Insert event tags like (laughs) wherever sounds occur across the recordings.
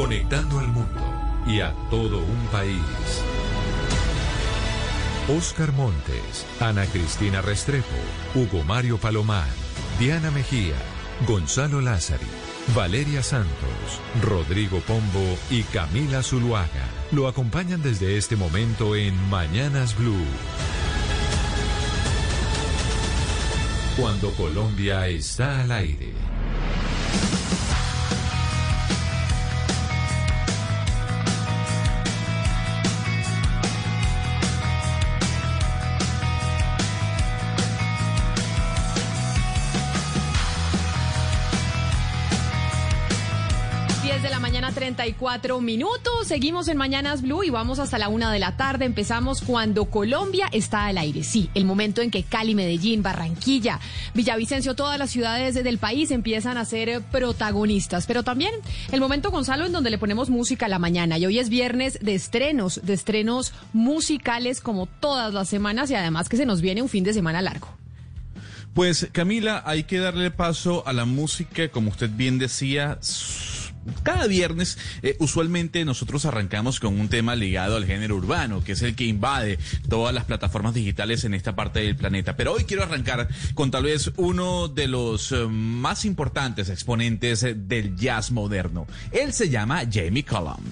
conectando al mundo y a todo un país. Oscar Montes, Ana Cristina Restrepo, Hugo Mario Palomar, Diana Mejía, Gonzalo Lázari, Valeria Santos, Rodrigo Pombo y Camila Zuluaga lo acompañan desde este momento en Mañanas Blue. Cuando Colombia está al aire. 34 minutos. Seguimos en Mañanas Blue y vamos hasta la una de la tarde. Empezamos cuando Colombia está al aire. Sí, el momento en que Cali, Medellín, Barranquilla, Villavicencio, todas las ciudades del país empiezan a ser protagonistas. Pero también el momento, Gonzalo, en donde le ponemos música a la mañana. Y hoy es viernes de estrenos, de estrenos musicales como todas las semanas y además que se nos viene un fin de semana largo. Pues Camila, hay que darle paso a la música, como usted bien decía cada viernes eh, usualmente nosotros arrancamos con un tema ligado al género urbano, que es el que invade todas las plataformas digitales en esta parte del planeta. Pero hoy quiero arrancar con tal vez uno de los eh, más importantes exponentes eh, del jazz moderno. Él se llama Jamie Cullum.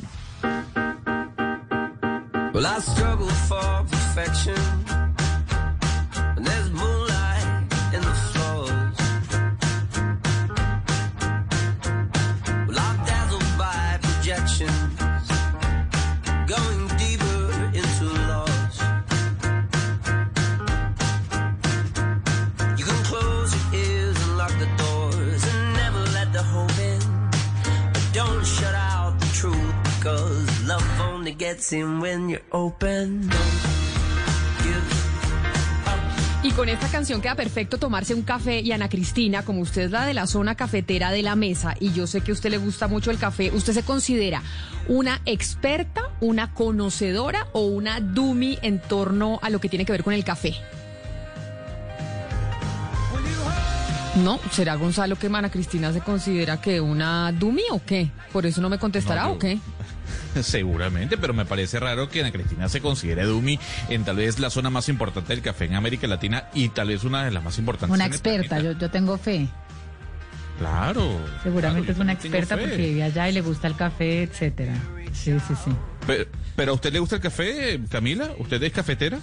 Y con esta canción queda perfecto tomarse un café y Ana Cristina, como usted es la de la zona cafetera de la mesa y yo sé que a usted le gusta mucho el café, ¿usted se considera una experta, una conocedora o una dummy en torno a lo que tiene que ver con el café? No, ¿será Gonzalo que Ana Cristina se considera que una dummy o qué? ¿Por eso no me contestará o qué? (laughs) Seguramente, pero me parece raro que Ana Cristina se considere Dumi en tal vez la zona más importante del café en América Latina y tal vez una de las más importantes. Una experta, yo, yo tengo fe. Claro. Seguramente es una experta porque vive allá y le gusta el café, etcétera. Sí, sí, sí. Pero, pero, ¿a usted le gusta el café, Camila? ¿Usted es cafetera?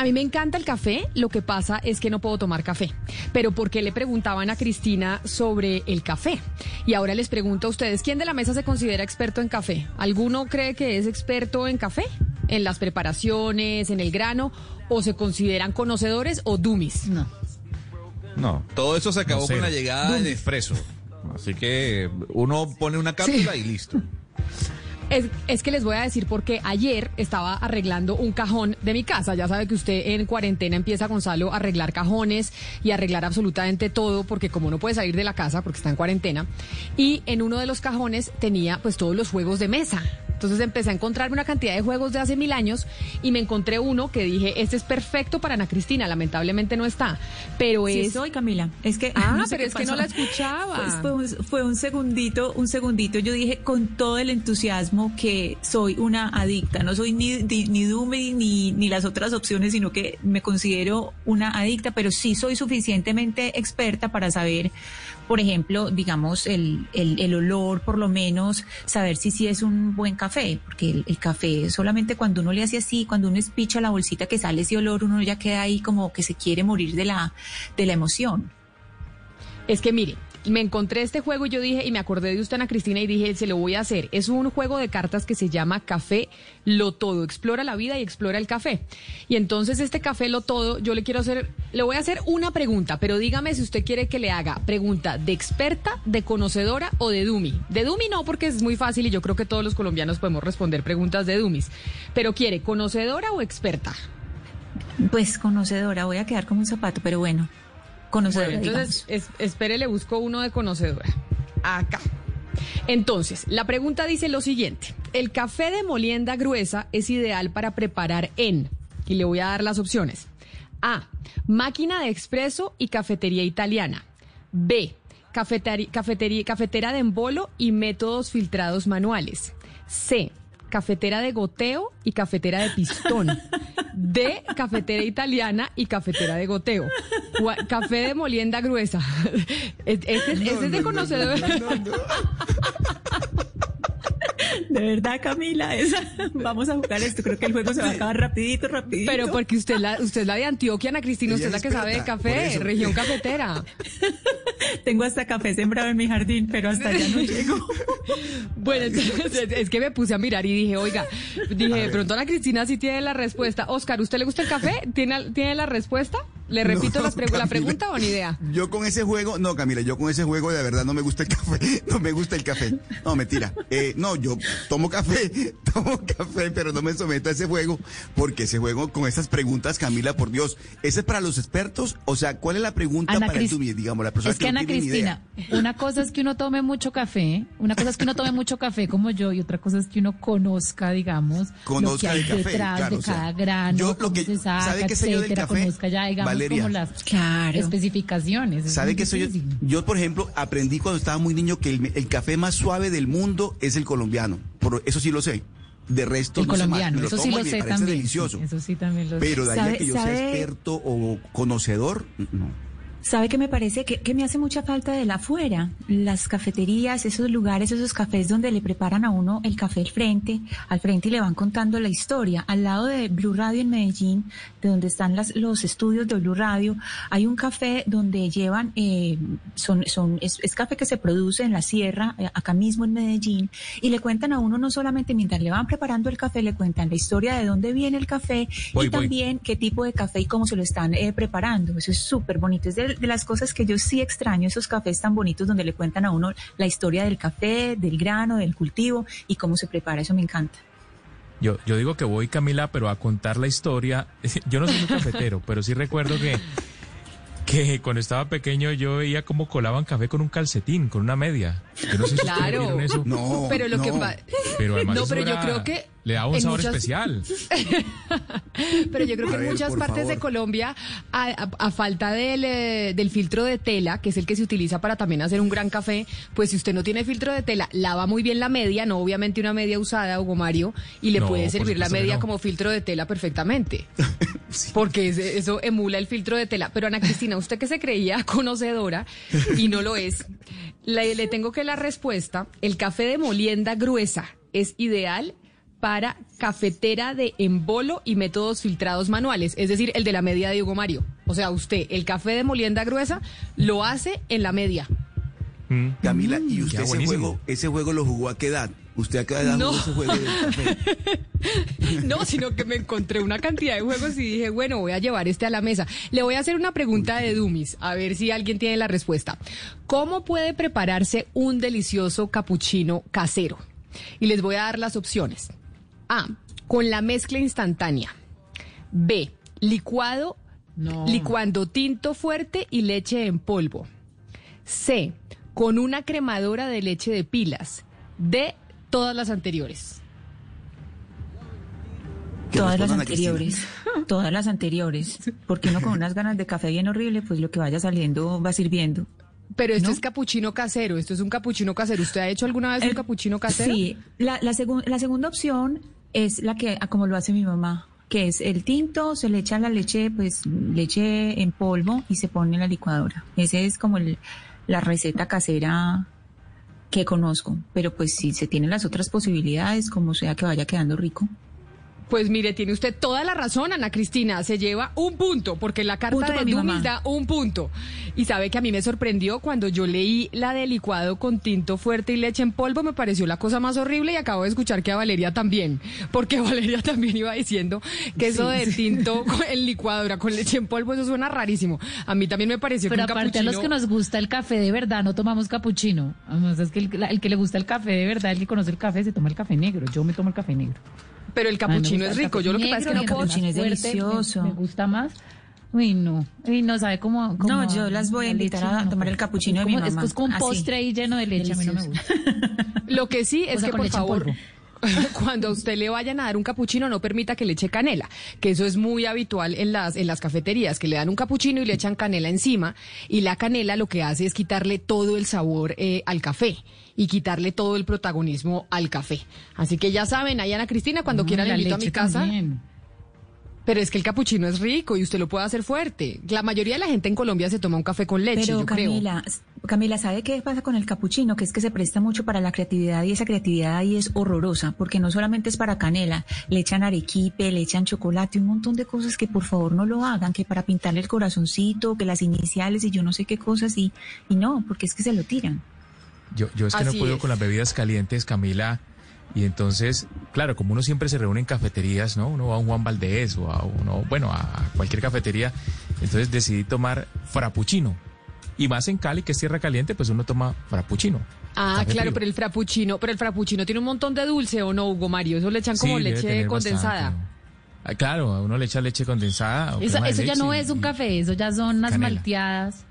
A mí me encanta el café, lo que pasa es que no puedo tomar café. Pero ¿por qué le preguntaban a Cristina sobre el café? Y ahora les pregunto a ustedes, ¿quién de la mesa se considera experto en café? ¿Alguno cree que es experto en café? ¿En las preparaciones, en el grano? ¿O se consideran conocedores o dummies? No. No, todo eso se acabó con la llegada del expreso. Así que uno pone una cápsula y listo. Es, que les voy a decir porque ayer estaba arreglando un cajón de mi casa. Ya sabe que usted en cuarentena empieza, Gonzalo, a arreglar cajones y arreglar absolutamente todo porque como no puede salir de la casa porque está en cuarentena. Y en uno de los cajones tenía pues todos los juegos de mesa. Entonces empecé a encontrarme una cantidad de juegos de hace mil años y me encontré uno que dije, este es perfecto para Ana Cristina, lamentablemente no está, pero sí es... soy Camila, es que... Ah, (laughs) pero es que no la escuchaba. Pues fue, un, segundito, un segundito, yo dije con todo el entusiasmo que soy una adicta, no soy ni, ni, ni ni, ni las otras opciones, sino que me considero una adicta, pero sí soy suficientemente experta para saber por ejemplo, digamos, el, el, olor, por lo menos, saber si sí es un buen café, porque el, café solamente cuando uno le hace así, cuando uno espicha la bolsita que sale ese olor, uno ya queda ahí como que se quiere morir de la, de la emoción. Es que mire, me encontré este juego y yo dije, y me acordé de usted, Ana Cristina, y dije, se lo voy a hacer. Es un juego de cartas que se llama Café Lo Todo. Explora la vida y explora el café. Y entonces este Café Lo Todo, yo le quiero hacer, le voy a hacer una pregunta, pero dígame si usted quiere que le haga pregunta de experta, de conocedora o de Dumi. De Dumi no, porque es muy fácil y yo creo que todos los colombianos podemos responder preguntas de Dumis. Pero quiere, ¿conocedora o experta? Pues conocedora, voy a quedar como un zapato, pero bueno. Conocedora. entonces, espere, le busco uno de conocedora. Acá. Entonces, la pregunta dice lo siguiente. El café de molienda gruesa es ideal para preparar en, y le voy a dar las opciones. A, máquina de expreso y cafetería italiana. B, cafeteri- cafetería, cafetera de embolo y métodos filtrados manuales. C, cafetera de goteo y cafetera de pistón. (laughs) D, cafetera italiana y cafetera de goteo. Café de molienda gruesa. (laughs) Este, este es de conocedor. (laughs) (laughs) De verdad, Camila, esa, (laughs) vamos a jugar esto. Creo que el juego se va a acabar rapidito, rapidito. Pero porque usted es la, usted es la de Antioquia, Ana Cristina, usted es la que sabe de café, región (laughs) cafetera. Tengo hasta café sembrado en mi jardín, pero hasta allá no llego. Bueno, entonces, es que me puse a mirar y dije, oiga, dije, de pronto Ana Cristina sí tiene la respuesta. Oscar, ¿usted le gusta el café? ¿Tiene, ¿tiene la respuesta? ¿Le repito No, las pregu- la pregunta o ni idea? Yo con ese juego, no, Camila, yo con ese juego de verdad no me gusta el café, no me gusta el café. No, mentira. Eh, no, yo tomo café, (laughs) tomo café, pero no me someto a ese juego, porque ese juego con esas preguntas, Camila, por Dios, ¿ese es para los expertos? O sea, ¿cuál es la pregunta Ana para Cris- tú, digamos, la persona Es que no Ana tiene ni idea? Cristina, una cosa es que uno tome mucho café, una cosa es que uno tome mucho café como yo y otra cosa es que uno conozca, digamos, Conozca lo que hay el café, detrás claro, de o sea, cada grano, yo lo que- se saca, ¿sabe qué sé yo del café? conozca ya, digamos, Valeria. como las Claro. especificaciones. es ¿Sabe qué soy yo? Yo, por ejemplo, aprendí cuando estaba muy niño que el, el café más suave del mundo es el colombiano. Por eso sí lo sé. De resto, El no colombiano, Me lo eso sí tomo lo y me sé parece también. delicioso. sí, Eso sí también lo sé. Pero de ahí a ¿Sabe- que yo sea experto o conocedor, no. ¿Sabe qué me parece? Que, que me hace mucha falta de la afuera. Las cafeterías, esos lugares, esos cafés donde le preparan a uno el café al frente, al frente y le van contando la historia. Al lado de Blue Radio en Medellín, de donde están las, los estudios de Blue Radio, hay un café donde llevan, eh, son, son, es, es café que se produce en la sierra, eh, acá mismo en Medellín, y le cuentan a uno no solamente mientras le van preparando el café, le cuentan la historia de dónde viene el café Voy, y voy. también qué tipo de café y cómo se lo están eh, preparando. Eso es súper bonito. Es de, de las cosas que yo sí extraño, esos cafés tan bonitos donde le cuentan a uno la historia del café, del grano, del cultivo y cómo se prepara. Eso me encanta. Yo, yo digo que voy, Camila, pero a contar la historia. (laughs) Yo no soy muy cafetero, (laughs) pero sí recuerdo que, que cuando estaba pequeño yo veía cómo colaban café con un calcetín, con una media. Yo no sé si ustedes Claro. eso. No, pero lo que no. Pero además No, yo era- creo que le daba un en sabor muchas- especial. (laughs) Pero yo creo que en muchas partes de. Colombia, a, a- a falta del, eh, del filtro de tela, que es el que se utiliza para también hacer un gran café, pues si usted no tiene filtro de tela, lava muy bien la media, no obviamente una media usada, Hugo Mario, y le No, puede servir la media no. como filtro de tela perfectamente. (laughs) Porque eso emula el filtro de tela. Pero Ana Cristina, usted que se creía (laughs) conocedora y no lo es, le, le tengo que la respuesta, el café de molienda gruesa es ideal para cafetera de embolo y métodos filtrados manuales, es decir, el de la media de Hugo Mario. O sea, usted el café de molienda gruesa lo hace en la media. Mm. Camila, ¿y usted ese juego, ese juego lo jugó a qué edad? ¿Usted a qué edad No. jugó ese juego del café? (laughs) No, sino que me encontré una cantidad de juegos y dije, bueno, voy a llevar este a la mesa. Le voy a hacer una pregunta de Dumis, a ver si alguien tiene la respuesta. ¿Cómo puede prepararse un delicioso capuchino casero? Y les voy a dar las opciones. A, con la mezcla instantánea. B, licuado, No. licuando tinto fuerte y leche en polvo. C, con una cremadora de leche de pilas. D, todas las anteriores. Todas las anteriores. (laughs) Todas las anteriores. Porque uno con unas ganas de café bien horrible, pues lo que vaya saliendo va sirviendo. Pero esto ¿No? es capuchino casero, esto es un capuchino casero. ¿Usted ha hecho alguna vez un capuchino casero? Sí, la, la, segun- la segunda opción es la que, como lo hace mi mamá, que es el tinto, se le echa la leche, pues leche en polvo y se pone en la licuadora. Ese es como el- la receta casera que conozco. Pero pues si se tienen las otras posibilidades, como sea que vaya quedando rico. Pues mire, tiene usted toda la razón, Ana Cristina. Se lleva un punto, porque la carta Punto de mi Dumis mamá. da un punto. Y sabe que a mí me sorprendió cuando yo leí la de licuado con tinto fuerte y leche en polvo, me pareció la cosa más horrible y acabo de escuchar que a Valeria también, porque (laughs) Valeria también iba diciendo que eso de tinto (laughs) en licuadora con leche en polvo, eso suena rarísimo. A mí también me pareció Pero que un aparte a los capuchino- que nos gusta el café de verdad, no tomamos capuchino. Además, es que el que le gusta el café de verdad, el que conoce el café, se toma el café negro. Yo me tomo el café negro. Pero el Ay, capuchino gusta es el rico. Yo lo que pasa es que no puedo... entre capuchino es delicioso. Me, me gusta más. Uy, no. Uy, no sabe cómo. cómo- No, yo las voy a invitar leche, a no. tomar el capuchino de mi mamá. Es pues como un Así. postre ahí lleno de leche. A mí no me gusta. (laughs) Lo que sí es O sea, que, con por favor, polvo. (laughs) cuando a usted le vayan a dar un capuchino, no permita que le eche canela, que eso es muy habitual en las, en las cafeterías, que le dan un capuchino y le echan canela encima, y la canela lo que hace es quitarle todo el sabor eh, al café y quitarle todo el protagonismo al café. Así que ya saben, ahí Ana Cristina, cuando No, quieran la le invito a mi casa. también. Pero es que el capuchino es rico y usted lo puede hacer fuerte. La mayoría de la gente en Colombia se toma un café con leche, Pero yo creo. Camila, Camila, ¿sabe qué pasa con el capuchino? Que es que se presta mucho para la creatividad y esa creatividad ahí es horrorosa, porque no solamente es para canela, le echan arequipe, le echan chocolate, un montón de cosas que por favor no lo hagan, que para pintarle el corazoncito, que las iniciales y yo no sé qué cosas y, y no, porque es que se lo tiran. Yo, yo es que no puedo es. con las bebidas calientes, Camila. Y entonces, claro, como uno siempre se reúne en cafeterías, ¿no? Uno va a un Juan Valdés o a uno, bueno, a cualquier cafetería. Entonces decidí tomar frappuccino. Y más en Cali, que es tierra caliente, pues uno toma frappuccino. Ah, claro, frío. pero el frappuccino, pero el frappuccino tiene un montón de dulce o no, Hugo Mario, eso le echan como Sí, leche condensada. bastante. Ah, claro, a uno le echa leche condensada. o Eso, ya no es un y- café, eso ya son unas Canela. malteadas.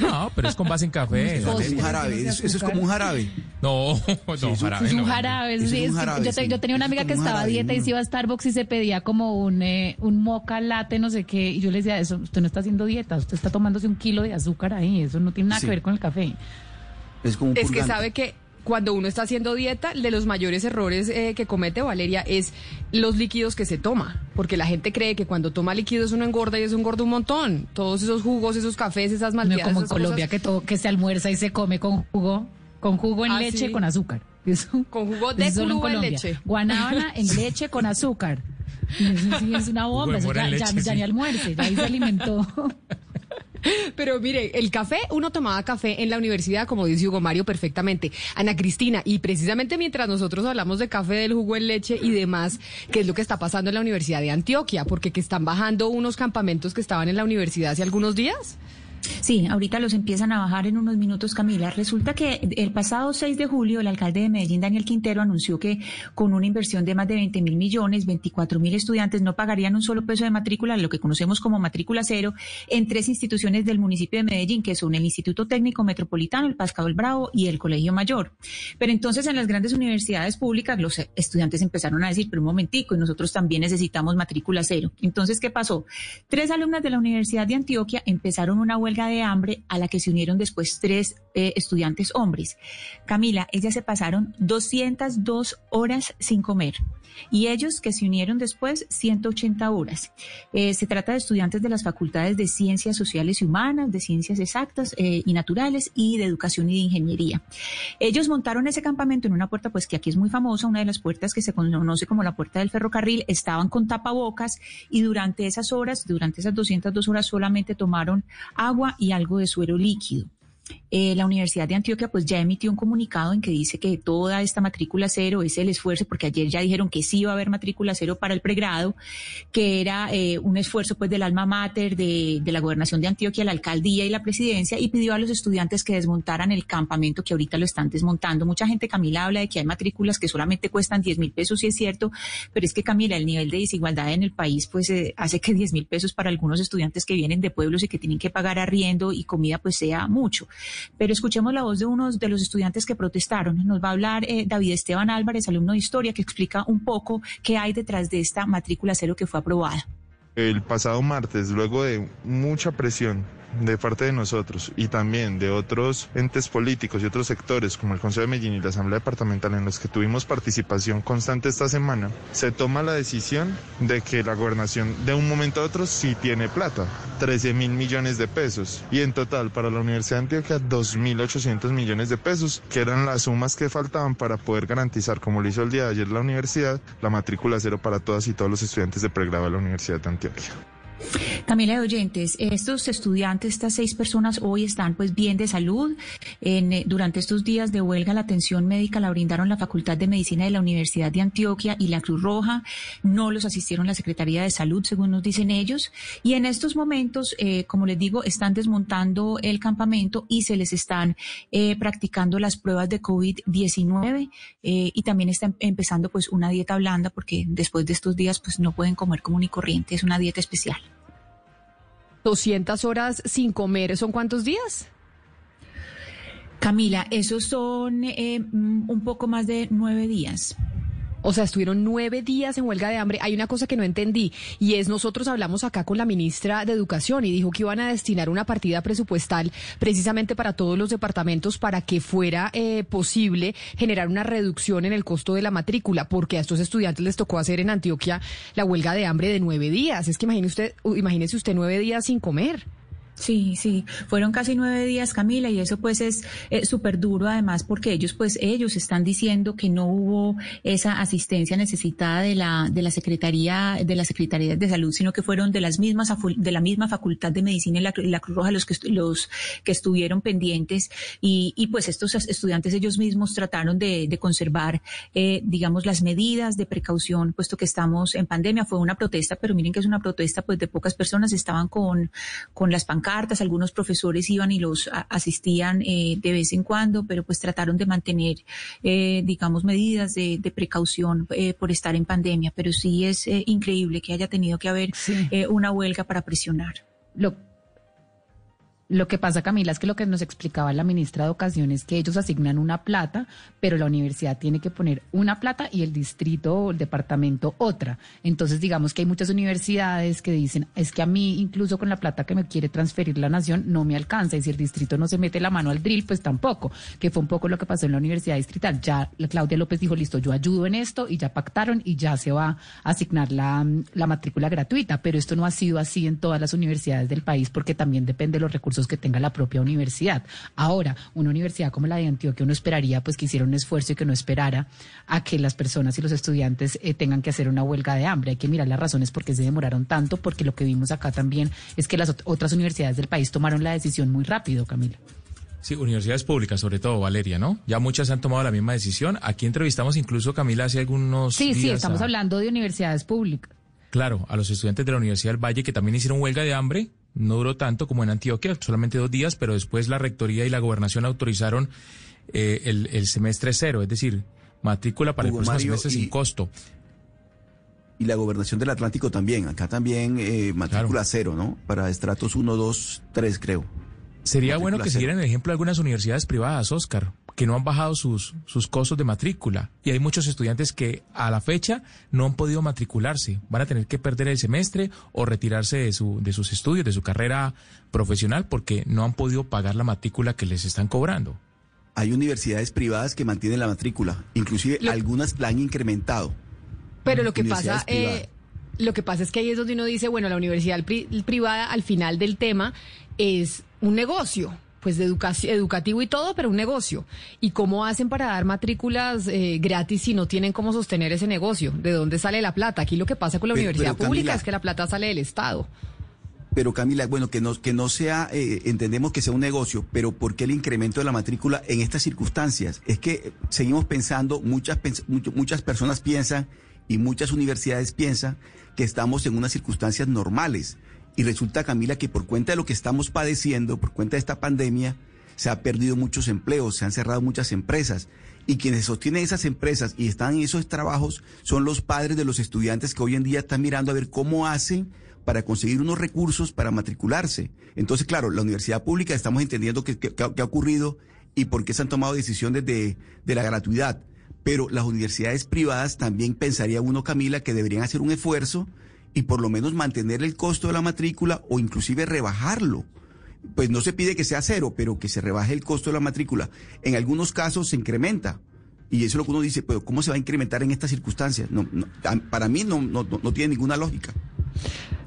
No, pero es con base en café. Es un jarabe, eso, eso es como un jarabe. No, (laughs) no, es un- jarabe Es un jarabe. Sí, un es que jarabe, yo, te- sí. yo tenía una amiga que un estaba a dieta y se iba a Starbucks y se pedía como un, eh, un moca latte, no sé qué. Y yo le decía, eso, usted no está haciendo dieta, usted está tomándose un kilo de azúcar ahí. Eso no tiene nada Sí. que ver con el café. Es como un Es que sabe que cuando uno está haciendo dieta, de los mayores errores eh, que comete Valeria es los líquidos que se toma, porque la gente cree que cuando toma líquidos uno engorda y eso engorda un montón. Todos esos jugos, esos cafés, esas No malteadas, como en esas Colombia cosas, que todo que se almuerza y se come con jugo, con jugo en Ah, leche sí. con azúcar. (laughs) Eso, Con jugo de eso solo en en Colombia. leche. Guanábana en (laughs) leche con azúcar. Y Eso sí es una bomba. Eso ya, ni almuerce, ya ahí se alimentó. (laughs) Pero mire, el café, uno tomaba café en la universidad, como dice Hugo Mario perfectamente. Ana Cristina, y precisamente mientras nosotros hablamos de café, del jugo en leche y demás, ¿qué es lo que está pasando en la Universidad de Antioquia? Porque que están bajando unos campamentos que estaban en la universidad hace algunos días. Sí, ahorita los empiezan a bajar en unos minutos, Camila. Resulta que el pasado 6 de julio el alcalde de Medellín, Daniel Quintero, anunció que con una inversión de más de 20 mil millones, 24 mil estudiantes no pagarían un solo peso de matrícula, lo que conocemos como matrícula cero, en tres instituciones del municipio de Medellín, que son el Instituto Técnico Metropolitano, el Pascado el Bravo y el Colegio Mayor. Pero entonces en las grandes universidades públicas los estudiantes empezaron a decir, pero un momentico, y nosotros también necesitamos matrícula cero. Entonces, ¿qué pasó? Tres alumnas de la Universidad de Antioquia empezaron una huelga de hambre a la que se unieron después tres eh, estudiantes hombres. Camila, ellas se pasaron 202 horas sin comer y ellos que se unieron después 180 horas. Eh, se trata de estudiantes de las facultades de Ciencias Sociales y Humanas, de Ciencias Exactas eh, y Naturales y de Educación y de Ingeniería. Ellos montaron ese campamento en una puerta, pues que aquí es muy famosa, una de las puertas que se conoce como la puerta del ferrocarril, estaban con tapabocas y durante esas horas, durante esas 202 horas solamente tomaron agua y algo de suero líquido. Eh, la Universidad de Antioquia pues ya emitió un comunicado en que dice que toda esta matrícula cero es el esfuerzo, porque ayer ya dijeron que sí iba a haber matrícula cero para el pregrado, que era eh, un esfuerzo pues del alma mater de, de la gobernación de Antioquia, la alcaldía y la presidencia, y pidió a los estudiantes que desmontaran el campamento que ahorita lo están desmontando. Mucha gente, Camila, habla de que hay matrículas que solamente cuestan 10 mil pesos, y es cierto, pero es que Camila, el nivel de desigualdad en el país pues eh, hace que 10 mil pesos para algunos estudiantes que vienen de pueblos y que tienen que pagar arriendo y comida pues sea mucho. Pero escuchemos la voz de uno de los estudiantes que protestaron. Nos va a hablar eh, David Esteban Álvarez, alumno de historia, que explica un poco qué hay detrás de esta matrícula cero que fue aprobada. El pasado martes, luego de mucha presión de parte de nosotros y también de otros entes políticos y otros sectores como el Consejo de Medellín y la Asamblea Departamental en los que tuvimos participación constante esta semana, se toma la decisión de que la gobernación de un momento a otro sí tiene plata, 13 mil millones de pesos y en total para la Universidad de Antioquia 2.800 millones de pesos, que eran las sumas que faltaban para poder garantizar, como lo hizo el día de ayer la universidad, la matrícula cero para todas y todos los estudiantes de pregrado de la Universidad de Antioquia. Camila de Oyentes, estos estudiantes, estas seis personas hoy están pues bien de salud. En, eh, durante estos días de huelga la atención médica la brindaron la Facultad de Medicina de la Universidad de Antioquia y la Cruz Roja. No los asistieron la Secretaría de Salud, según nos dicen ellos. Y en estos momentos, eh, como les digo, están desmontando el campamento y se les están eh, practicando las pruebas de COVID-19 eh, y también están empezando pues una dieta blanda porque después de estos días pues no pueden comer común y corriente, es una dieta especial. 200 horas sin comer, ¿son cuántos días? Camila, esos son eh, mm, un poco más de nueve días. O sea, estuvieron nueve días en huelga de hambre. Hay una cosa que no entendí y es nosotros hablamos acá con la ministra de Educación y dijo que iban a destinar una partida presupuestal precisamente para todos los departamentos para que fuera eh, posible generar una reducción en el costo de la matrícula, porque a estos estudiantes les tocó hacer en Antioquia la huelga de hambre de nueve días. Es que imagínese usted, imagínese usted nueve días sin comer. Sí, sí, fueron casi nueve días, Camila, y eso pues es eh, súper duro además porque ellos pues ellos están diciendo que no hubo esa asistencia necesitada de la de la Secretaría de la Secretaría de Salud, sino que fueron de las mismas de la misma Facultad de Medicina y la, Cruz Roja los que los que estuvieron pendientes. Y, y pues estos estudiantes ellos mismos trataron de, de conservar eh, digamos las medidas de precaución puesto que estamos en pandemia. Fue una protesta, pero miren que es una protesta pues de pocas personas. Estaban con con las pancartas cartas, algunos profesores iban y los asistían eh, de vez en cuando, pero pues trataron de mantener, eh, digamos, medidas de, precaución eh, por estar en pandemia. Pero sí es increíble que haya tenido que haber una huelga para presionar. Lo, lo que pasa, Camila, es que lo que nos explicaba la ministra de Educación es que ellos asignan una plata, pero la universidad tiene que poner una plata y el distrito o el departamento otra. Entonces, digamos que hay muchas universidades que dicen, es que a mí, incluso con la plata que me quiere transferir la nación, no me alcanza. Y si el distrito no se mete la mano al drill, pues tampoco, que fue un poco lo que pasó en la universidad distrital. Ya Claudia López dijo, listo, yo ayudo en esto y ya pactaron y ya se va a asignar la, la matrícula gratuita. Pero esto no ha sido así en todas las universidades del país porque también depende de los recursos que tenga la propia universidad. Ahora, una universidad como la de Antioquia, uno esperaría pues que hiciera un esfuerzo y que no esperara a que las personas y los estudiantes eh, tengan que hacer una huelga de hambre. Hay que mirar las razones por qué se demoraron tanto, porque lo que vimos acá también es que las otras universidades del país tomaron la decisión muy rápido, Camila. Sí, universidades públicas, sobre todo, Valeria, ¿no? Ya muchas han tomado la misma decisión. Aquí entrevistamos incluso, Camila, hace algunos Sí, días sí, estamos hablando de universidades públicas. Claro, a los estudiantes de la Universidad del Valle que también hicieron huelga de hambre no duró tanto como en Antioquia, solamente dos días, pero después la rectoría y la gobernación autorizaron eh, el, semestre cero, es decir, matrícula para el próximo semestre sin costo. Y la gobernación del Atlántico también, acá también eh, matrícula cero, ¿no? Para estratos 1, 2, 3 creo. Sería bueno que siguieran el ejemplo de algunas universidades privadas, Oscar, que no han bajado sus, sus costos de matrícula. Y hay muchos estudiantes que a la fecha no han podido matricularse. Van a tener que perder el semestre o retirarse de, su, de sus estudios, de su carrera profesional, porque no han podido pagar la matrícula que les están cobrando. Hay universidades privadas que mantienen la matrícula, inclusive algunas la han incrementado. Pero lo que pasa... Eh, lo que pasa es que ahí es donde uno dice, bueno, la universidad privada al final del tema es un negocio pues de educativo y todo, pero un negocio. ¿Y cómo hacen para dar matrículas eh, gratis si no tienen cómo sostener ese negocio? ¿De dónde sale la plata? Aquí lo que pasa con la universidad pública es que la plata sale del Estado. Pero Camila, bueno, que no, que no sea, eh, entendemos que sea un negocio, pero ¿por qué el incremento de la matrícula en estas circunstancias? Es que seguimos pensando, muchas, muchas personas piensan y muchas universidades piensan que estamos en unas circunstancias normales y resulta, Camila, que por cuenta de lo que estamos padeciendo, por cuenta de esta pandemia, se ha perdido muchos empleos, se han cerrado muchas empresas. Y quienes sostienen esas empresas y están en esos trabajos son los padres de los estudiantes que hoy en día están mirando a ver cómo hacen para conseguir unos recursos para matricularse. Entonces, claro, la universidad pública estamos entendiendo qué, ha ocurrido y por qué se han tomado decisiones de, de la gratuidad. Pero las universidades privadas también pensaría uno, Camila, que deberían hacer un esfuerzo y por lo menos mantener el costo de la matrícula o inclusive rebajarlo. Pues no se pide que sea cero, pero que se rebaje el costo de la matrícula. En algunos casos se incrementa. Y eso es lo que uno dice, pero ¿cómo se va a incrementar en estas circunstancias? No, para mí no, no, no tiene ninguna lógica.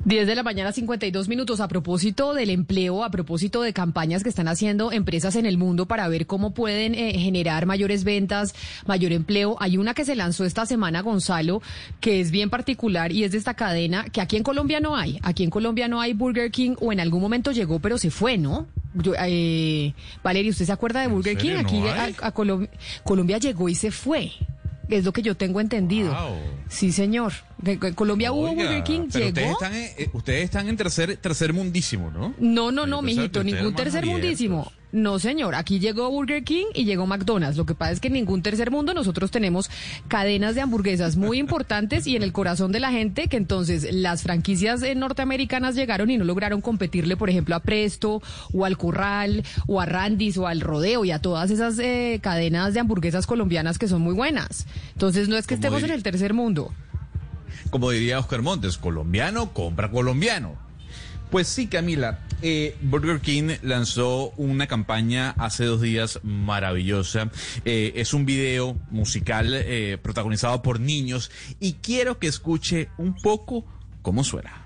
10 de la mañana, 52 minutos. A propósito del empleo, a propósito de campañas que están haciendo empresas en el mundo para ver cómo pueden eh, generar mayores ventas, mayor empleo. Hay una que se lanzó esta semana, Gonzalo, que es bien particular y es de esta cadena que aquí en Colombia no hay. Aquí en Colombia no hay Burger King o en algún momento llegó, pero se fue, ¿no? eh, Valeria, ¿usted se acuerda de Burger King? Aquí a, Colombia llegó y se fue es lo que yo tengo entendido. Sí, señor. Colombia hubo Burger King, llegó. Ustedes están, en, eh, ustedes están en tercer, tercer mundísimo, ¿no? No, no, no, mijito, ningún tercer mundísimo. No, señor. Aquí llegó Burger King y llegó McDonald's. Lo que pasa es que en ningún tercer mundo nosotros tenemos cadenas de hamburguesas muy importantes y en el corazón de la gente que entonces las franquicias eh, norteamericanas llegaron y no lograron competirle, por ejemplo, a Presto o al Curral o a Randy's o al Rodeo y a todas esas eh, cadenas de hamburguesas colombianas que son muy buenas. Entonces no es que estemos en el tercer mundo. Como diría Oscar Montes, colombiano compra colombiano. Pues sí, Camila, eh, Burger King lanzó una campaña hace dos días maravillosa. Eh, es un video musical eh, protagonizado por niños y quiero que escuche un poco cómo suena.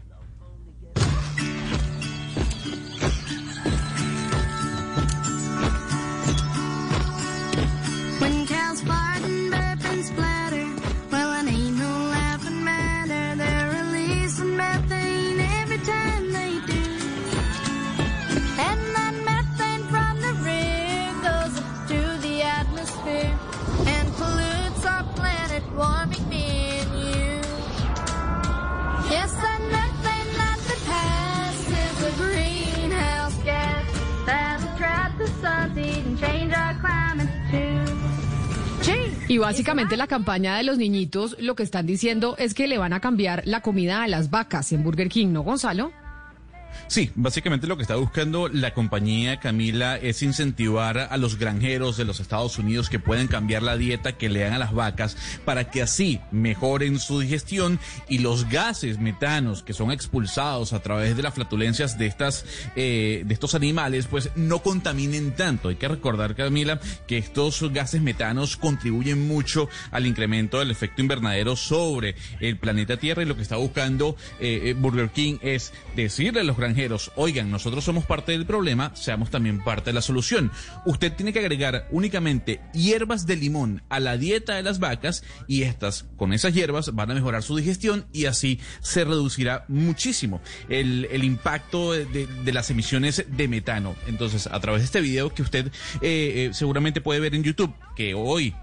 Y básicamente la campaña de los niñitos lo que están diciendo es que le van a cambiar la comida a las vacas en Burger King, ¿no, Gonzalo? Sí, básicamente lo que está buscando la compañía Camila es incentivar a los granjeros de los Estados Unidos que puedan cambiar la dieta que le dan a las vacas para que así mejoren su digestión y los gases metanos que son expulsados a través de las flatulencias de estas eh, de estos animales pues no contaminen tanto. Hay que recordar Camila que estos gases metanos contribuyen mucho al incremento del efecto invernadero sobre el planeta Tierra y lo que está buscando eh, eh, Burger King es decirle a los granjeros, oigan, nosotros somos parte del problema, seamos también parte de la solución. Usted tiene que agregar únicamente hierbas de limón a la dieta de las vacas y estas, con esas hierbas, van a mejorar su digestión y así se reducirá muchísimo el, impacto de las emisiones de metano. Entonces, a través de este video que usted eh, eh, seguramente puede ver en YouTube, que hoy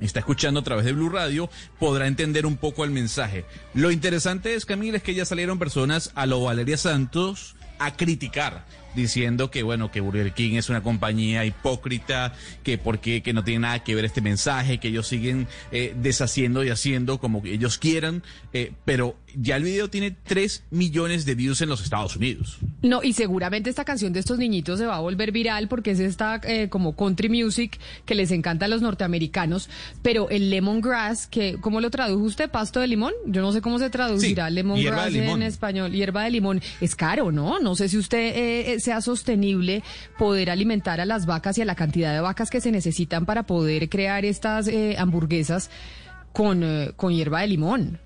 está escuchando a través de Blue Radio, podrá entender un poco el mensaje. Lo interesante es, Camila, es que ya salieron personas a lo Valeria Santos a criticar, diciendo que bueno, que Burger King es una compañía hipócrita, que porque que no tiene nada que ver este mensaje, que ellos siguen eh, deshaciendo y haciendo como ellos quieran, eh, pero ya el video tiene 3 millones de views en los Estados Unidos. No, y seguramente esta canción de estos niñitos se va a volver viral porque es esta eh, como country music que les encanta a los norteamericanos, pero el lemongrass, que ¿cómo lo tradujo usted? ¿Pasto de limón? Yo no sé cómo se traducirá Sí, lemongrass limón. en español. Hierba de limón. Es caro, ¿no? No sé si usted eh, eh, sea sostenible poder alimentar a las vacas y a la cantidad de vacas que se necesitan para poder crear estas eh, hamburguesas con, eh, con hierba de limón.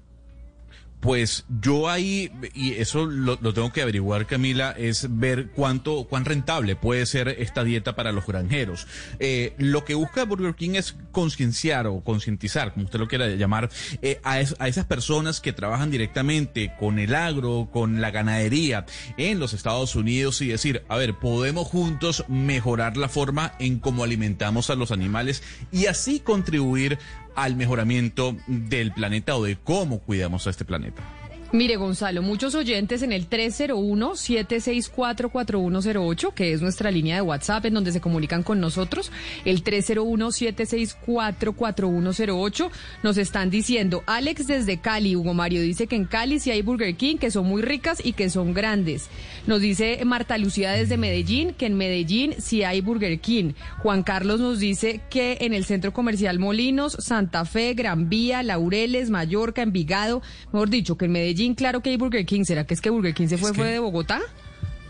Pues yo ahí, y eso lo, tengo que averiguar, Camila, es ver cuánto, cuán rentable puede ser esta dieta para los granjeros. Eh, lo que busca Burger King es concienciar o concientizar, como usted lo quiera llamar, eh, a, es- a esas personas que trabajan directamente con el agro, con la ganadería en los Estados Unidos y decir, a ver, podemos juntos mejorar la forma en cómo alimentamos a los animales y así contribuir al mejoramiento del planeta o de cómo cuidamos a este planeta. Mire, Gonzalo, muchos oyentes en el 301-764-4108, que es nuestra línea de WhatsApp en donde se comunican con nosotros, el 301-764-4108, nos están diciendo, Alex desde Cali, Hugo Mario dice que en Cali sí hay Burger King, que son muy ricas y que son grandes. Nos dice Marta Lucía desde Medellín, que en Medellín sí hay Burger King. Juan Carlos nos dice que en el Centro Comercial Molinos, Santa Fe, Gran Vía, Laureles, Mallorca, Envigado, mejor dicho, que en Medellín, claro que hay Burger King. ¿Será que es que Burger King se fue, que- fue de Bogotá?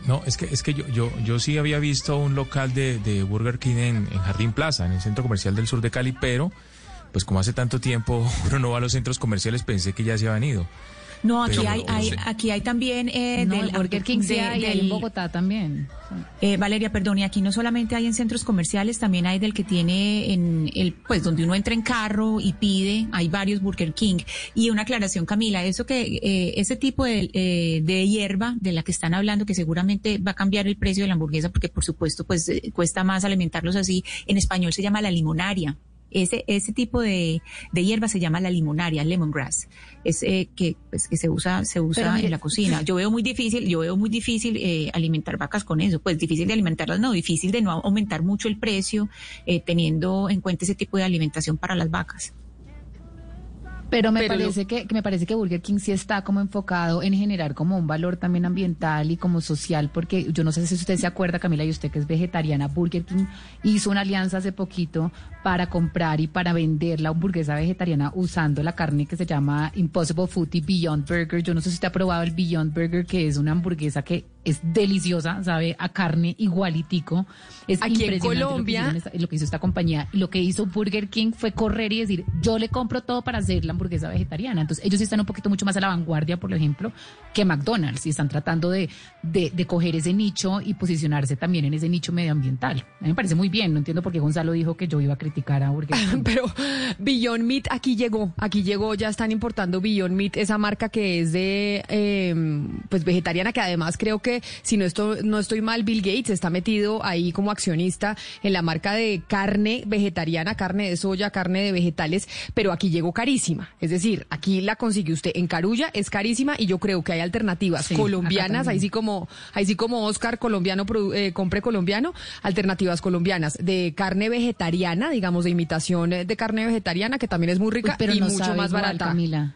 No, es que, es que yo, yo, yo sí había visto un local de, de Burger King en, en Jardín Plaza, en el centro comercial del sur de Cali, pero pues como hace tanto tiempo (laughs) uno no va a los centros comerciales, pensé que ya se habían ido. No, aquí Pero hay, aquí hay también eh, No, del el Burger King sí de- hay, hay en del- Bogotá también. Eh, Valeria, perdón, y aquí no solamente hay en centros comerciales, también hay del que tiene en el, pues donde uno entra en carro y pide, hay varios Burger King. Y una aclaración, Camila, eso que, eh, ese tipo de, eh, de hierba de la que están hablando, que seguramente va a cambiar el precio de la hamburguesa, porque por supuesto, pues eh, cuesta más alimentarlos así, en español se llama la limonaria. Ese, ese tipo de, de hierba se llama la limonaria, lemongrass, es eh, que, pues, que se usa, se usa mire- en la cocina. (laughs) Yo veo muy difícil, yo veo muy difícil eh, alimentar vacas con eso, pues difícil de alimentarlas, no, difícil de no aumentar mucho el precio, eh, teniendo en cuenta ese tipo de alimentación para las vacas. Pero me Pero lo- parece que, que me parece que Burger King sí está como enfocado en generar como un valor también ambiental y como social, porque yo no sé si usted se acuerda, Camila, y usted que es vegetariana, Burger King hizo una alianza hace poquito para comprar y para vender la hamburguesa vegetariana usando la carne que se llama Impossible Food y Beyond Burger. Yo no sé si usted ha probado el Beyond Burger, que es una hamburguesa que es deliciosa, sabe a carne igualitico. Es Aquí en impresionante lo que Colombia- esta- lo que hizo esta compañía. Y lo que hizo Burger King fue correr y decir, yo le compro todo para hacer la hamburguesa vegetariana. Entonces, ellos están un poquito mucho más a la vanguardia, por ejemplo, que McDonald's. Y están tratando de, de, de coger ese nicho y posicionarse también en ese nicho medioambiental. A mí me parece muy bien. No entiendo por qué Gonzalo dijo que yo iba a criticar a Burger King. (laughs) Pero Beyond Meat aquí llegó, aquí llegó, ya están importando Beyond Meat, esa marca que es de, eh, pues vegetariana, que además creo que, si no, estoy, no estoy mal, Bill Gates está metido ahí como accionista en la marca de carne vegetariana, carne de soya, carne de vegetales, pero aquí llegó carísima. Es decir, aquí la consigue usted en Carulla, es carísima y yo creo que hay alternativas Sí, colombianas, ahí sí como, ahí sí como Oscar colombiano, eh, compre colombiano, alternativas colombianas de carne vegetariana, digamos de imitación de carne vegetariana, que también es muy rica Uy, pero y no mucho más igual, barata. Camila.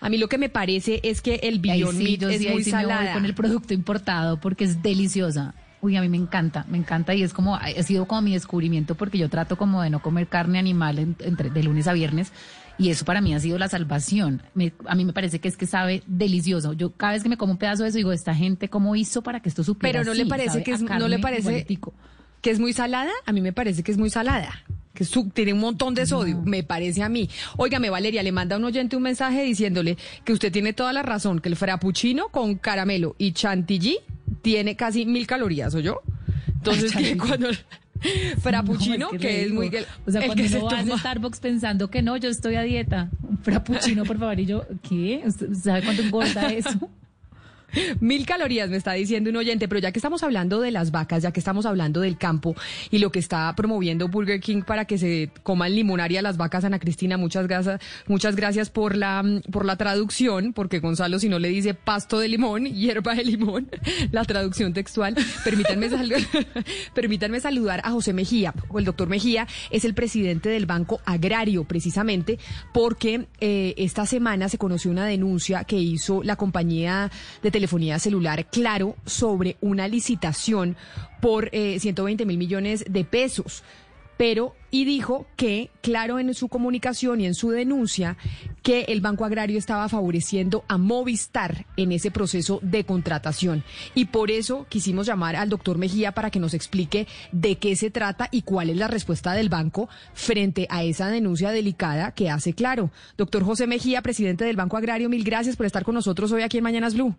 A mí lo que me parece es que el Beyond sí, Meat es sí, muy sí salada. con el producto importado porque es deliciosa. Uy, a mí me encanta, me encanta y es como, ha sido como mi descubrimiento porque yo trato como de no comer carne animal en- entre, de lunes a viernes y eso para mí ha sido la salvación. Me- a mí me parece que es que sabe delicioso. Yo cada vez que me como un pedazo de eso digo, esta gente cómo hizo para que esto supiera Pero no le así? parece Sabe que es, no le parece que es muy salada. A mí me parece que es muy salada. Que su- tiene un montón de sodio, me parece a mí. Óigame, Valeria, le manda a un oyente un mensaje diciéndole que usted tiene toda la razón, que el frappuccino con caramelo y chantilly tiene casi mil calorías, ¿o yo? Entonces, que chantilly. cuando... (laughs) Frappuccino, No, que es muy... O sea, cuando que se uno va a Starbucks pensando que no, yo estoy a dieta. Un frappuccino, por favor. Y yo, ¿qué? ¿Usted ¿Sabe cuánto engorda (laughs) eso? Mil calorías, me está diciendo un oyente, pero ya que estamos hablando de las vacas, ya que estamos hablando del campo y lo que está promoviendo Burger King para que se coman limonaria las vacas, Ana Cristina, muchas gracias, muchas gracias por la, por la traducción, porque Gonzalo si no le dice pasto de limón, (laughs) hierba de limón, la traducción textual. Permítanme, sal- (laughs) permítanme saludar a José Mejía, o el doctor Mejía es el presidente del Banco Agrario, precisamente, porque eh, esta semana se conoció una denuncia que hizo la compañía de telefonía celular Claro sobre una licitación por eh, 120 mil millones de pesos. Pero, y dijo que, claro, en su comunicación y en su denuncia, que el Banco Agrario estaba favoreciendo a Movistar en ese proceso de contratación. Y por eso quisimos llamar al doctor Mejía para que nos explique de qué se trata y cuál es la respuesta del banco frente a esa denuncia delicada que hace claro. Doctor José Mejía, presidente del Banco Agrario, mil gracias por estar con nosotros hoy aquí en Mañanas Blue.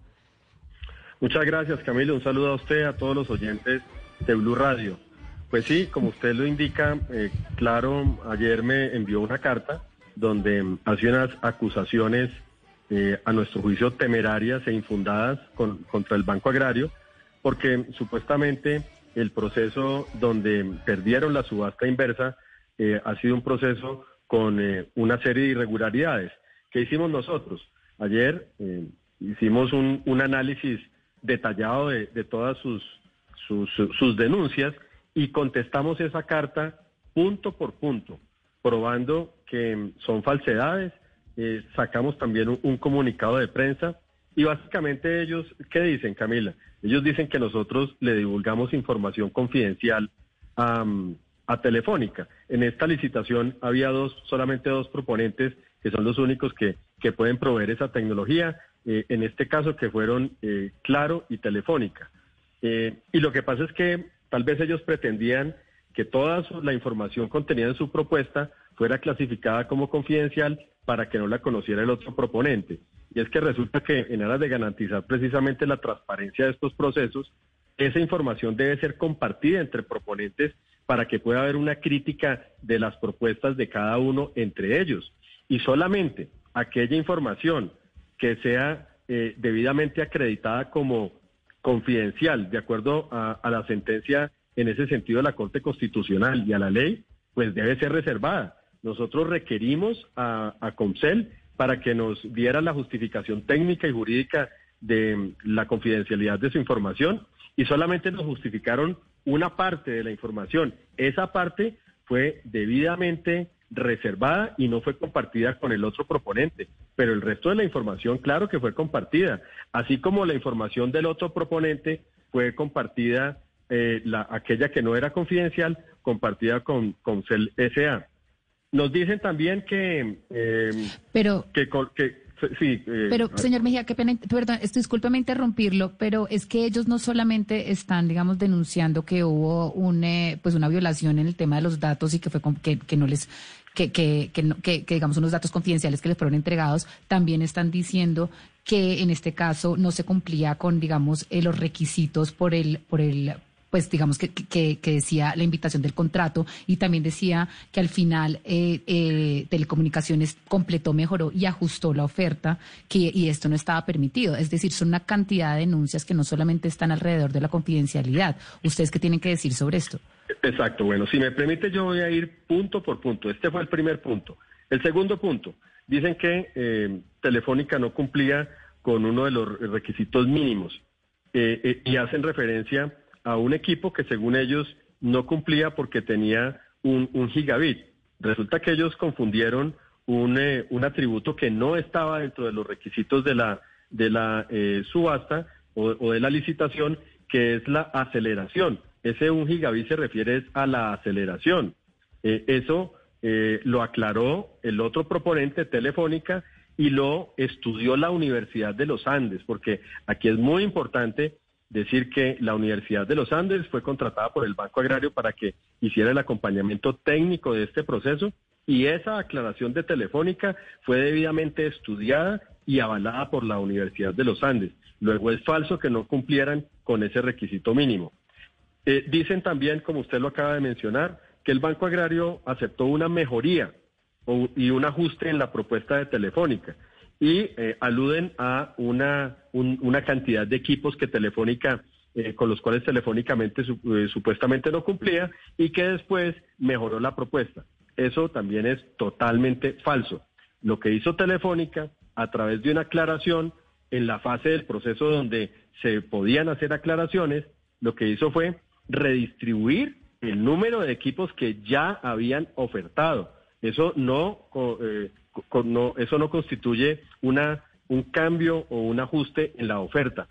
Muchas gracias, Camilo. Un saludo a usted, a todos los oyentes de Blue Radio. Pues sí, como usted lo indica, eh, claro, ayer me envió una carta donde hace unas acusaciones eh, a nuestro juicio temerarias e infundadas con- contra el Banco Agrario, porque supuestamente el proceso donde perdieron la subasta inversa eh, ha sido un proceso con eh, una serie de irregularidades. ¿Qué hicimos nosotros? Ayer eh, hicimos un, un análisis detallado de, todas sus, sus, sus denuncias y contestamos esa carta punto por punto, probando que son falsedades. Eh, sacamos también un, un comunicado de prensa y básicamente ellos, ¿qué dicen, Camila? Ellos dicen que nosotros le divulgamos información confidencial a, a Telefónica. En esta licitación había dos, solamente dos proponentes que son los únicos que, que pueden proveer esa tecnología, eh, en este caso que fueron eh, Claro y Telefónica. Eh, y lo que pasa es que tal vez ellos pretendían que toda la información contenida en su propuesta fuera clasificada como confidencial para que no la conociera el otro proponente. Y es que resulta que en aras de garantizar precisamente la transparencia de estos procesos, esa información debe ser compartida entre proponentes para que pueda haber una crítica de las propuestas de cada uno entre ellos. Y solamente aquella información que sea eh, debidamente acreditada como confidencial, de acuerdo a, la sentencia en ese sentido de la Corte Constitucional y a la ley, pues debe ser reservada. nosotros requerimos a, a para que nos diera la justificación técnica y jurídica de la confidencialidad de su información y solamente nos justificaron una parte de la información. Esa parte fue debidamente reservada y no fue compartida con el otro proponente, pero el resto de la información, claro que fue compartida, así como la información del otro proponente fue compartida, eh, la, aquella que no era confidencial, compartida con, con CEL SA. Nos dicen también que... eh, Pero que, que- sí, eh, Pero, señor Mejía, qué pena, perdón, esto, discúlpeme interrumpirlo, pero es que ellos no solamente están, digamos, denunciando que hubo un, eh, pues una violación en el tema de los datos y que fue con- que, que no les, que, que, que, que- que, digamos, unos datos confidenciales que les fueron entregados, también están diciendo que en este caso no se cumplía con, digamos, eh, los requisitos por el, por el, pues digamos que, que, que decía la invitación del contrato y también decía que al final eh, eh, Telecomunicaciones completó, mejoró y ajustó la oferta que, y esto no estaba permitido. Es decir, son una cantidad de denuncias que no solamente están alrededor de la confidencialidad. ¿Ustedes qué tienen que decir sobre esto? Exacto, bueno, si me permite yo voy a ir punto por punto. Este fue el primer punto. El segundo punto, dicen que eh, Telefónica no cumplía con uno de los requisitos mínimos eh, eh, y hacen referencia a un equipo que según ellos no cumplía porque tenía un, gigabit. Resulta que ellos confundieron un, eh, un atributo que no estaba dentro de los requisitos de la, de la eh, subasta o, de la licitación, que es la aceleración. Ese un gigabit se refiere a la aceleración. Eh, eso eh, lo aclaró el otro proponente, Telefónica, y lo estudió la Universidad de los Andes, porque aquí es muy importante decir que la Universidad de los Andes fue contratada por el Banco Agrario para que hiciera el acompañamiento técnico de este proceso y esa aclaración de Telefónica fue debidamente estudiada y avalada por la Universidad de los Andes. Luego es falso que no cumplieran con ese requisito mínimo. Eh, dicen también, como usted lo acaba de mencionar, que el Banco Agrario aceptó una mejoría y un ajuste en la propuesta de Telefónica y eh, aluden a una, un- una cantidad de equipos que Telefónica, eh, con los cuales telefónicamente su- eh, supuestamente no cumplía y que después mejoró la propuesta. Eso también es totalmente falso. Lo que hizo Telefónica a través de una aclaración en la fase del proceso donde se podían hacer aclaraciones, lo que hizo fue redistribuir el número de equipos que ya habían ofertado. Eso no, eh, no, eso no constituye una, un cambio o un ajuste en la oferta.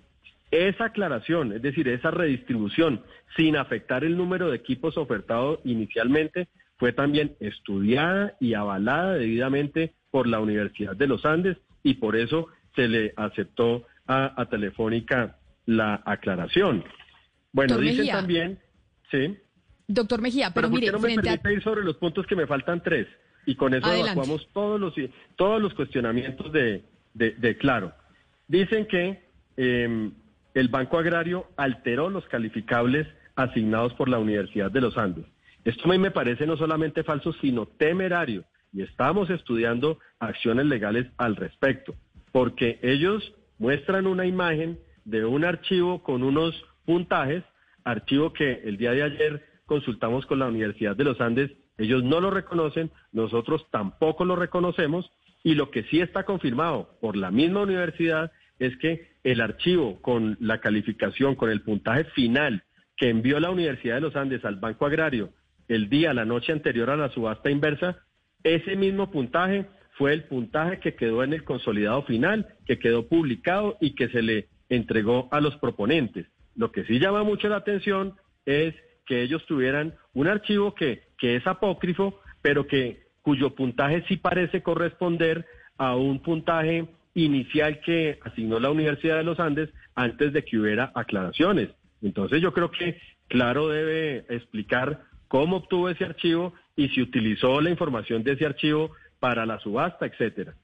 Esa aclaración, es decir, esa redistribución, sin afectar el número de equipos ofertados inicialmente, fue también estudiada y avalada debidamente por la Universidad de los Andes y por eso se le aceptó a, a Telefónica la aclaración. Bueno, Doctor dicen Mejía. también, sí. Doctor Mejía, Pero pero, ¿por mire, no me frente a... ir sobre los puntos que me faltan tres? Y con eso Adelante. evacuamos todos los, todos los cuestionamientos de, de- de Claro. Dicen que eh, el Banco Agrario alteró los calificables asignados por la Universidad de los Andes. Esto a mí me parece no solamente falso, sino temerario. Y estamos estudiando acciones legales al respecto, porque ellos muestran una imagen de un archivo con unos puntajes, archivo que el día de ayer consultamos con la Universidad de los Andes, ellos no lo reconocen, nosotros tampoco lo reconocemos, y lo que sí está confirmado por la misma universidad es que el archivo con la calificación, con el puntaje final que envió la Universidad de los Andes al Banco Agrario el día, la noche anterior a la subasta inversa, ese mismo puntaje fue el puntaje que quedó en el consolidado final, que quedó publicado y que se le entregó a los proponentes. Lo que sí llama mucho la atención es que ellos tuvieran un archivo que, que es apócrifo, pero que cuyo puntaje sí parece corresponder a un puntaje inicial que asignó la Universidad de los Andes antes de que hubiera aclaraciones. Entonces yo creo que Claro debe explicar cómo obtuvo ese archivo y si utilizó la información de ese archivo para la subasta, etcétera.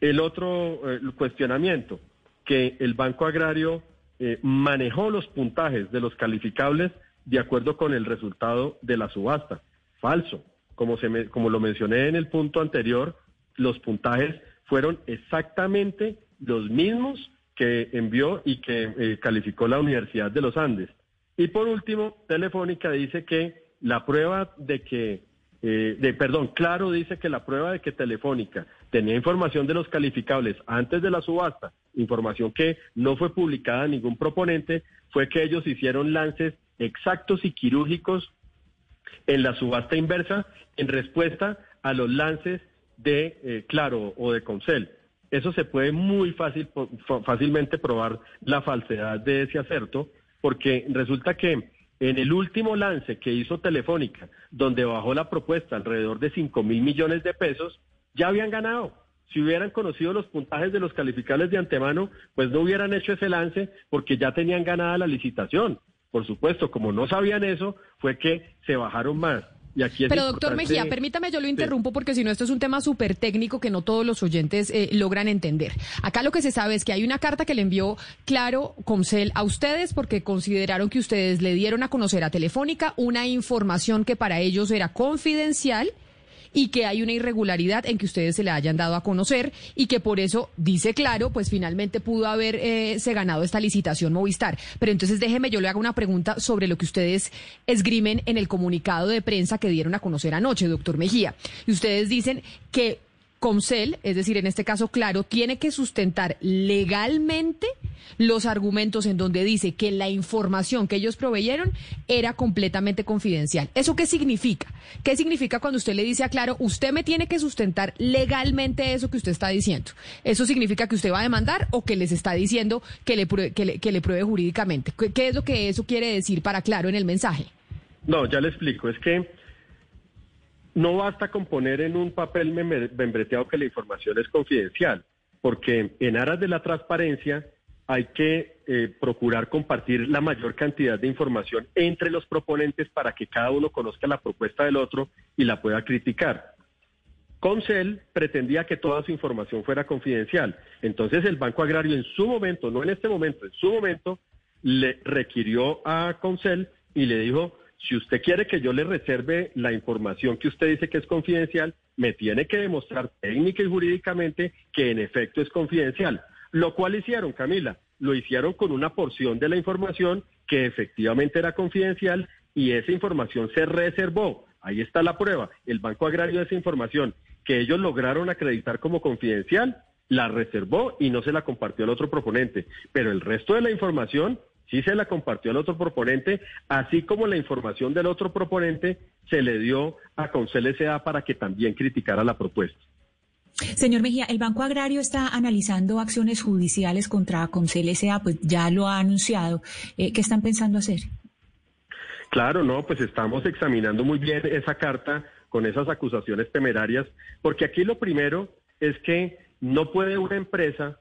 El otro eh, cuestionamiento, que el Banco Agrario eh, manejó los puntajes de los calificables de acuerdo con el resultado de la subasta. Falso. Como, se me- como lo mencioné en el punto anterior, los puntajes fueron exactamente los mismos que envió y que eh, calificó la Universidad de los Andes. Y por último, Telefónica dice que la prueba de que eh, de, perdón, Claro dice que la prueba de que Telefónica tenía información de los calificables antes de la subasta, información que no fue publicada a ningún proponente, fue que ellos hicieron lances exactos y quirúrgicos en la subasta inversa en respuesta a los lances de eh, Claro o de Concel. Eso se puede muy fácil, fácilmente probar la falsedad de ese acerto, porque resulta que en el último lance que hizo Telefónica, donde bajó la propuesta alrededor de 5 mil millones de pesos, ya habían ganado. Si hubieran conocido los puntajes de los calificables de antemano, pues no hubieran hecho ese lance porque ya tenían ganada la licitación. Por supuesto, como no sabían eso, fue que se bajaron más. Y aquí es Pero doctor Mejía, permítame, yo lo interrumpo porque si no, esto es un tema súper técnico que no todos los oyentes eh, logran entender. Acá lo que se sabe es que hay una carta que le envió Claro Comcel a ustedes porque consideraron que ustedes le dieron a conocer a Telefónica una información que para ellos era confidencial y que hay una irregularidad en que ustedes se le hayan dado a conocer y que por eso, dice claro, pues finalmente pudo haber eh, ganado esta licitación Movistar. Pero entonces déjeme, yo le hago una pregunta sobre lo que ustedes esgrimen en el comunicado de prensa que dieron a conocer anoche, doctor Mejía. Y ustedes dicen que Comcel, es decir, en este caso, claro, tiene que sustentar legalmente los argumentos en donde dice que la información que ellos proveyeron era completamente confidencial. ¿Eso qué significa? ¿Qué significa cuando usted le dice a Claro, usted me tiene que sustentar legalmente eso que usted está diciendo? ¿Eso significa que usted va a demandar o que les está diciendo que le, prue- que le, que pruebe jurídicamente? ¿Qué, qué es lo que eso quiere decir para Claro en el mensaje? No, ya le explico. Es que no basta con poner en un papel membre- membreteado que la información es confidencial, porque en aras de la transparencia hay que eh, procurar compartir la mayor cantidad de información entre los proponentes para que cada uno conozca la propuesta del otro y la pueda criticar. Concel pretendía que toda su información fuera confidencial. Entonces el Banco Agrario en su momento, no en este momento, en su momento, le requirió a Concel y le dijo, si usted quiere que yo le reserve la información que usted dice que es confidencial, me tiene que demostrar técnica y jurídicamente que en efecto es confidencial. Lo cual hicieron, Camila, lo hicieron con una porción de la información que efectivamente era confidencial y esa información se reservó. Ahí está la prueba. El Banco Agrario de esa información que ellos lograron acreditar como confidencial, la reservó y no se la compartió al otro proponente. Pero el resto de la información sí se la compartió al otro proponente, así como la información del otro proponente se le dio a Concel S.A. para que también criticara la propuesta. Señor Mejía, el Banco Agrario está analizando acciones judiciales contra Concel S.A., pues ya lo ha anunciado. Eh, ¿Qué están pensando hacer? Claro, no, pues estamos examinando muy bien esa carta con esas acusaciones temerarias, porque aquí lo primero es que no puede una empresa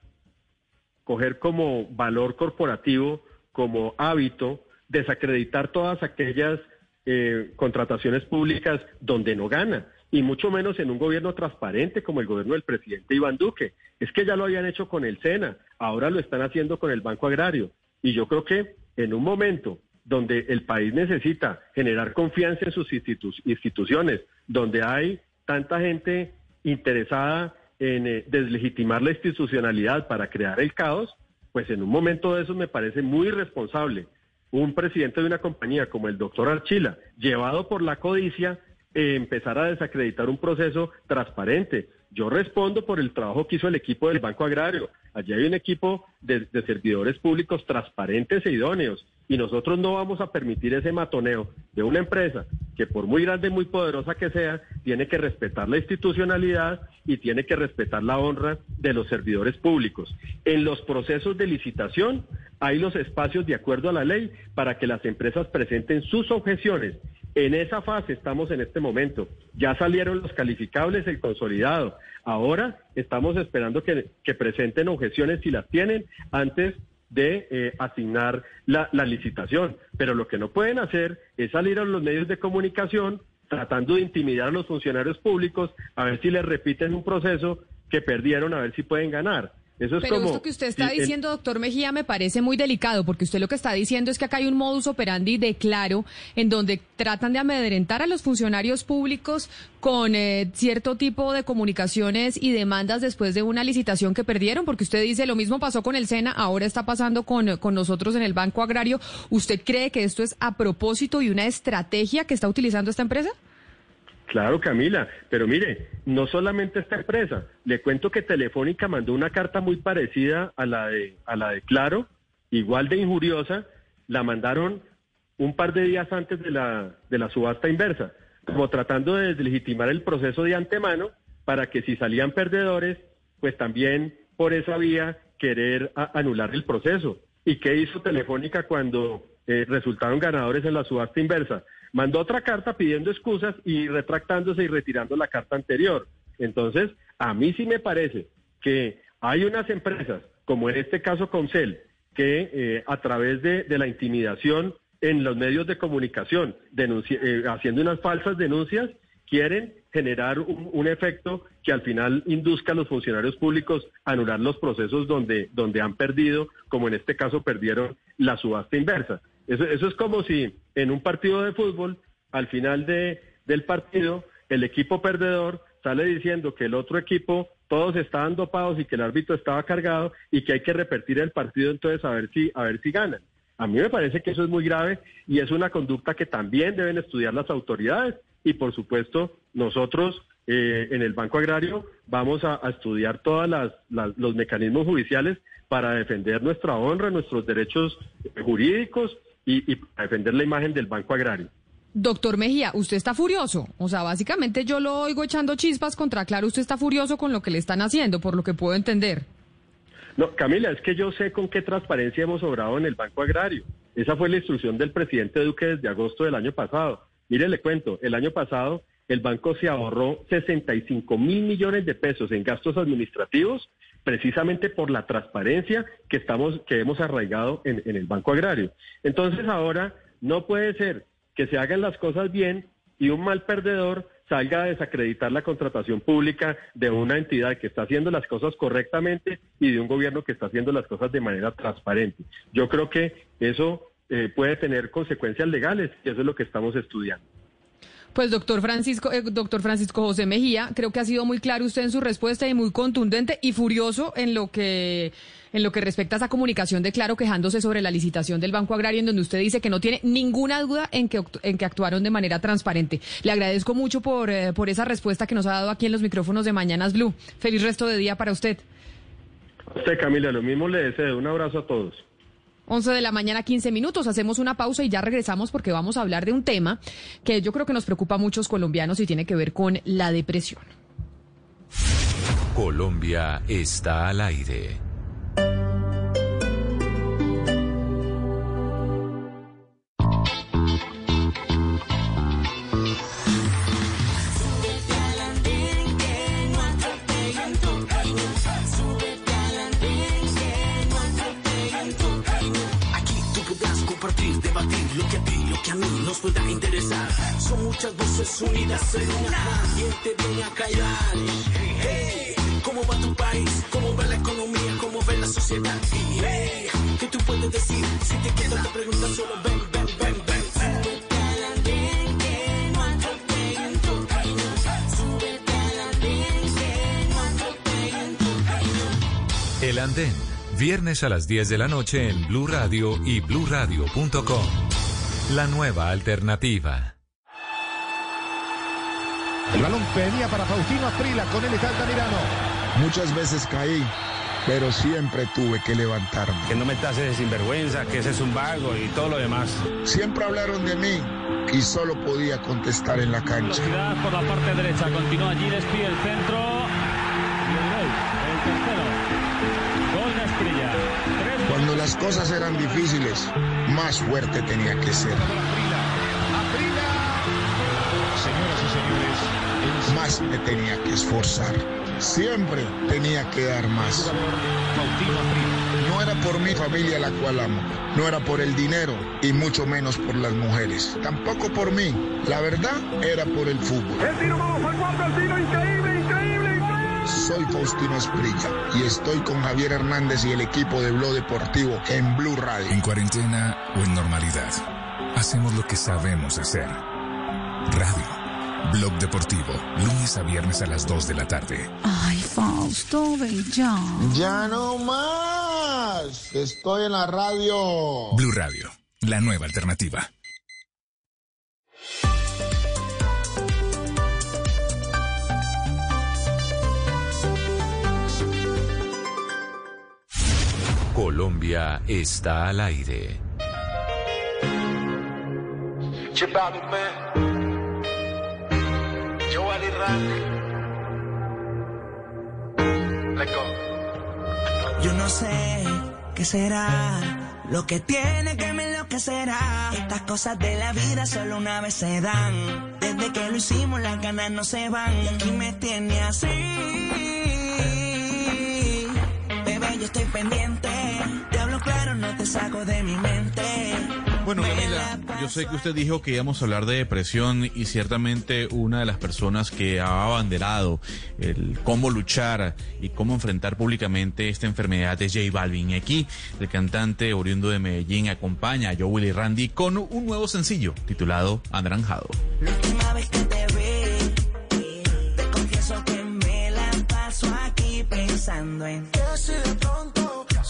coger como valor corporativo, como hábito, desacreditar todas aquellas eh, contrataciones públicas donde no gana, y mucho menos en un gobierno transparente como el gobierno del presidente Iván Duque. Es que ya lo habían hecho con el SENA, ahora lo están haciendo con el Banco Agrario, y yo creo que en un momento donde el país necesita generar confianza en sus institu- instituciones, donde hay tanta gente interesada en eh, deslegitimar la institucionalidad para crear el caos, pues en un momento de eso me parece muy irresponsable un presidente de una compañía como el doctor Archila, llevado por la codicia, eh, empezar a desacreditar un proceso transparente. Yo respondo por el trabajo que hizo el equipo del Banco Agrario. Allí hay un equipo de servidores públicos transparentes e idóneos y nosotros no vamos a permitir ese matoneo de una empresa que por muy grande y muy poderosa que sea, tiene que respetar la institucionalidad y tiene que respetar la honra de los servidores públicos. En los procesos de licitación hay los espacios de acuerdo a la ley para que las empresas presenten sus objeciones. En esa fase estamos en este momento. Ya salieron los calificables, el consolidado. Ahora estamos esperando que, que presenten objeciones si las tienen antes de eh, asignar la, la licitación. Pero lo que no pueden hacer es salir a los medios de comunicación tratando de intimidar a los funcionarios públicos a ver si les repiten un proceso que perdieron, a ver si pueden ganar. Eso es Pero como esto que usted está el- diciendo, doctor Mejía, me parece muy delicado, porque usted lo que está diciendo es que acá hay un modus operandi de claro, en donde tratan de amedrentar a los funcionarios públicos con eh, cierto tipo de comunicaciones y demandas después de una licitación que perdieron, porque usted dice lo mismo pasó con el SENA, ahora está pasando con, con nosotros en el Banco Agrario. ¿Usted cree que esto es a propósito y una estrategia que está utilizando esta empresa? Claro, Camila, pero mire, no solamente esta empresa, le cuento que Telefónica mandó una carta muy parecida a la de a la de Claro, igual de injuriosa, la mandaron un par de días antes de la de la subasta inversa, como tratando de deslegitimar el proceso de antemano para que si salían perdedores, pues también por esa vía querer anular el proceso. ¿Y qué hizo Telefónica cuando eh, resultaron ganadores en la subasta inversa? Mandó otra carta pidiendo excusas y retractándose y retirando la carta anterior. Entonces, a mí sí me parece que hay unas empresas, como en este caso Concel, que eh, a través de, de la intimidación en los medios de comunicación, eh, haciendo unas falsas denuncias, quieren generar un, un efecto que al final induzca a los funcionarios públicos a anular los procesos donde, donde han perdido, como en este caso perdieron la subasta inversa. Eso, es como si en un partido de fútbol, al final de, del partido, el equipo perdedor sale diciendo que el otro equipo todos estaban dopados y que el árbitro estaba cargado y que hay que repetir el partido entonces a ver si a ver si ganan. A mí me parece que eso es muy grave y es una conducta que también deben estudiar las autoridades y por supuesto nosotros eh, en el Banco Agrario vamos a, estudiar todos los mecanismos judiciales para defender nuestra honra, nuestros derechos jurídicos y, y para defender la imagen del Banco Agrario. Doctor Mejía, usted está furioso. O sea, básicamente yo lo oigo echando chispas contra Claro. Usted está furioso con lo que le están haciendo, por lo que puedo entender. No, Camila, es que yo sé con qué transparencia hemos obrado en el Banco Agrario. Esa fue la instrucción del presidente Duque desde agosto del año pasado. Mire, le cuento, el año pasado el banco se ahorró 65 mil millones de pesos en gastos administrativos precisamente por la transparencia que estamos que hemos arraigado en, en el Banco Agrario. Entonces ahora no puede ser que se hagan las cosas bien y un mal perdedor salga a desacreditar la contratación pública de una entidad que está haciendo las cosas correctamente y de un gobierno que está haciendo las cosas de manera transparente. Yo creo que eso eh, puede tener consecuencias legales y eso es lo que estamos estudiando. Pues doctor Francisco, eh, doctor Francisco José Mejía, creo que ha sido muy claro usted en su respuesta y muy contundente y furioso en lo que en lo que respecta a esa comunicación de Claro quejándose sobre la licitación del Banco Agrario en donde usted dice que no tiene ninguna duda en que en que actuaron de manera transparente. Le agradezco mucho por eh, por esa respuesta que nos ha dado aquí en los micrófonos de Mañanas Blue. Feliz resto de día para usted. A usted Camila, lo mismo le deseo. Un abrazo a todos. 11 de la mañana, 15 minutos. Hacemos una pausa y ya regresamos porque vamos a hablar de un tema que yo creo que nos preocupa a muchos colombianos y tiene que ver con la depresión. Colombia está al aire. Lo que a ti, lo que a mí nos pueda interesar. Son muchas voces unidas en una. ¿Quién te viene a callar? Hey, ¿cómo va tu país? ¿Cómo va la economía? ¿Cómo va la sociedad? Hey, ¿qué tú puedes decir? Si te quedas te preguntas solo ven, ven, ven, ven. Camino. El Andén. Viernes a las 10 de la noche en Blue Radio y bluradio.com. La nueva alternativa. El balón venía para Faustino Aprila, con él está Altamirano. Muchas veces caí, pero siempre tuve que levantarme. Que no me tases de sinvergüenza, que ese es un vago y todo lo demás. Siempre hablaron de mí y solo podía contestar en la cancha. Velocidad por la parte derecha, continúa allí, despide el centro. Y el gol, el tercero. Gol de Esprilla. Las cosas eran difíciles, más fuerte tenía que ser. Señoras y señores, Más me tenía que esforzar. Siempre tenía que dar más. No era por mi familia la cual amo. No era por el dinero y mucho menos por las mujeres. Tampoco por mí. La verdad era por el fútbol. El tiro, vamos al cuarto, el tiro, increíble. Soy Faustino Esprilla y estoy con Javier Hernández y el equipo de Blog Deportivo en Blue Radio. En cuarentena o en normalidad, hacemos lo que sabemos hacer. Radio. Blog Deportivo, lunes a viernes a las 2 de la tarde. Ay, Fausto, ven ya. Ya no más. Estoy en la radio. Blue Radio, la nueva alternativa. Colombia está al aire. Yo no sé qué será lo que tiene que me enloquecerá. Estas cosas de la vida solo una vez se dan. Desde que lo hicimos las ganas no se van. Y aquí me tiene así. Bebé, yo estoy pendiente. Te hablo claro, no te saco de mi mente. Bueno, Camila, yo sé que usted dijo que íbamos a hablar de depresión y ciertamente una de las personas que ha abanderado el cómo luchar y cómo enfrentar públicamente esta enfermedad es J Balvin. Y aquí el cantante oriundo de Medellín acompaña a Joe Willy Randy con un nuevo sencillo titulado Anaranjado. La última vez que te vi, te confieso que me la paso aquí pensando en.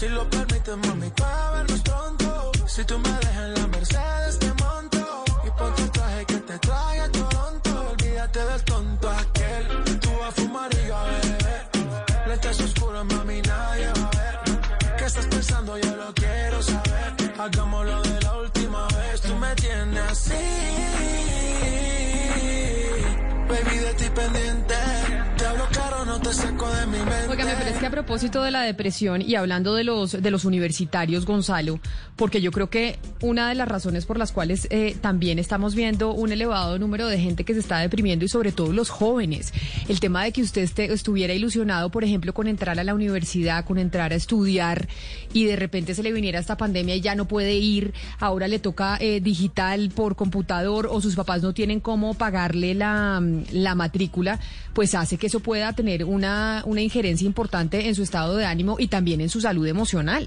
Si lo permites, mami, para vernos pronto. Si tú me dejas en la Mercedes, te monto. Y ponte el traje que te trae a Toronto. Olvídate del tonto aquel. Tú vas a fumar y a beber. Lentes oscuros, mami, nadie va a ver. ¿Qué estás pensando? Yo lo quiero saber. Hagámoslo de la última vez. Tú me tienes así. Baby, de ti pendiente. Te hablo caro, no te saco de mi mente. Óigame, pero es que a propósito de la depresión y hablando de los, de los universitarios, Gonzalo, porque yo creo que una de las razones por las cuales eh, también estamos viendo un elevado número de gente que se está deprimiendo y sobre todo los jóvenes, el tema de que usted estuviera ilusionado, por ejemplo, con entrar a la universidad, con entrar a estudiar y de repente se le viniera esta pandemia y ya no puede ir, ahora le toca eh, digital por computador o sus papás no tienen cómo pagarle la, mm, la matrícula, pues hace que eso pueda tener una, una injerencia importante en su estado de ánimo y también en su salud emocional.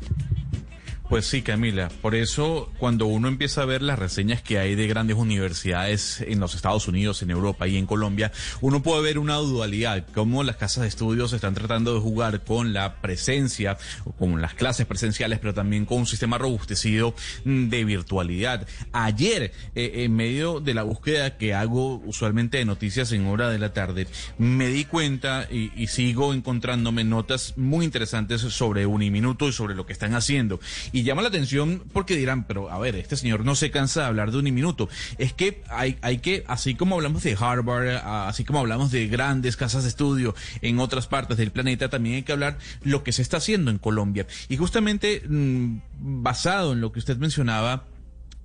Pues sí, Camila. Por eso, cuando uno empieza a ver las reseñas que hay de grandes universidades en los Estados Unidos, en Europa y en Colombia, uno puede ver una dualidad, cómo las casas de estudios están tratando de jugar con la presencia, con las clases presenciales, pero también con un sistema robustecido mm, de virtualidad. Ayer, eh, en medio de la búsqueda que hago usualmente de noticias en hora de la tarde, me di cuenta y, y sigo encontrándome notas muy interesantes sobre Uniminuto y sobre lo que están haciendo. Y llama la atención porque dirán, pero a ver, este señor no se cansa de hablar de Uniminuto. Es que hay, hay que, así como hablamos de Harvard, así como hablamos de grandes casas de estudio en otras partes del planeta, también hay que hablar lo que se está haciendo en Colombia. Y justamente mm, basado en lo que usted mencionaba,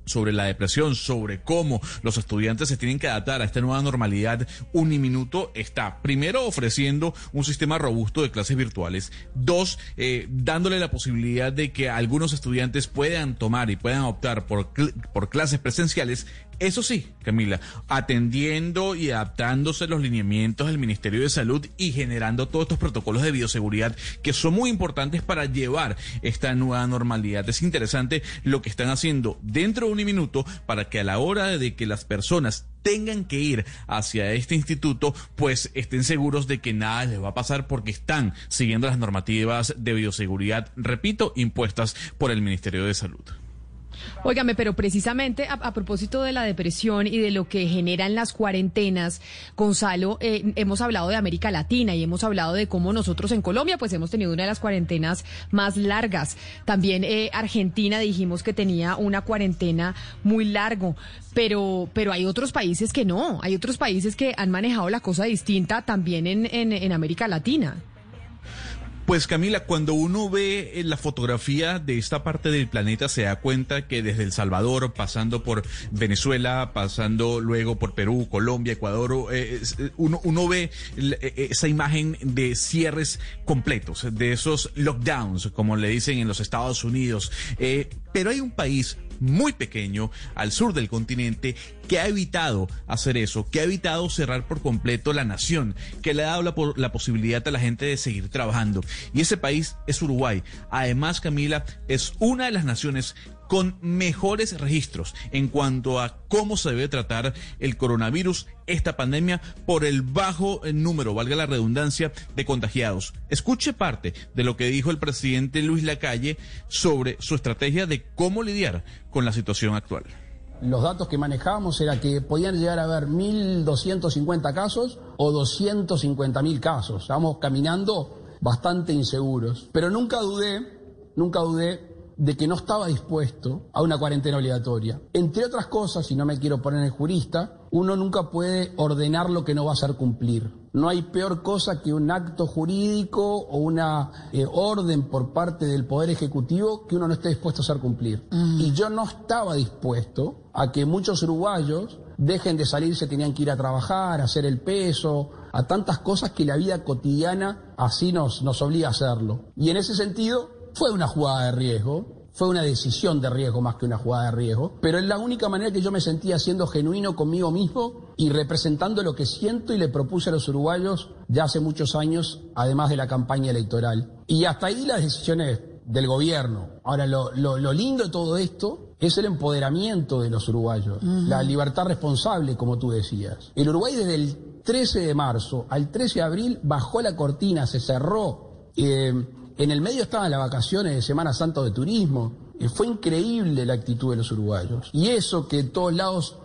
sobre la depresión, sobre cómo los estudiantes se tienen que adaptar a esta nueva normalidad, Uniminuto está primero ofreciendo un sistema robusto de clases virtuales, dos, eh, dándole la posibilidad de que algunos estudiantes puedan tomar y puedan optar por, cl- por clases presenciales. Eso sí, Camila, atendiendo y adaptándose los lineamientos del Ministerio de Salud y generando todos estos protocolos de bioseguridad que son muy importantes para llevar esta nueva normalidad. Es interesante lo que están haciendo dentro de un minuto para que a la hora de que las personas tengan que ir hacia este instituto, pues estén seguros de que nada les va a pasar porque están siguiendo las normativas de bioseguridad, repito, impuestas por el Ministerio de Salud. Óigame, pero precisamente a, propósito de la depresión y de lo que generan las cuarentenas, Gonzalo, eh, hemos hablado de América Latina y hemos hablado de cómo nosotros en Colombia pues hemos tenido una de las cuarentenas más largas. También eh, Argentina dijimos que tenía una cuarentena muy largo, pero, pero hay otros países que no, hay otros países que han manejado la cosa distinta también en, en América Latina. Pues Camila, cuando uno ve eh, la fotografía de esta parte del planeta se da cuenta que desde El Salvador, pasando por Venezuela, pasando luego por Perú, Colombia, Ecuador, eh, eh, uno, uno ve esa imagen de cierres completos, de esos lockdowns, como le dicen en los Estados Unidos. Pero hay un país muy pequeño al sur del continente que ha evitado hacer eso, que ha evitado cerrar por completo la nación, que le ha dado la, la posibilidad a la gente de seguir trabajando. Y ese país es Uruguay. Además, Camila, es una de las naciones con mejores registros en cuanto a cómo se debe tratar el coronavirus, esta pandemia, por el bajo eh, número, valga la redundancia, de contagiados. Escuche parte de lo que dijo el presidente Luis Lacalle sobre su estrategia de cómo lidiar con la situación actual. Los datos que manejábamos era que podían llegar a haber 1.250 casos o 250.000 casos. Estábamos caminando bastante inseguros. Pero nunca dudé nunca dudé de que no estaba dispuesto a una cuarentena obligatoria. Entre otras cosas, y no me quiero poner en jurista, uno nunca puede ordenar lo que no va a hacer cumplir. No hay peor cosa que un acto jurídico o una eh, orden por parte del Poder Ejecutivo que uno no esté dispuesto a hacer cumplir. Y yo no estaba dispuesto a que muchos uruguayos dejen de salir, se tenían que ir a trabajar, a hacer el peso, a tantas cosas que la vida cotidiana así nos, nos obliga a hacerlo. Y en ese sentido, fue una jugada de riesgo, fue una decisión de riesgo más que una jugada de riesgo, pero es la única manera que yo me sentía siendo genuino conmigo mismo y representando lo que siento y le propuse a los uruguayos ya hace muchos años, además de la campaña electoral. Y hasta ahí las decisiones del gobierno. Ahora, lo, lo- lo lindo de todo esto es el empoderamiento de los uruguayos, la libertad responsable, como tú decías. El Uruguay desde el 13 de marzo al 13 de abril bajó la cortina, se cerró. Eh, en el medio estaban las vacaciones de Semana Santa de turismo. Fue increíble la actitud de los uruguayos. Y eso que en todos lados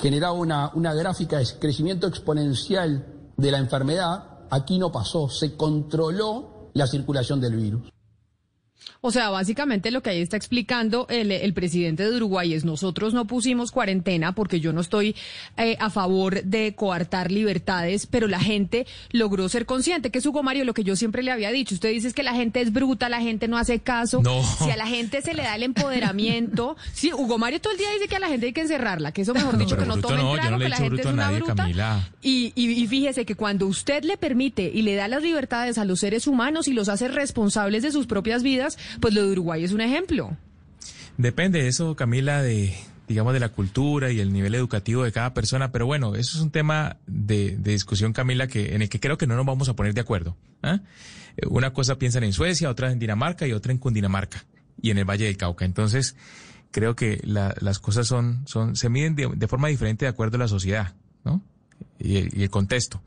generaba una, una gráfica de crecimiento exponencial de la enfermedad, aquí no pasó. Se controló la circulación del virus. O sea, básicamente lo que ahí está explicando el, el presidente de Uruguay es nosotros no pusimos cuarentena porque yo no estoy eh, a favor de coartar libertades, pero la gente logró ser consciente, que es Hugo Mario, lo que yo siempre le había dicho. Usted dice es que la gente es bruta, la gente no hace caso. No. Si a la gente se le da el empoderamiento, (laughs) sí, Hugo Mario todo el día dice que a la gente hay que encerrarla, que eso mejor dicho que no tomen no, le que la gente es una nadie, bruta. Y, y fíjese que cuando usted le permite y le da las libertades a los seres humanos y los hace responsables de sus propias vidas, pues lo de Uruguay es un ejemplo. Depende de eso, Camila, de digamos de la cultura y el nivel educativo de cada persona, pero bueno, eso es un tema de, discusión, Camila, que en el que creo que no nos vamos a poner de acuerdo. ¿ah? Eh, Una cosa piensan en Suecia, otra en Dinamarca y otra en Cundinamarca y en el Valle del Cauca. Entonces, creo que la- las cosas son, son, se miden de, de forma diferente de acuerdo a la sociedad, ¿no? Y, el- y el contexto.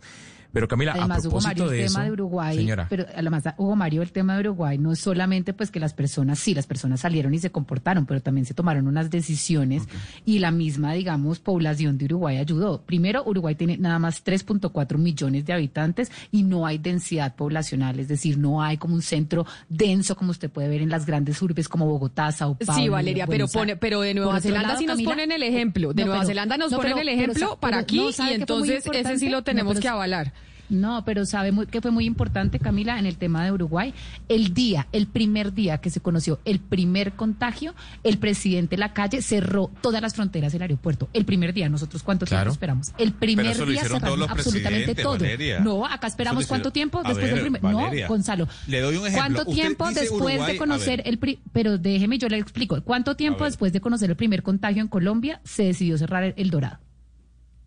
Pero Camila, Además, a Hugo propósito Mario, el de tema eso, de Uruguay, señora. pero además, Hugo Mario, el tema de Uruguay no es solamente pues que las personas, sí, las personas salieron y se comportaron, pero también se tomaron unas decisiones y la misma, digamos, población de Uruguay ayudó. Primero, Uruguay tiene nada más 3.4 millones de habitantes y no hay densidad poblacional, es decir, no hay como un centro denso como usted puede ver en las grandes urbes como Bogotá, Sao Paulo. Sí, Valeria, pero pone, pero de Nueva Zelanda lado, sí nos Camila, ponen el ejemplo. De no, Nueva pero- Zelanda nos no, ponen pero- el ejemplo para pero aquí no, y ¿sabe qué fue muy entonces ese sí lo tenemos No, pero que avalar. No, pero sabe muy, que fue muy importante, Camila, en el tema de Uruguay. El día, el primer día que se conoció el primer contagio, el presidente Lacalle cerró todas las fronteras del aeropuerto. El primer día, nosotros cuánto Claro. tiempo esperamos. El primer eso día cerraron absolutamente todo. Valeria. No, acá esperamos cuánto tiempo A después ver, del primer. Valeria, No, Gonzalo. le doy un ejemplo. ¿Cuánto tiempo después Uruguay, de conocer el pri- pero déjeme yo le explico. ¿Cuánto tiempo después de conocer el primer contagio en Colombia se decidió cerrar el, el Dorado?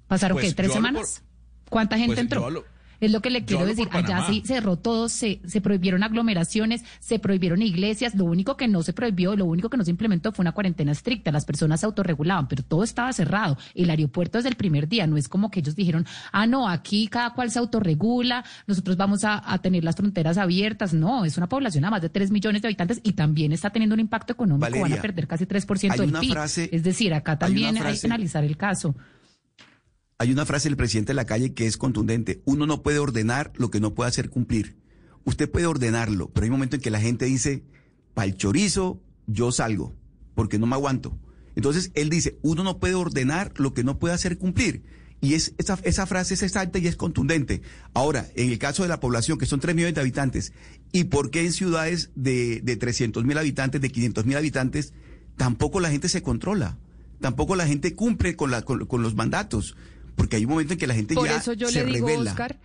¿Pasaron Pues qué? ¿Tres semanas? ¿Cuánta gente Pues entró? Es lo que le quiero decir. Allá sí cerró todo, se, se prohibieron aglomeraciones, se prohibieron iglesias. Lo único que no se prohibió, lo único que no se implementó fue una cuarentena estricta. Las personas se autorregulaban, pero todo estaba cerrado. El aeropuerto desde el primer día. No es como que ellos dijeron, ah, no, aquí cada cual se autorregula, nosotros vamos a, a tener las fronteras abiertas. No, es una población a más de 3 millones de habitantes y también está teniendo un impacto económico. Van a perder casi 3% hay del PIB. frase- es decir, acá hay también hay, frase- que analizar el caso. Hay una frase del presidente de la calle que es contundente. Uno no puede ordenar lo que no puede hacer cumplir. Usted puede ordenarlo, pero hay un momento en que la gente dice, para el chorizo yo salgo, porque no me aguanto. Entonces él dice, uno no puede ordenar lo que no puede hacer cumplir. Y es, esa, esa frase es exacta y es contundente. Ahora, en el caso de la población, que son 3 millones de habitantes, ¿y por qué en ciudades de, de 300 mil habitantes, de 500 mil habitantes, tampoco la gente se controla? Tampoco la gente cumple con, la, con, con los mandatos. Porque hay un momento en que la gente Por ya eso yo se le digo, revela. Oscar,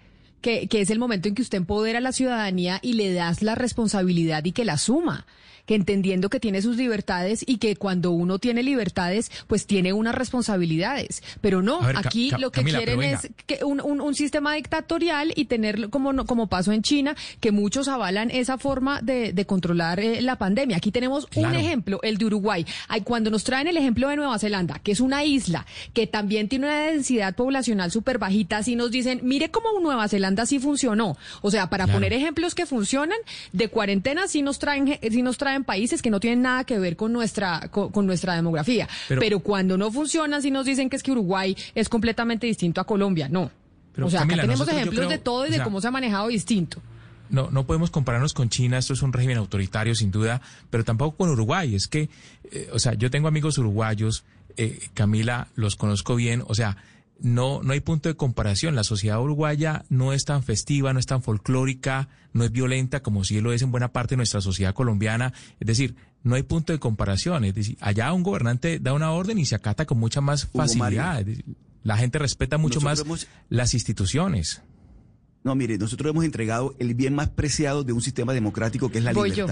que, que es el momento en que usted empodera a la ciudadanía y le das la responsabilidad y que la suma. Que entendiendo que tiene sus libertades y que cuando uno tiene libertades, pues tiene unas responsabilidades. Pero no, ver, aquí lo que Camila, quieren es que un, un- un sistema dictatorial y tener como, como pasó en China, que muchos avalan esa forma de, de controlar eh, la pandemia. Aquí tenemos un ejemplo, el de Uruguay. Ay, cuando nos traen el ejemplo de Nueva Zelanda, que es una isla que también tiene una densidad poblacional súper bajita, así nos dicen, mire cómo Nueva Zelanda sí funcionó. O sea, para Claro. poner ejemplos que funcionan, de cuarentena sí nos traen, ge- sí nos traen países que no tienen nada que ver con nuestra, con, con nuestra demografía. Pero- Pero, cuando no funcionan, sí nos dicen que es que Uruguay es completamente distinto a Colombia. No. Pero, o sea, Camila, acá tenemos ejemplos creo- de todo y o de cómo se ha manejado distinto. no, no podemos compararnos con China, esto es un régimen autoritario sin duda, pero tampoco con Uruguay. Es que, eh, o sea, yo tengo amigos uruguayos, eh, Camila, los conozco bien, o sea, no, no hay punto de comparación. La sociedad uruguaya no es tan festiva, no es tan folclórica, no es violenta como sí lo es en buena parte de nuestra sociedad colombiana. Es decir, no hay punto de comparación. Es decir, allá un gobernante da una orden y se acata con mucha más facilidad. Mario. Es decir, la gente respeta mucho Nosotros más hemos- las instituciones. No, mire, nosotros hemos entregado el bien más preciado de un sistema democrático que es la Voy yo.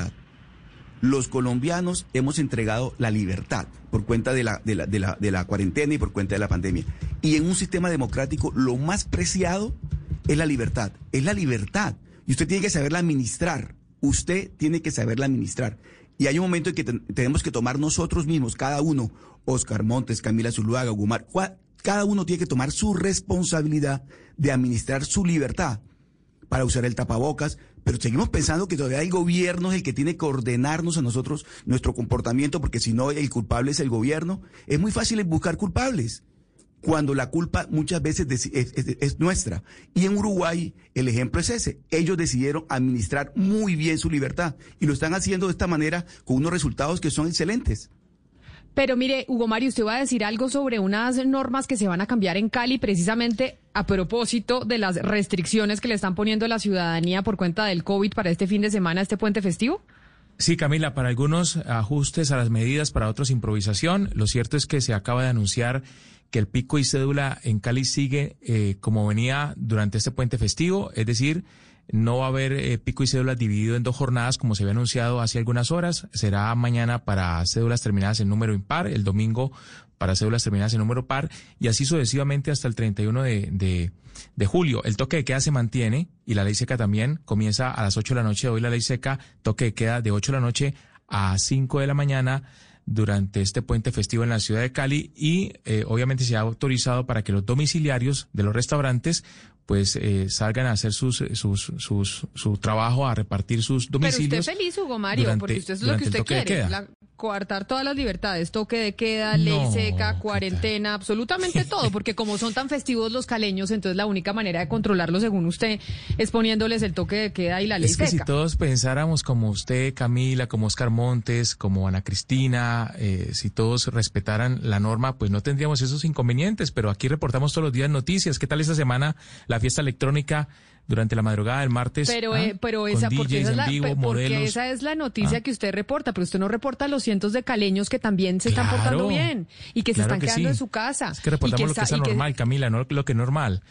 Los colombianos hemos entregado la libertad por cuenta de la, cuarentena y por cuenta de la pandemia. Y en un sistema democrático lo más preciado es la libertad. Es la libertad. Y usted tiene que saberla administrar. Usted tiene que saberla administrar. Y hay un momento en que ten- tenemos que tomar nosotros mismos, cada uno, Oscar Montes, Camila Zuluaga, Gumar, cada uno tiene que tomar su responsabilidad de administrar su libertad para usar el tapabocas, pero seguimos pensando que todavía el gobierno es el que tiene que ordenarnos a nosotros nuestro comportamiento, porque si no el culpable es el gobierno. Es muy fácil buscar culpables, cuando la culpa muchas veces es nuestra. Y en Uruguay el ejemplo es ese. Ellos decidieron administrar muy bien su libertad y lo están haciendo de esta manera con unos resultados que son excelentes. Pero mire, Hugo Mario, usted va a decir algo sobre unas normas que se van a cambiar en Cali precisamente a propósito de las restricciones que le están poniendo a la ciudadanía por cuenta del COVID para este fin de semana, este puente festivo. Sí, Camila, para algunos ajustes a las medidas, para otros improvisación. Lo cierto es que se acaba de anunciar que el pico y cédula en Cali sigue eh, como venía durante este puente festivo, es decir, no va a haber eh, pico y cédula dividido en dos jornadas como se había anunciado hace algunas horas. Será mañana para cédulas terminadas en número impar, el domingo para cédulas terminadas en número par y así sucesivamente hasta el 31 de, de, de julio. El toque de queda se mantiene y la ley seca también comienza a las 8 de la noche. Hoy la ley seca, toque de queda de 8 de la noche a 5 de la mañana durante este puente festivo en la ciudad de Cali y eh, obviamente se ha autorizado para que los domiciliarios de los restaurantes pues eh, salgan a hacer sus, sus, sus, su trabajo, a repartir sus Pero domicilios. usted feliz, Hugo Mario, durante- porque usted es lo que usted quiere. la- coartar todas las libertades, toque de queda, ley seca, cuarentena, absolutamente (laughs) todo, porque como son tan festivos los caleños, entonces la única manera de controlarlo, según usted, es poniéndoles el toque de queda y la ley Es que si seca. todos pensáramos como usted, Camila, como Oscar Montes, como Ana Cristina, eh, si todos respetaran la norma, pues no tendríamos esos inconvenientes. Pero aquí reportamos todos los días noticias. ¿Qué tal esta semana la fiesta electrónica durante la madrugada del martes? Pero, ¿Ah? eh, pero Con esa, porque, DJs esa es en la, vivo, porque modelos. esa es la noticia Ah. que usted reporta, pero usted no reporta los cientos de caleños que también se están portando bien y que se están que quedando sí. en su casa. Es que reportamos y lo que es anormal, Camila, no lo que es normal.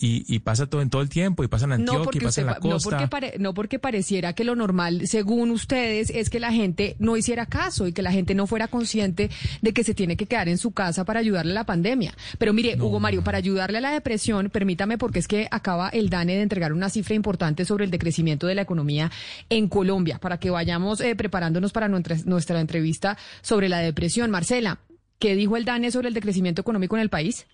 Y, y pasa todo en todo el tiempo, y pasa en Antioquia, No y pasa usted en la pa- no, costa. porque pare- no porque pareciera que lo normal, según ustedes, es que la gente no hiciera caso y que la gente no fuera consciente de que se tiene que quedar en su casa para ayudarle a la pandemia. Pero mire, Hugo Mario, para ayudarle a la depresión, permítame, porque es que acaba el DANE de entregar una cifra importante sobre el decrecimiento de la economía en Colombia, para que vayamos eh, preparándonos para nuestra, nuestra entrevista sobre la depresión. Marcela, ¿qué dijo el DANE sobre el decrecimiento económico en el país?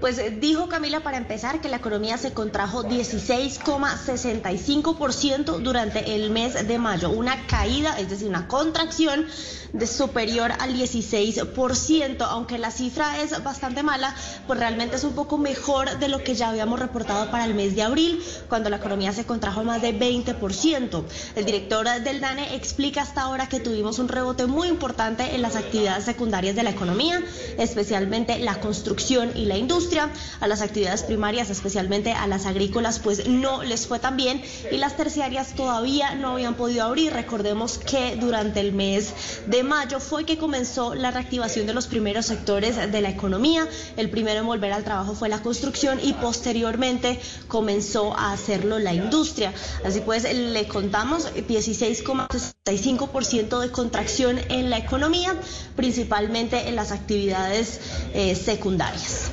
Pues eh, dijo Camila para empezar que la economía se contrajo 16,65% durante el mes de mayo, una caída, es decir, una contracción de superior al 16%, aunque la cifra es bastante mala, pues realmente es un poco mejor de lo que ya habíamos reportado para el mes de abril, cuando la economía se contrajo más de 20%. El director del DANE explica hasta ahora que tuvimos un rebote muy importante en las actividades secundarias de la economía, especialmente la construcción y la industria. A las actividades primarias, especialmente a las agrícolas, pues no les fue tan bien y las terciarias todavía no habían podido abrir. Recordemos que durante el mes de mayo fue que comenzó la reactivación de los primeros sectores de la economía. El primero en volver al trabajo fue la construcción y posteriormente comenzó a hacerlo la industria. Así pues, le contamos 16,65% de contracción en la economía, principalmente en las actividades eh, secundarias.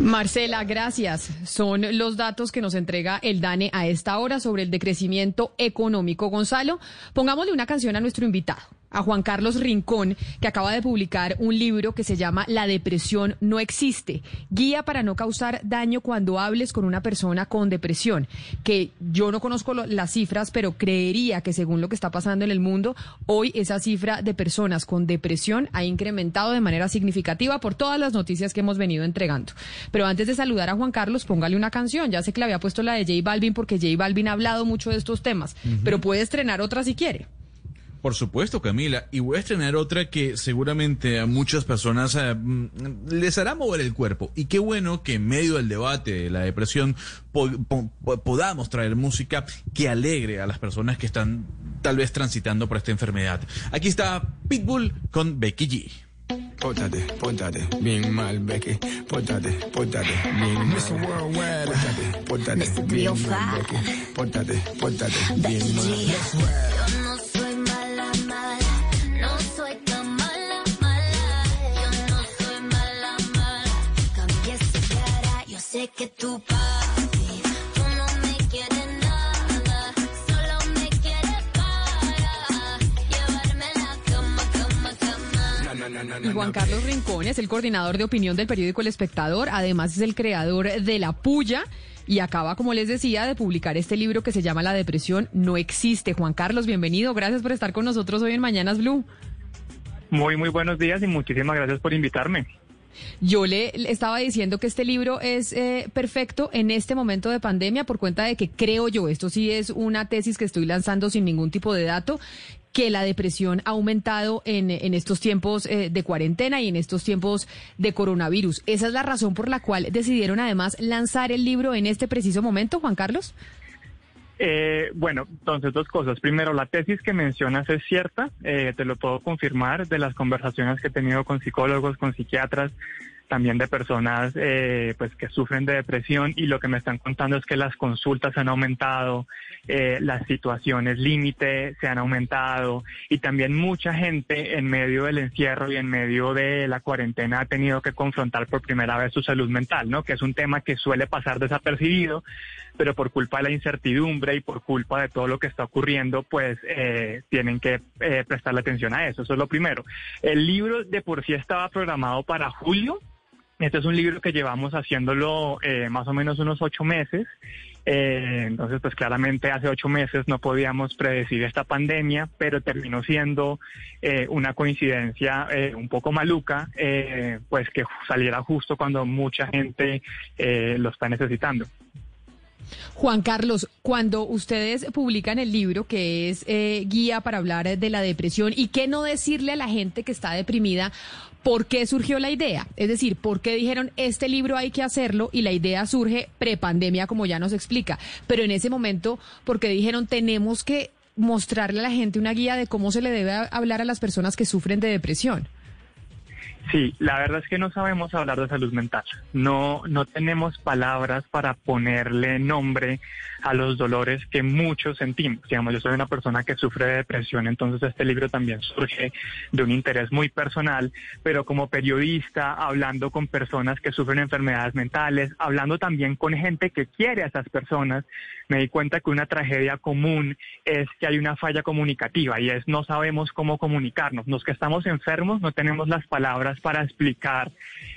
Marcela, gracias. Son los datos que nos entrega el DANE a esta hora sobre el decrecimiento económico. Gonzalo, pongámosle una canción a nuestro invitado, a Juan Carlos Rincón, que acaba de publicar un libro que se llama La depresión no existe, guía para no causar daño cuando hables con una persona con depresión, que yo no conozco lo- las cifras, pero creería que según lo que está pasando en el mundo, hoy esa cifra de personas con depresión ha incrementado de manera significativa por todas las noticias que hemos venido entregando. Pero antes de saludar a Juan Carlos, póngale una canción. Ya sé que le había puesto la de J Balvin porque J Balvin ha hablado mucho de estos temas, pero puede estrenar otra si quiere. Por supuesto, Camila. Y voy a estrenar otra que seguramente a muchas personas eh, mm, les hará mover el cuerpo. Y qué bueno que en medio del debate de la depresión po- po- po- podamos traer música que alegre a las personas que están tal vez transitando por esta enfermedad. Aquí está Pitbull con Becky G. Póntate, póntate, bien mal, Becky. Póntate, póntate, bien mal. Póntate, póntate, bien mal, Becky. Póntate, póntate, bien mal. Que tú papi, tú no me quieres nada, solo me quieres para llevarme a la cama, cama, cama. Na, na, na, na, Y Juan. Carlos Rincón es el coordinador de opinión del periódico El Espectador, además es el creador de La Puya y acaba, como les decía, de publicar este libro que se llama La depresión no existe. Juan Carlos, bienvenido, gracias por estar con nosotros hoy en Mañanas Blue. Muy, muy buenos días y muchísimas gracias por invitarme. Yo le, estaba diciendo que este libro es eh, perfecto en este momento de pandemia por cuenta de que creo yo, esto sí es una tesis que estoy lanzando sin ningún tipo de dato, que la depresión ha aumentado en, en estos tiempos eh, de cuarentena y en estos tiempos de coronavirus. ¿Esa es la razón por la cual decidieron además lanzar el libro en este preciso momento, Juan Carlos? Eh, bueno, entonces dos cosas. Primero, la tesis que mencionas es cierta, eh, te lo puedo confirmar de las conversaciones que he tenido con psicólogos, con psiquiatras, también de personas eh, pues que sufren de depresión y lo que me están contando es que las consultas han aumentado, eh, las situaciones límite se han aumentado y también mucha gente en medio del encierro y en medio de la cuarentena ha tenido que confrontar por primera vez su salud mental, ¿no? Que es un tema que suele pasar desapercibido, pero por culpa de la incertidumbre y por culpa de todo lo que está ocurriendo, pues eh, tienen que eh, prestarle atención a eso. Eso es lo primero. El libro de por sí estaba programado para julio. Este es un libro que llevamos haciéndolo eh, más o menos unos ocho meses. Eh, entonces, pues claramente hace ocho meses no podíamos predecir esta pandemia, pero terminó siendo eh, una coincidencia eh, un poco maluca, eh, pues que saliera justo cuando mucha gente eh, lo está necesitando. Juan Carlos, cuando ustedes publican el libro que es eh, guía para hablar de la depresión y qué no decirle a la gente que está deprimida, ¿por qué surgió la idea? Es decir, ¿por qué dijeron este libro hay que hacerlo y la idea surge prepandemia como ya nos explica? Pero en ese momento, ¿por qué dijeron tenemos que mostrarle a la gente una guía de cómo se le debe hablar a las personas que sufren de depresión? Sí, la verdad es que no sabemos hablar de salud mental. No, no tenemos palabras para ponerle nombre a los dolores que muchos sentimos. Digamos, yo soy una persona que sufre de depresión, entonces este libro también surge de un interés muy personal, pero como periodista, hablando con personas que sufren enfermedades mentales, hablando también con gente que quiere a esas personas, me di cuenta que una tragedia común es que hay una falla comunicativa y es no sabemos cómo comunicarnos. Los que estamos enfermos no tenemos las palabras para explicar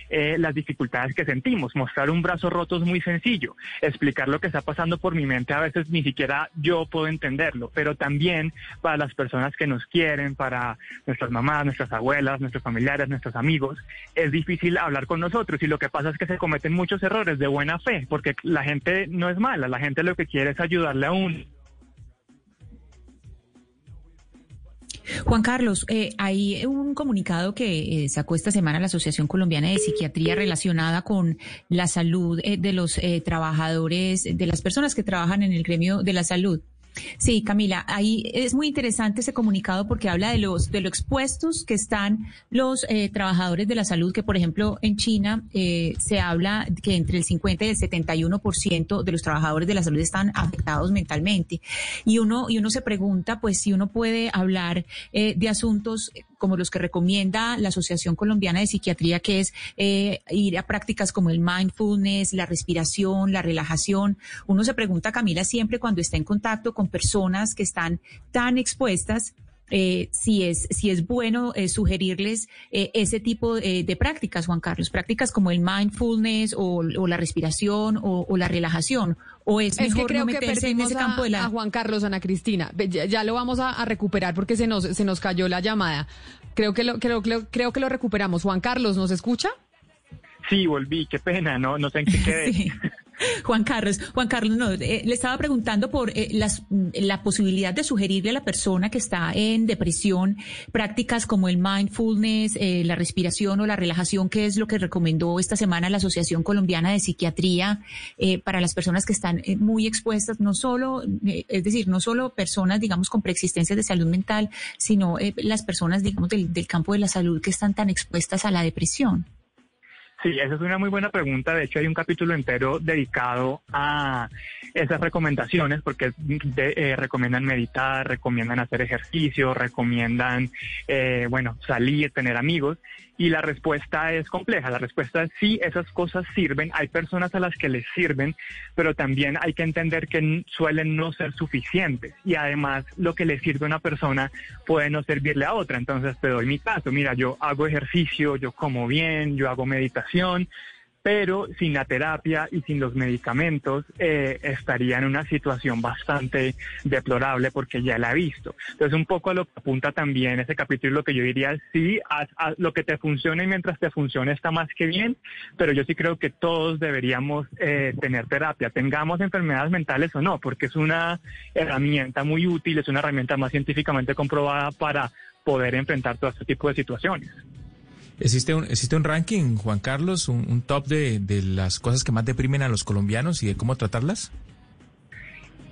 eh, las dificultades que sentimos. Mostrar un brazo roto es muy sencillo. Explicar lo que está pasando por mi mente a veces ni siquiera yo puedo entenderlo, pero también para las personas que nos quieren, para nuestras mamás, nuestras abuelas, nuestros familiares, nuestros amigos, es difícil hablar con nosotros y lo que pasa es que se cometen muchos errores de buena fe, porque la gente no es mala, la gente lo que quiere es ayudarle a uno. Juan Carlos, eh, hay un comunicado que eh, sacó esta semana la Asociación Colombiana de Psiquiatría relacionada con la salud eh, de los eh, trabajadores, de las personas que trabajan en el gremio de la salud. Sí, Camila, ahí es muy interesante ese comunicado porque habla de los de lo expuestos que están los eh, trabajadores de la salud, que por ejemplo en China eh, se habla que entre el 50 y el 71% de los trabajadores de la salud están afectados mentalmente. Y uno y uno se pregunta, pues si uno puede hablar eh, de asuntos como los que recomienda la Asociación Colombiana de Psiquiatría, que es eh, ir a prácticas como el mindfulness, la respiración, la relajación. Uno se pregunta, Camila, siempre cuando está en contacto con personas que están tan expuestas, eh, si es si es bueno eh, sugerirles eh, ese tipo eh, de prácticas, Juan Carlos, prácticas como el mindfulness o, o la respiración o, o la relajación, o es, Es mejor que creo no que meterse en perdimos ese a, campo de la a Juan Carlos, Ana Cristina. Ya, ya lo vamos a, a recuperar porque se nos, se nos cayó la llamada. Creo que lo, creo, creo, creo que lo recuperamos. Juan Carlos, ¿nos escucha? Sí, volví, qué pena, no, no sé en qué (laughs) quedé. Sí. Juan Carlos, Juan Carlos, no, eh, le estaba preguntando por eh, las, mm, la posibilidad de sugerirle a la persona que está en depresión prácticas como el mindfulness, eh, la respiración o la relajación, que es lo que recomendó esta semana la Asociación Colombiana de Psiquiatría eh, para las personas que están muy expuestas, no solo, es decir, no solo personas, digamos, con preexistencias de salud mental, sino las personas, digamos, del campo de la salud que están tan expuestas a la depresión. Sí, esa es una muy buena pregunta. De hecho, hay un capítulo entero dedicado a esas recomendaciones, porque de- eh, recomiendan meditar, recomiendan hacer ejercicio, recomiendan, eh, bueno, salir, tener amigos. Y la respuesta es compleja. La respuesta es sí, esas cosas sirven. Hay personas a las que les sirven, pero también hay que entender que suelen no ser suficientes. Y además, lo que le sirve a una persona puede no servirle a otra. Entonces, te doy mi caso. Mira, yo hago ejercicio, yo como bien, yo hago meditación, pero sin la terapia y sin los medicamentos eh, estaría en una situación bastante deplorable porque ya la he visto. Entonces, un poco a lo que apunta también ese capítulo, lo que yo diría sí, lo que te funcione y mientras te funcione está más que bien, pero yo sí creo que todos deberíamos eh, tener terapia, tengamos enfermedades mentales o no, porque es una herramienta muy útil, es una herramienta más científicamente comprobada para poder enfrentar todo este tipo de situaciones. ¿Existe un, ¿Existe un ranking, Juan Carlos, un, un top de, de las cosas que más deprimen a los colombianos y de cómo tratarlas?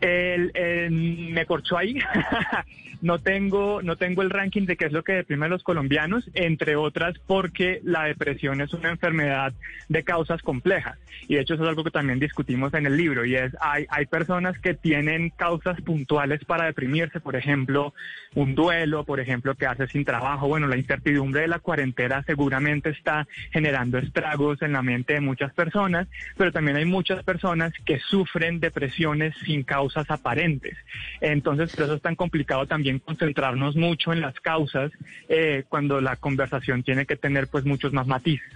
Me corchó ahí. (laughs) no tengo, no tengo el ranking de qué es lo que deprime a los colombianos, entre otras porque la depresión es una enfermedad de causas complejas. Y de hecho eso es algo que también discutimos en el libro. Y es, hay, hay personas que tienen causas puntuales para deprimirse, por ejemplo, un duelo, por ejemplo, quedarse sin trabajo. Bueno, la incertidumbre de la cuarentena seguramente está generando estragos en la mente de muchas personas, pero también hay muchas personas que sufren depresiones sin aparentes. Entonces, por eso es tan complicado también concentrarnos mucho en las causas eh, cuando la conversación tiene que tener pues muchos más matices.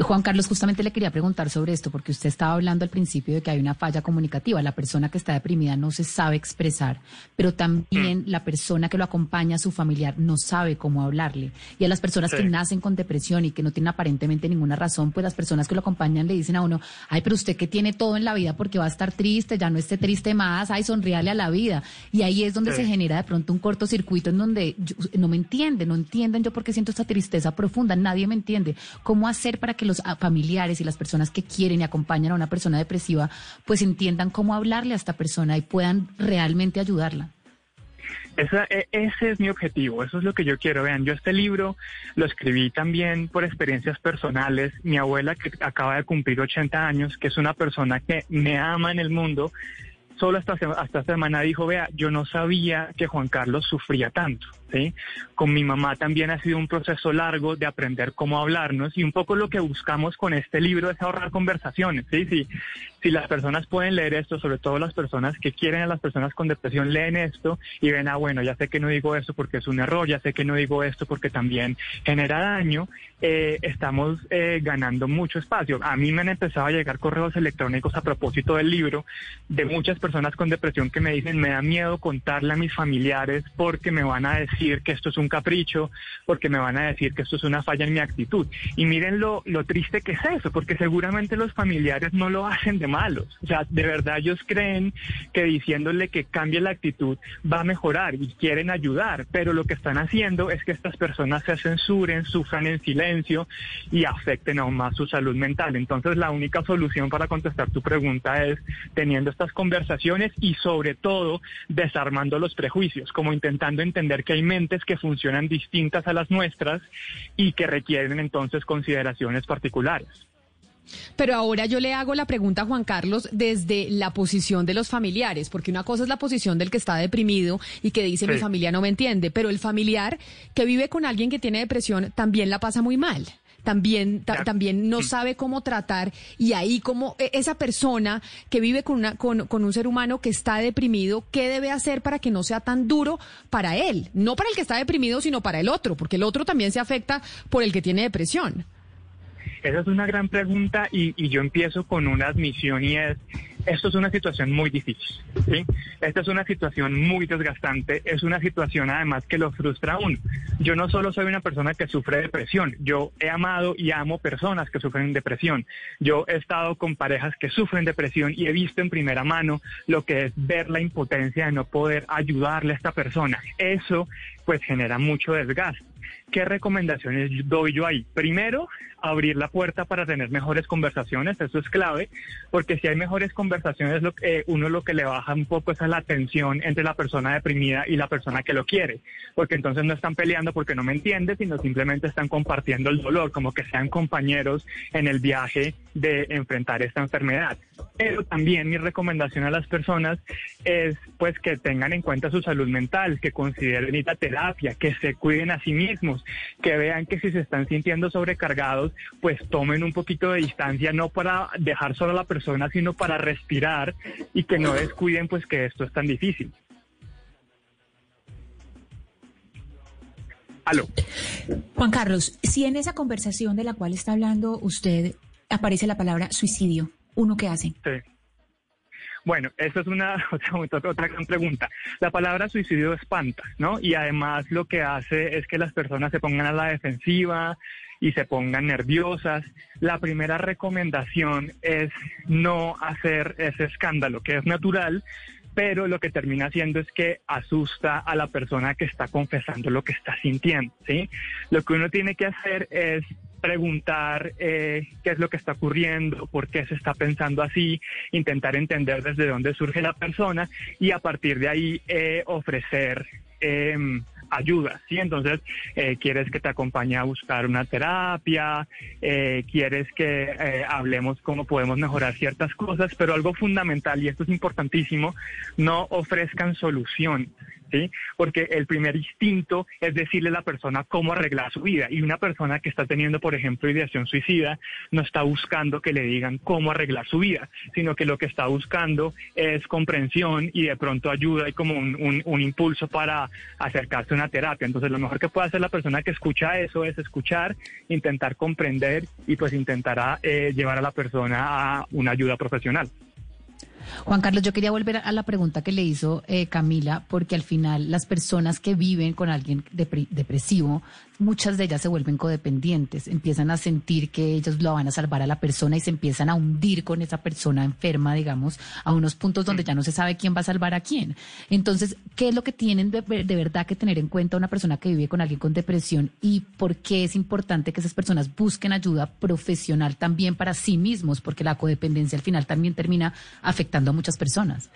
Juan Carlos, justamente le quería preguntar sobre esto, porque usted estaba hablando al principio de que hay una falla comunicativa. La persona que está deprimida no se sabe expresar, pero también la persona que lo acompaña, su familiar, no sabe cómo hablarle. Y a las personas Sí. que nacen con depresión y que no tienen aparentemente ninguna razón, pues las personas que lo acompañan le dicen a uno, ay, pero usted que tiene todo en la vida porque va a estar triste, ya no esté triste más, ay, sonríale a la vida. Y ahí es donde Sí. se genera de pronto un cortocircuito en donde yo- no me entienden, no entienden yo por qué siento esta tristeza profunda, nadie me entiende. ¿Cómo hacer para que los ah, familiares y las personas que quieren y acompañan a una persona depresiva pues entiendan cómo hablarle a esta persona y puedan realmente ayudarla? Esa- e- ese es mi objetivo, eso es lo que yo quiero. Vean, yo este libro lo escribí también por experiencias personales. Mi abuela, que acaba de cumplir 80 años, que es una persona que me ama en el mundo, solo hasta, hasta esta semana dijo, vea, yo no sabía que Juan Carlos sufría tanto. ¿Sí? Con mi mamá también ha sido un proceso largo de aprender cómo hablarnos y un poco lo que buscamos con este libro es ahorrar conversaciones. ¿sí? Si, si las personas pueden leer esto, sobre todo las personas que quieren a las personas con depresión, leen esto y ven, ah, bueno, ya sé que no digo esto porque es un error, ya sé que no digo esto porque también genera daño, eh, estamos eh, ganando mucho espacio. A mí me han empezado a llegar correos electrónicos a propósito del libro de muchas personas con depresión que me dicen, me da miedo contarle a mis familiares porque me van a decir que esto es un capricho, porque me van a decir que esto es una falla en mi actitud. Y miren lo, lo triste que es eso, porque seguramente los familiares no lo hacen de malos. O sea, de verdad ellos creen que diciéndole que cambie la actitud va a mejorar y quieren ayudar, pero lo que están haciendo es que estas personas se censuren, sufran en silencio y afecten aún más su salud mental. Entonces la única solución para contestar tu pregunta es teniendo estas conversaciones y sobre todo desarmando los prejuicios, como intentando entender que hay mentes que funcionan distintas a las nuestras y que requieren entonces consideraciones particulares. Pero ahora yo le hago la pregunta a Juan Carlos desde la posición de los familiares, porque una cosa es la posición del que está deprimido y que dice Sí. mi familia no me entiende, pero el familiar que vive con alguien que tiene depresión también la pasa muy mal. También, ta- también no sabe cómo tratar y ahí como e- esa persona que vive con, una, con, con un ser humano que está deprimido, ¿qué debe hacer para que no sea tan duro para él? No para el que está deprimido, sino para el otro, porque el otro también se afecta por el que tiene depresión. Esa es una gran pregunta y, y yo empiezo con una admisión y es, esto es una situación muy difícil. Esta es una situación muy desgastante, es una situación además que lo frustra a uno. Yo no solo soy una persona que sufre depresión, yo he amado y amo personas que sufren depresión. Yo he estado con parejas que sufren depresión y he visto en primera mano lo que es ver la impotencia de no poder ayudarle a esta persona. Eso pues genera mucho desgaste. ¿Qué recomendaciones doy yo ahí? Primero, abrir la puerta para tener mejores conversaciones, eso es clave, porque si hay mejores conversaciones, lo eh, uno lo que le baja un poco es a la tensión entre la persona deprimida y la persona que lo quiere, porque entonces no están peleando porque no me entiende, sino simplemente están compartiendo el dolor, como que sean compañeros en el viaje de enfrentar esta enfermedad. Pero también mi recomendación a las personas es pues que tengan en cuenta su salud mental, que consideren ir terapia, que se cuiden a sí mismos, que vean que si se están sintiendo sobrecargados, pues tomen un poquito de distancia, no para dejar solo a la persona, sino para respirar y que no descuiden pues que esto es tan difícil. Aló. Juan Carlos, si en esa conversación de la cual está hablando usted aparece la palabra suicidio, ¿uno qué hace? Sí. Bueno, esa es una (laughs) otra, otra gran pregunta. La palabra suicidio espanta, ¿no? Y además lo que hace es que las personas se pongan a la defensiva y se pongan nerviosas. La primera recomendación es no hacer ese escándalo, que es natural, pero lo que termina haciendo es que asusta a la persona que está confesando lo que está sintiendo, ¿sí? Lo que uno tiene que hacer es preguntar eh, qué es lo que está ocurriendo, por qué se está pensando así, intentar entender desde dónde surge la persona y a partir de ahí eh, ofrecer eh, ayuda, ¿sí? Entonces, eh, quieres que te acompañe a buscar una terapia, eh, quieres que eh, hablemos cómo podemos mejorar ciertas cosas, pero algo fundamental, y esto es importantísimo, no ofrezcan solución. ¿Sí? Porque el primer instinto es decirle a la persona cómo arreglar su vida. Y una persona que está teniendo, por ejemplo, ideación suicida, no está buscando que le digan cómo arreglar su vida, sino que lo que está buscando es comprensión y de pronto ayuda y como un, impulso para acercarse a una terapia. Entonces, lo mejor que puede hacer la persona que escucha eso es escuchar, intentar comprender y pues intentará eh, llevar a la persona a una ayuda profesional. Juan Carlos, yo quería volver a la pregunta que le hizo eh, Camila, porque al final las personas que viven con alguien depre- depresivo, muchas de ellas se vuelven codependientes, empiezan a sentir que ellos lo van a salvar a la persona y se empiezan a hundir con esa persona enferma, digamos, a unos puntos donde ya no se sabe quién va a salvar a quién. Entonces, ¿qué es lo que tienen de, de verdad que tener en cuenta una persona que vive con alguien con depresión y por qué es importante que esas personas busquen ayuda profesional también para sí mismos? Porque la codependencia al final también termina afectando a muchas personas.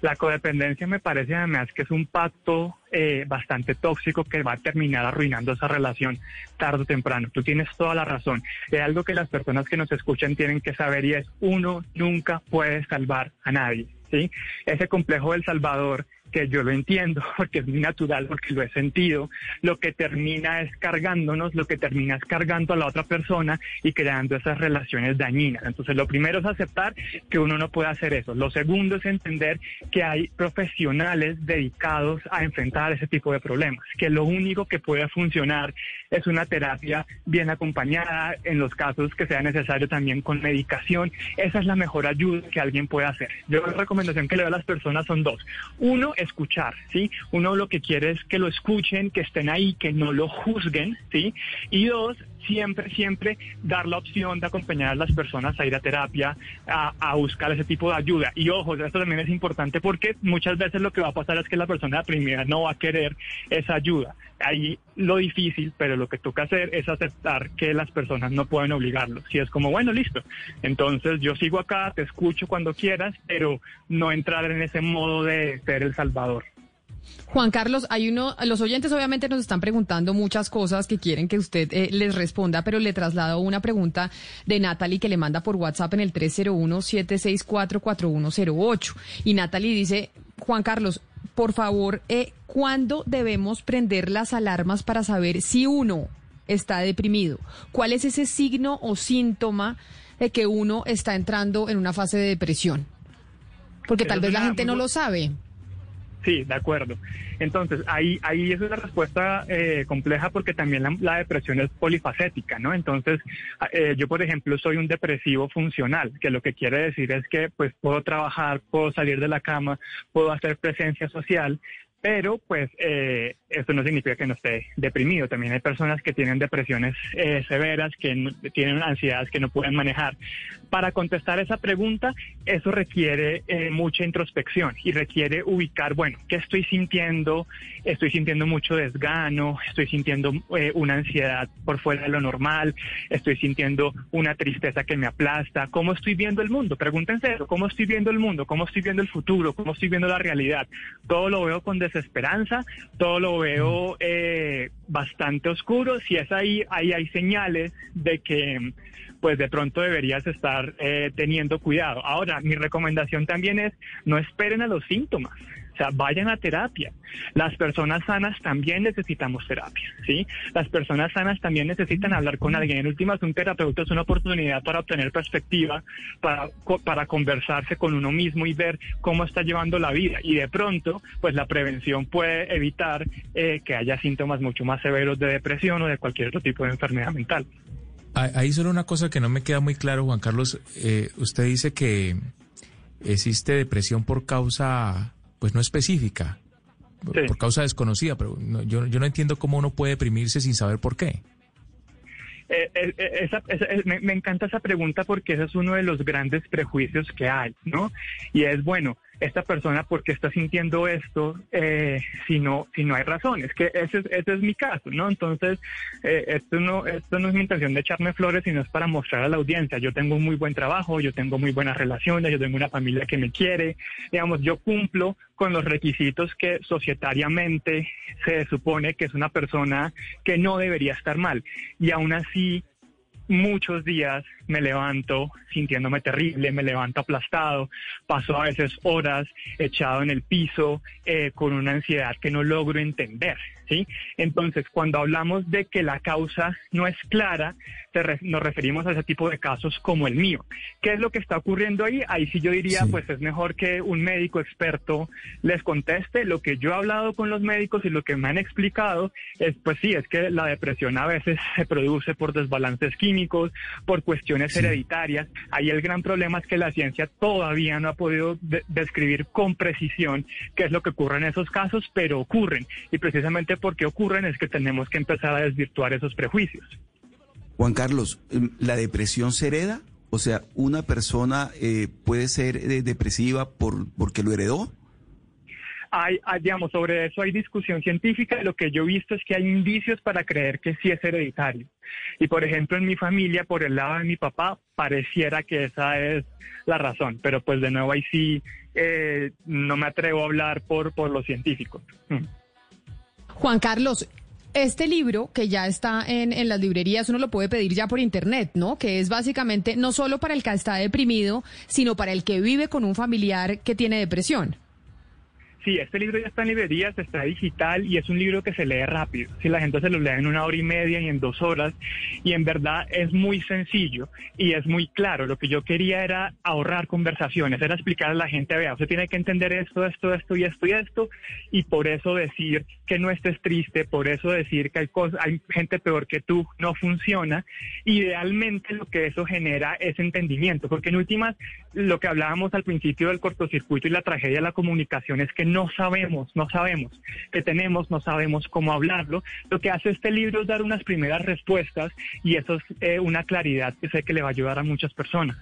La codependencia me parece además que es un pacto eh, bastante tóxico que va a terminar arruinando esa relación tarde o temprano. Tú tienes toda la razón. Es algo que las personas que nos escuchan tienen que saber y es uno nunca puede salvar a nadie. ¿sí? Ese complejo del Salvador que yo lo entiendo (laughs) porque es muy natural, porque lo he sentido, lo que termina es cargándonos, lo que termina es cargando a la otra persona y creando esas relaciones dañinas. Entonces, lo primero es aceptar que uno no puede hacer eso. Lo segundo es entender que hay profesionales dedicados a enfrentar ese tipo de problemas, que lo único que puede funcionar es una terapia bien acompañada, en los casos que sea necesario también con medicación. Esa es la mejor ayuda que alguien puede hacer. Yo la recomendación que le doy a las personas son dos. Uno, escuchar, ¿sí? Uno lo que quiere es que lo escuchen, que estén ahí, que no lo juzguen, ¿sí? Y dos, siempre, siempre dar la opción de acompañar a las personas a ir a terapia, a, buscar ese tipo de ayuda. Y ojo, esto también es importante porque muchas veces lo que va a pasar es que la persona primera no va a querer esa ayuda. Ahí lo difícil, pero lo que toca hacer es aceptar que las personas no pueden obligarlo. Si es como, bueno, listo, entonces yo sigo acá, te escucho cuando quieras, pero no entrar en ese modo de ser el salvador. Juan Carlos, hay uno, los oyentes obviamente nos están preguntando muchas cosas que quieren que usted eh, les responda, pero le traslado una pregunta de Natalie que le manda por WhatsApp en el 301-764-4108. Y Natalie dice, Juan Carlos, por favor, eh, ¿cuándo debemos prender las alarmas para saber si uno está deprimido? ¿Cuál es ese signo o síntoma de que uno está entrando en una fase de depresión? Porque tal vez la gente no lo sabe. Sí, de acuerdo. Entonces, ahí, ahí es una respuesta eh, compleja porque también la, depresión es polifacética, ¿no? Entonces, eh, yo, por ejemplo, soy un depresivo funcional, que lo que quiere decir es que pues puedo trabajar, puedo salir de la cama, puedo hacer presencia social, pero pues eh, esto no significa que no esté deprimido. También hay personas que tienen depresiones eh, severas, que tienen ansiedades que no pueden manejar. Para contestar esa pregunta, eso requiere eh, mucha introspección y requiere ubicar, bueno, ¿qué estoy sintiendo? Estoy sintiendo mucho desgano, estoy sintiendo eh, una ansiedad por fuera de lo normal, estoy sintiendo una tristeza que me aplasta. ¿Cómo estoy viendo el mundo? Pregúntense eso, ¿cómo estoy viendo el mundo? ¿Cómo estoy viendo el futuro? ¿Cómo estoy viendo la realidad? Todo lo veo con desesperanza, todo lo veo eh, bastante oscuro. Si es ahí, ahí hay señales de que pues de pronto deberías estar eh, teniendo cuidado. Ahora, mi recomendación también es no esperen a los síntomas. O sea, vayan a terapia. Las personas sanas también necesitamos terapia, ¿sí? Las personas sanas también necesitan hablar con alguien. En últimas, un terapeuta es una oportunidad para obtener perspectiva, para, para conversarse con uno mismo y ver cómo está llevando la vida. Y de pronto, pues la prevención puede evitar eh, que haya síntomas mucho más severos de depresión o de cualquier otro tipo de enfermedad mental. Ah, Ahí solo una cosa que no me queda muy claro, Juan Carlos. Eh, usted dice que existe depresión por causa, pues no específica, por- por causa desconocida, pero no- yo, yo no entiendo cómo uno puede deprimirse sin saber por qué. Eh, eh, esa- esa- eh, me, me encanta esa pregunta porque ese es uno de los grandes prejuicios que hay, ¿no? Y es, bueno, esta persona, ¿por qué está sintiendo esto eh, si, no, si no hay razones? Que ese, es- ese es mi caso, ¿no? Entonces, eh, esto, no, esto no es mi intención de echarme flores, sino es para mostrar a la audiencia. Yo tengo un muy buen trabajo, yo tengo muy buenas relaciones, yo tengo una familia que me quiere, digamos, yo cumplo con los requisitos que societariamente se supone que es una persona que no debería estar mal. Y aún así, muchos días me levanto sintiéndome terrible, me levanto aplastado, paso a veces horas echado en el piso eh, con una ansiedad que no logro entender, ¿sí? Entonces, cuando hablamos de que la causa no es clara, te re- nos referimos a ese tipo de casos como el mío. ¿Qué es lo que está ocurriendo ahí? Ahí sí yo diría, pues es mejor que un médico experto les conteste. Lo que yo he hablado con los médicos y lo que me han explicado es, pues sí, es que la depresión a veces se produce por desbalances químicos, por cuestiones hereditarias. Ahí el gran problema es que la ciencia todavía no ha podido de- describir con precisión qué es lo que ocurre en esos casos, pero ocurren. Y precisamente porque ocurren es que tenemos que empezar a desvirtuar esos prejuicios. Juan Carlos, em, ¿la depresión se hereda? O sea, ¿una persona eh, puede ser eh, depresiva por porque lo heredó? Hay, hay, digamos, sobre eso hay discusión científica. Lo que yo he visto es que hay indicios para creer que sí es hereditario. Y, por ejemplo, en mi familia, por el lado de mi papá, pareciera que esa es la razón. Pero, pues, de nuevo, ahí sí eh, no me atrevo a hablar por, por los científicos. Mm. Juan Carlos, este libro que ya está en, en las librerías, uno lo puede pedir ya por internet, ¿no? Que es básicamente no solo para el que está deprimido, sino para el que vive con un familiar que tiene depresión. Sí, este libro ya está en librerías, está digital y es un libro que se lee rápido. Si la gente se lo lee en una hora y media y en dos horas, y en verdad es muy sencillo y es muy claro. Lo que yo quería era ahorrar conversaciones, era explicar a la gente, vea, usted tiene que entender esto, esto, esto y esto y esto, y por eso decir que no estés triste, por eso decir que hay hay gente peor que tú, no funciona. Idealmente lo que eso genera es entendimiento, porque en últimas lo que hablábamos al principio del cortocircuito y la tragedia de la comunicación es que no sabemos, no sabemos que tenemos, no sabemos cómo hablarlo. Lo que hace este libro es dar unas primeras respuestas y eso es eh, una claridad que sé que le va a ayudar a muchas personas.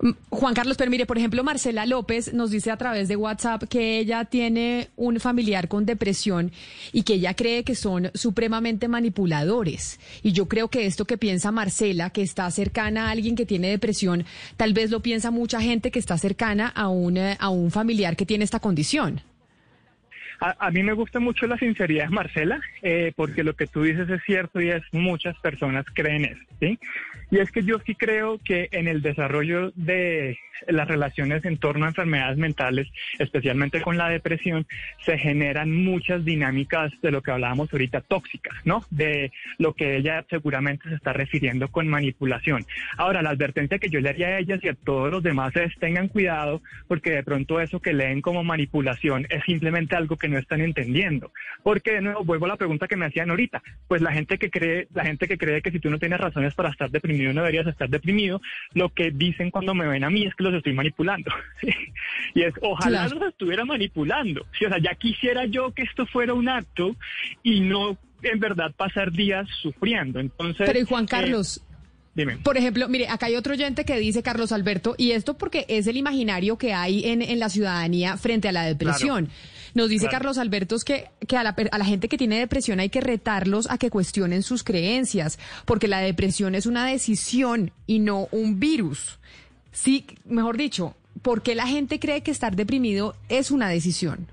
Mm, Juan Carlos, pero mire, por ejemplo, Marcela López nos dice a través de WhatsApp que ella tiene un familiar con depresión y que ella cree que son supremamente manipuladores. Y yo creo que esto que piensa Marcela, que está cercana a alguien que tiene depresión, tal vez lo piensa mucha gente que está cercana a un, eh, a un familiar que tiene esta condición. A, a mí me gusta mucho la sinceridad Marcela, eh, porque lo que tú dices es cierto y es muchas personas creen eso, ¿sí? Y es que yo sí creo que en el desarrollo de las relaciones en torno a enfermedades mentales, especialmente con la depresión, se generan muchas dinámicas de lo que hablábamos ahorita tóxicas, ¿no? De lo que ella seguramente se está refiriendo con manipulación. Ahora, la advertencia que yo le haría a ellas y a todos los demás es tengan cuidado porque de pronto eso que leen como manipulación es simplemente algo que no están entendiendo. Porque de nuevo vuelvo a la pregunta que me hacían ahorita, pues la gente que cree, la gente que cree que si tú no tienes razones para estar deprimido no deberías estar deprimido, lo que dicen cuando me ven a mí es que los estoy manipulando. (laughs) ¿sí? Y es ojalá Claro. los estuviera manipulando. Sí, o sea, ya quisiera yo que esto fuera un acto y no en verdad pasar días sufriendo. Entonces, Pero y Juan eh, Carlos, dime. Por ejemplo, mire, acá hay otro oyente que dice, Carlos Alberto, y esto porque es el imaginario que hay en, en la ciudadanía frente a la depresión. Nos dice Claro. Carlos Alberto es que, que a, la, a la gente que tiene depresión hay que retarlos a que cuestionen sus creencias, porque la depresión es una decisión y no un virus. Sí, mejor dicho, ¿por qué la gente cree que estar deprimido es una decisión?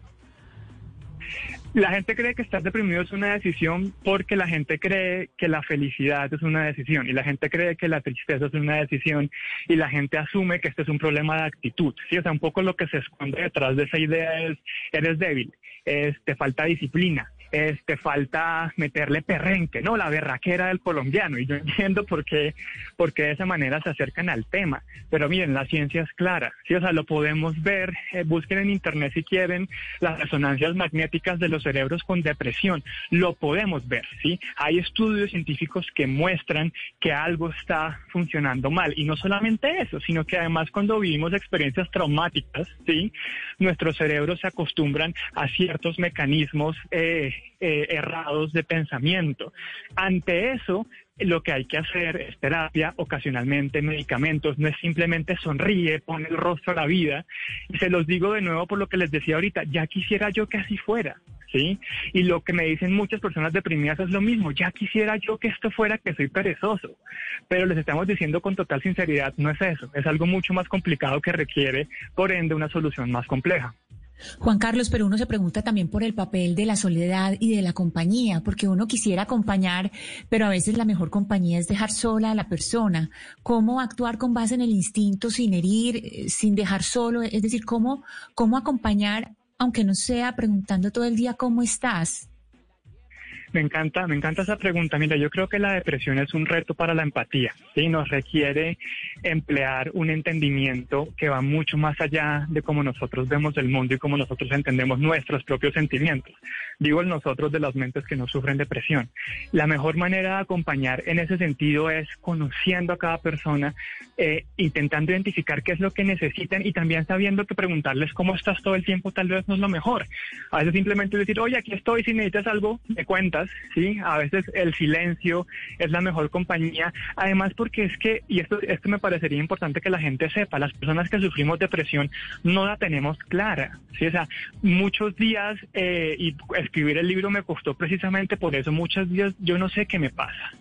La gente cree que estar deprimido es una decisión porque la gente cree que la felicidad es una decisión y la gente cree que la tristeza es una decisión y la gente asume que este es un problema de actitud. Sí, o sea, un poco lo que se esconde detrás de esa idea es eres débil, es, te falta disciplina, es, te falta meterle perrenque, ¿no? La berraquera del colombiano. Y yo entiendo por qué, por qué de esa manera se acercan al tema. Pero miren, la ciencia es clara, ¿sí? O sea, lo podemos ver, eh, busquen en internet si quieren las resonancias magnéticas de los cerebros con depresión. Lo podemos ver, ¿sí? Hay estudios científicos que muestran que algo está funcionando mal. Y no solamente eso, sino que además cuando vivimos experiencias traumáticas, ¿sí? Nuestros cerebros se acostumbran a ciertos mecanismos eh, eh, errados de pensamiento. Ante eso, lo que hay que hacer es terapia, ocasionalmente medicamentos, no es simplemente sonríe, pone el rostro a la vida. Y se los digo de nuevo por lo que les decía ahorita, ya quisiera yo que así fuera. ¿Sí? Y lo que me dicen muchas personas deprimidas es lo mismo, ya quisiera yo que esto fuera que soy perezoso, pero les estamos diciendo con total sinceridad, no es eso, es algo mucho más complicado que requiere, por ende, una solución más compleja. Juan Carlos, pero uno se pregunta también por el papel de la soledad y de la compañía, porque uno quisiera acompañar, pero a veces la mejor compañía es dejar sola a la persona. ¿Cómo actuar con base en el instinto sin herir, eh, sin dejar solo? Es decir, ¿cómo, cómo acompañar, aunque no sea preguntando todo el día cómo estás? Me encanta, me encanta esa pregunta. Mira, yo creo que la depresión es un reto para la empatía, ¿sí? Nos requiere emplear un entendimiento que va mucho más allá de cómo nosotros vemos el mundo y cómo nosotros entendemos nuestros propios sentimientos. Digo el nosotros de las mentes que no sufren depresión. La mejor manera de acompañar en ese sentido es conociendo a cada persona, eh, intentando identificar qué es lo que necesitan y también sabiendo que preguntarles cómo estás todo el tiempo tal vez no es lo mejor. A veces simplemente decir, oye, aquí estoy, si necesitas algo, me cuentas, ¿sí? A veces el silencio es la mejor compañía. Además, porque es que, y esto, esto me parecería importante que la gente sepa, las personas que sufrimos depresión no la tenemos clara, ¿sí? O sea, muchos días, eh, y escribir el libro me costó precisamente por eso, muchos días yo no sé qué me pasa,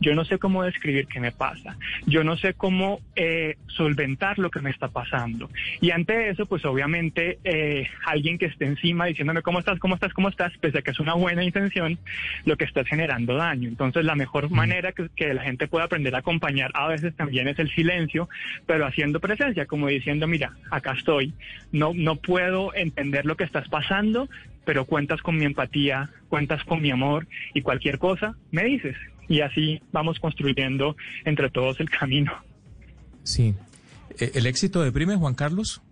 yo no sé cómo describir qué me pasa, yo no sé cómo eh, solventar lo que me está pasando. Y ante eso, pues obviamente, eh, alguien que esté encima diciéndome cómo estás, cómo estás, cómo estás, pese a que es una buena intención, lo que está generando daño. Entonces, la mejor manera que, que la gente pueda aprender a acompañar a veces también es el silencio, pero haciendo presencia, como diciendo, mira, acá estoy, no, no puedo entender lo que estás pasando, pero cuentas con mi empatía, cuentas con mi amor y cualquier cosa, me dices. Y así vamos construyendo entre todos el camino. Sí. Eh, ¿El éxito deprime, Juan Carlos?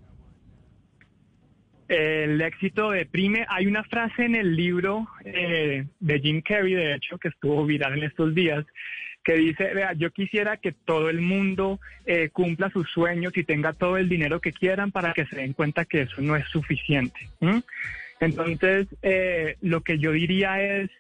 El éxito deprime. Hay una frase en el libro eh, de Jim Carrey, de hecho, que estuvo viral en estos días, que dice, vea, yo quisiera que todo el mundo eh, cumpla sus sueños y tenga todo el dinero que quieran para que se den cuenta que eso no es suficiente. Entonces, eh, lo que yo diría es,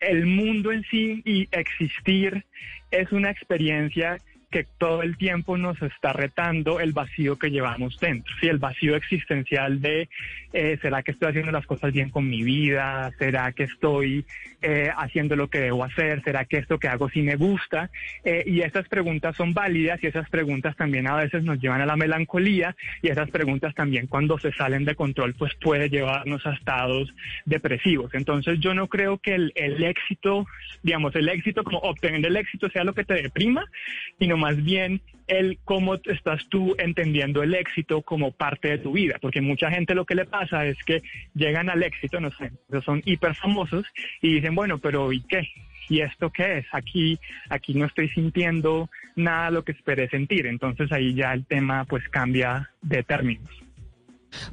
el mundo en sí y existir es una experiencia que todo el tiempo nos está retando el vacío que llevamos dentro, ¿sí? el vacío existencial de eh, ¿será que estoy haciendo las cosas bien con mi vida? ¿Será que estoy eh, haciendo lo que debo hacer? ¿Será que esto que hago sí me gusta? Eh, y esas preguntas son válidas y esas preguntas también a veces nos llevan a la melancolía y esas preguntas también cuando se salen de control pues puede llevarnos a estados depresivos. Entonces yo no creo que el, el éxito, digamos, el éxito como obtener el éxito sea lo que te deprima, sino más bien el cómo estás tú entendiendo el éxito como parte de tu vida, porque mucha gente lo que le pasa es que llegan al éxito, no sé, son hiper famosos y dicen, bueno, pero ¿y qué? ¿Y esto qué es? Aquí, aquí no estoy sintiendo nada de lo que esperé sentir, entonces ahí ya el tema pues cambia de términos.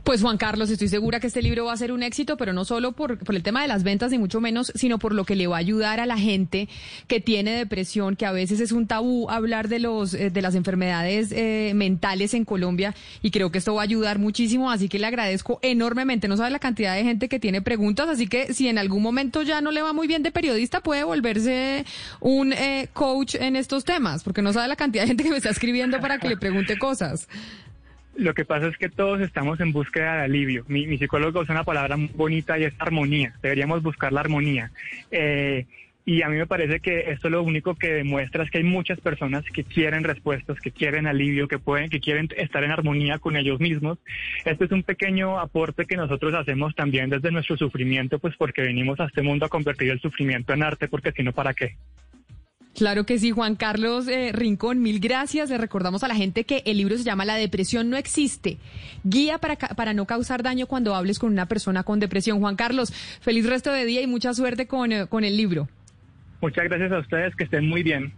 Pues Juan Carlos, estoy segura que este libro va a ser un éxito, pero no solo por, por, el tema de las ventas, ni mucho menos, sino por lo que le va a ayudar a la gente que tiene depresión, que a veces es un tabú hablar de los eh, de las enfermedades eh, mentales en Colombia, y creo que esto va a ayudar muchísimo, así que le agradezco enormemente. No sabe la cantidad de gente que tiene preguntas, así que si en algún momento ya no le va muy bien de periodista, puede volverse un eh, coach en estos temas, porque no sabe la cantidad de gente que me está escribiendo para que le pregunte cosas. Lo que pasa es que todos estamos en búsqueda de alivio. Mi, mi psicólogo usa una palabra muy bonita y es armonía. Deberíamos buscar la armonía. Eh, y a mí me parece que esto lo único que demuestra es que hay muchas personas que quieren respuestas, que quieren alivio, que pueden, que quieren estar en armonía con ellos mismos. Este es un pequeño aporte que nosotros hacemos también desde nuestro sufrimiento, pues porque venimos a este mundo a convertir el sufrimiento en arte, porque si no, ¿para qué? Claro que sí, Juan Carlos eh, Rincón, mil gracias. Le recordamos a la gente que el libro se llama La depresión no existe. Guía para, para no causar daño cuando hables con una persona con depresión. Juan Carlos, feliz resto de día y mucha suerte con, eh, con el libro. Muchas gracias a ustedes, que estén muy bien.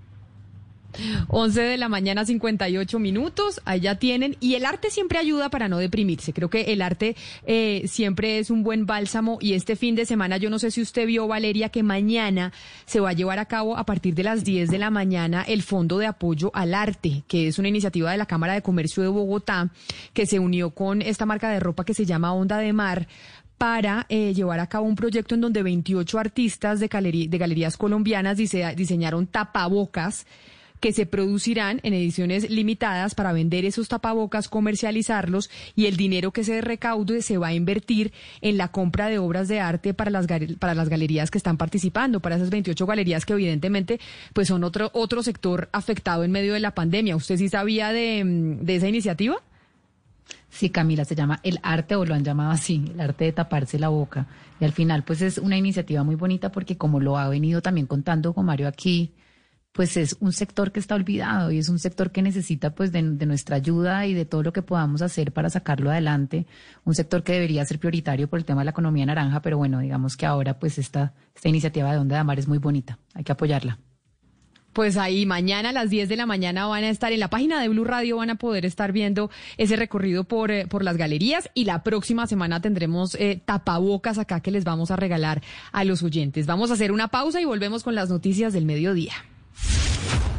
11 de la mañana, 58 minutos, allá tienen. Y el arte siempre ayuda para no deprimirse. Creo que el arte eh, siempre es un buen bálsamo. Y este fin de semana, yo no sé si usted vio, Valeria, que mañana se va a llevar a cabo a partir de las 10 de la mañana el Fondo de Apoyo al Arte, que es una iniciativa de la Cámara de Comercio de Bogotá, que se unió con esta marca de ropa que se llama Onda de Mar para eh, llevar a cabo un proyecto en donde 28 artistas de, galería, de galerías colombianas dise diseñaron tapabocas que se producirán en ediciones limitadas para vender esos tapabocas, comercializarlos y el dinero que se recaude se va a invertir en la compra de obras de arte para las, para las galerías que están participando, para esas 28 galerías que evidentemente pues son otro, otro sector afectado en medio de la pandemia. ¿Usted sí sabía de, de esa iniciativa? Sí, Camila, se llama el arte o lo han llamado así, el arte de taparse la boca. Y al final, pues es una iniciativa muy bonita porque como lo ha venido también contando con Mario aquí, pues es un sector que está olvidado y es un sector que necesita pues de, nuestra ayuda y de todo lo que podamos hacer para sacarlo adelante. Un sector que debería ser prioritario por el tema de la economía naranja, pero bueno, digamos que ahora pues esta, esta iniciativa de Onda de Amar es muy bonita. Hay que apoyarla. Pues ahí mañana a las 10 de la mañana van a estar en la página de Blue Radio, van a poder estar viendo ese recorrido por, eh, por las galerías y la próxima semana tendremos eh, tapabocas acá que les vamos a regalar a los oyentes. Vamos a hacer una pausa y volvemos con las noticias del mediodía.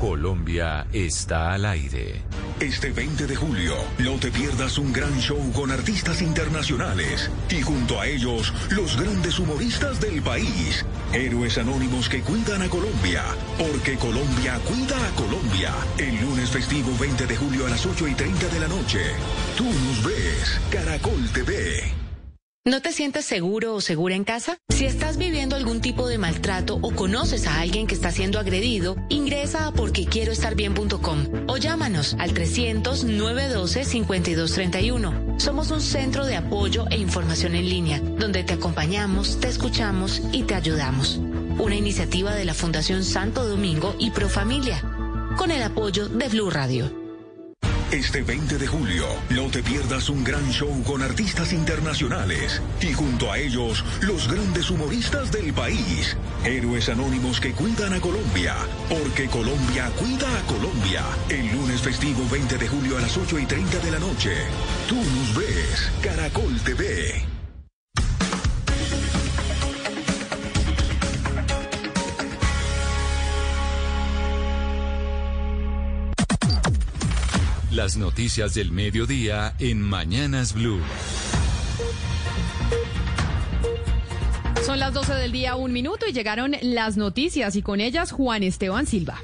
Colombia está al aire. Este 20 de julio, no te pierdas un gran show con artistas internacionales y junto a ellos, los grandes humoristas del país. Héroes anónimos que cuidan a Colombia, porque Colombia cuida a Colombia. El lunes festivo 20 de julio a las 8 y 30 de la noche. Tú nos ves, Caracol TV. ¿No te sientes seguro o segura en casa? Si estás viviendo algún tipo de maltrato o conoces a alguien que está siendo agredido, ingresa a porquequieroestarbien.com o llámanos al 300-912-5231. Somos un centro de apoyo e información en línea, donde te acompañamos, te escuchamos y te ayudamos. Una iniciativa de la Fundación Santo Domingo y Profamilia, con el apoyo de Blue Radio. Este 20 de julio, no te pierdas un gran show con artistas internacionales y junto a ellos, los grandes humoristas del país. Héroes anónimos que cuidan a Colombia, porque Colombia cuida a Colombia. El lunes festivo 20 de julio a las 8 y 30 de la noche. Tú nos ves, Caracol TV. Las noticias del mediodía en Mañanas Blue. Son las 12 del día, un minuto, y llegaron las noticias y con ellas Juan Esteban Silva.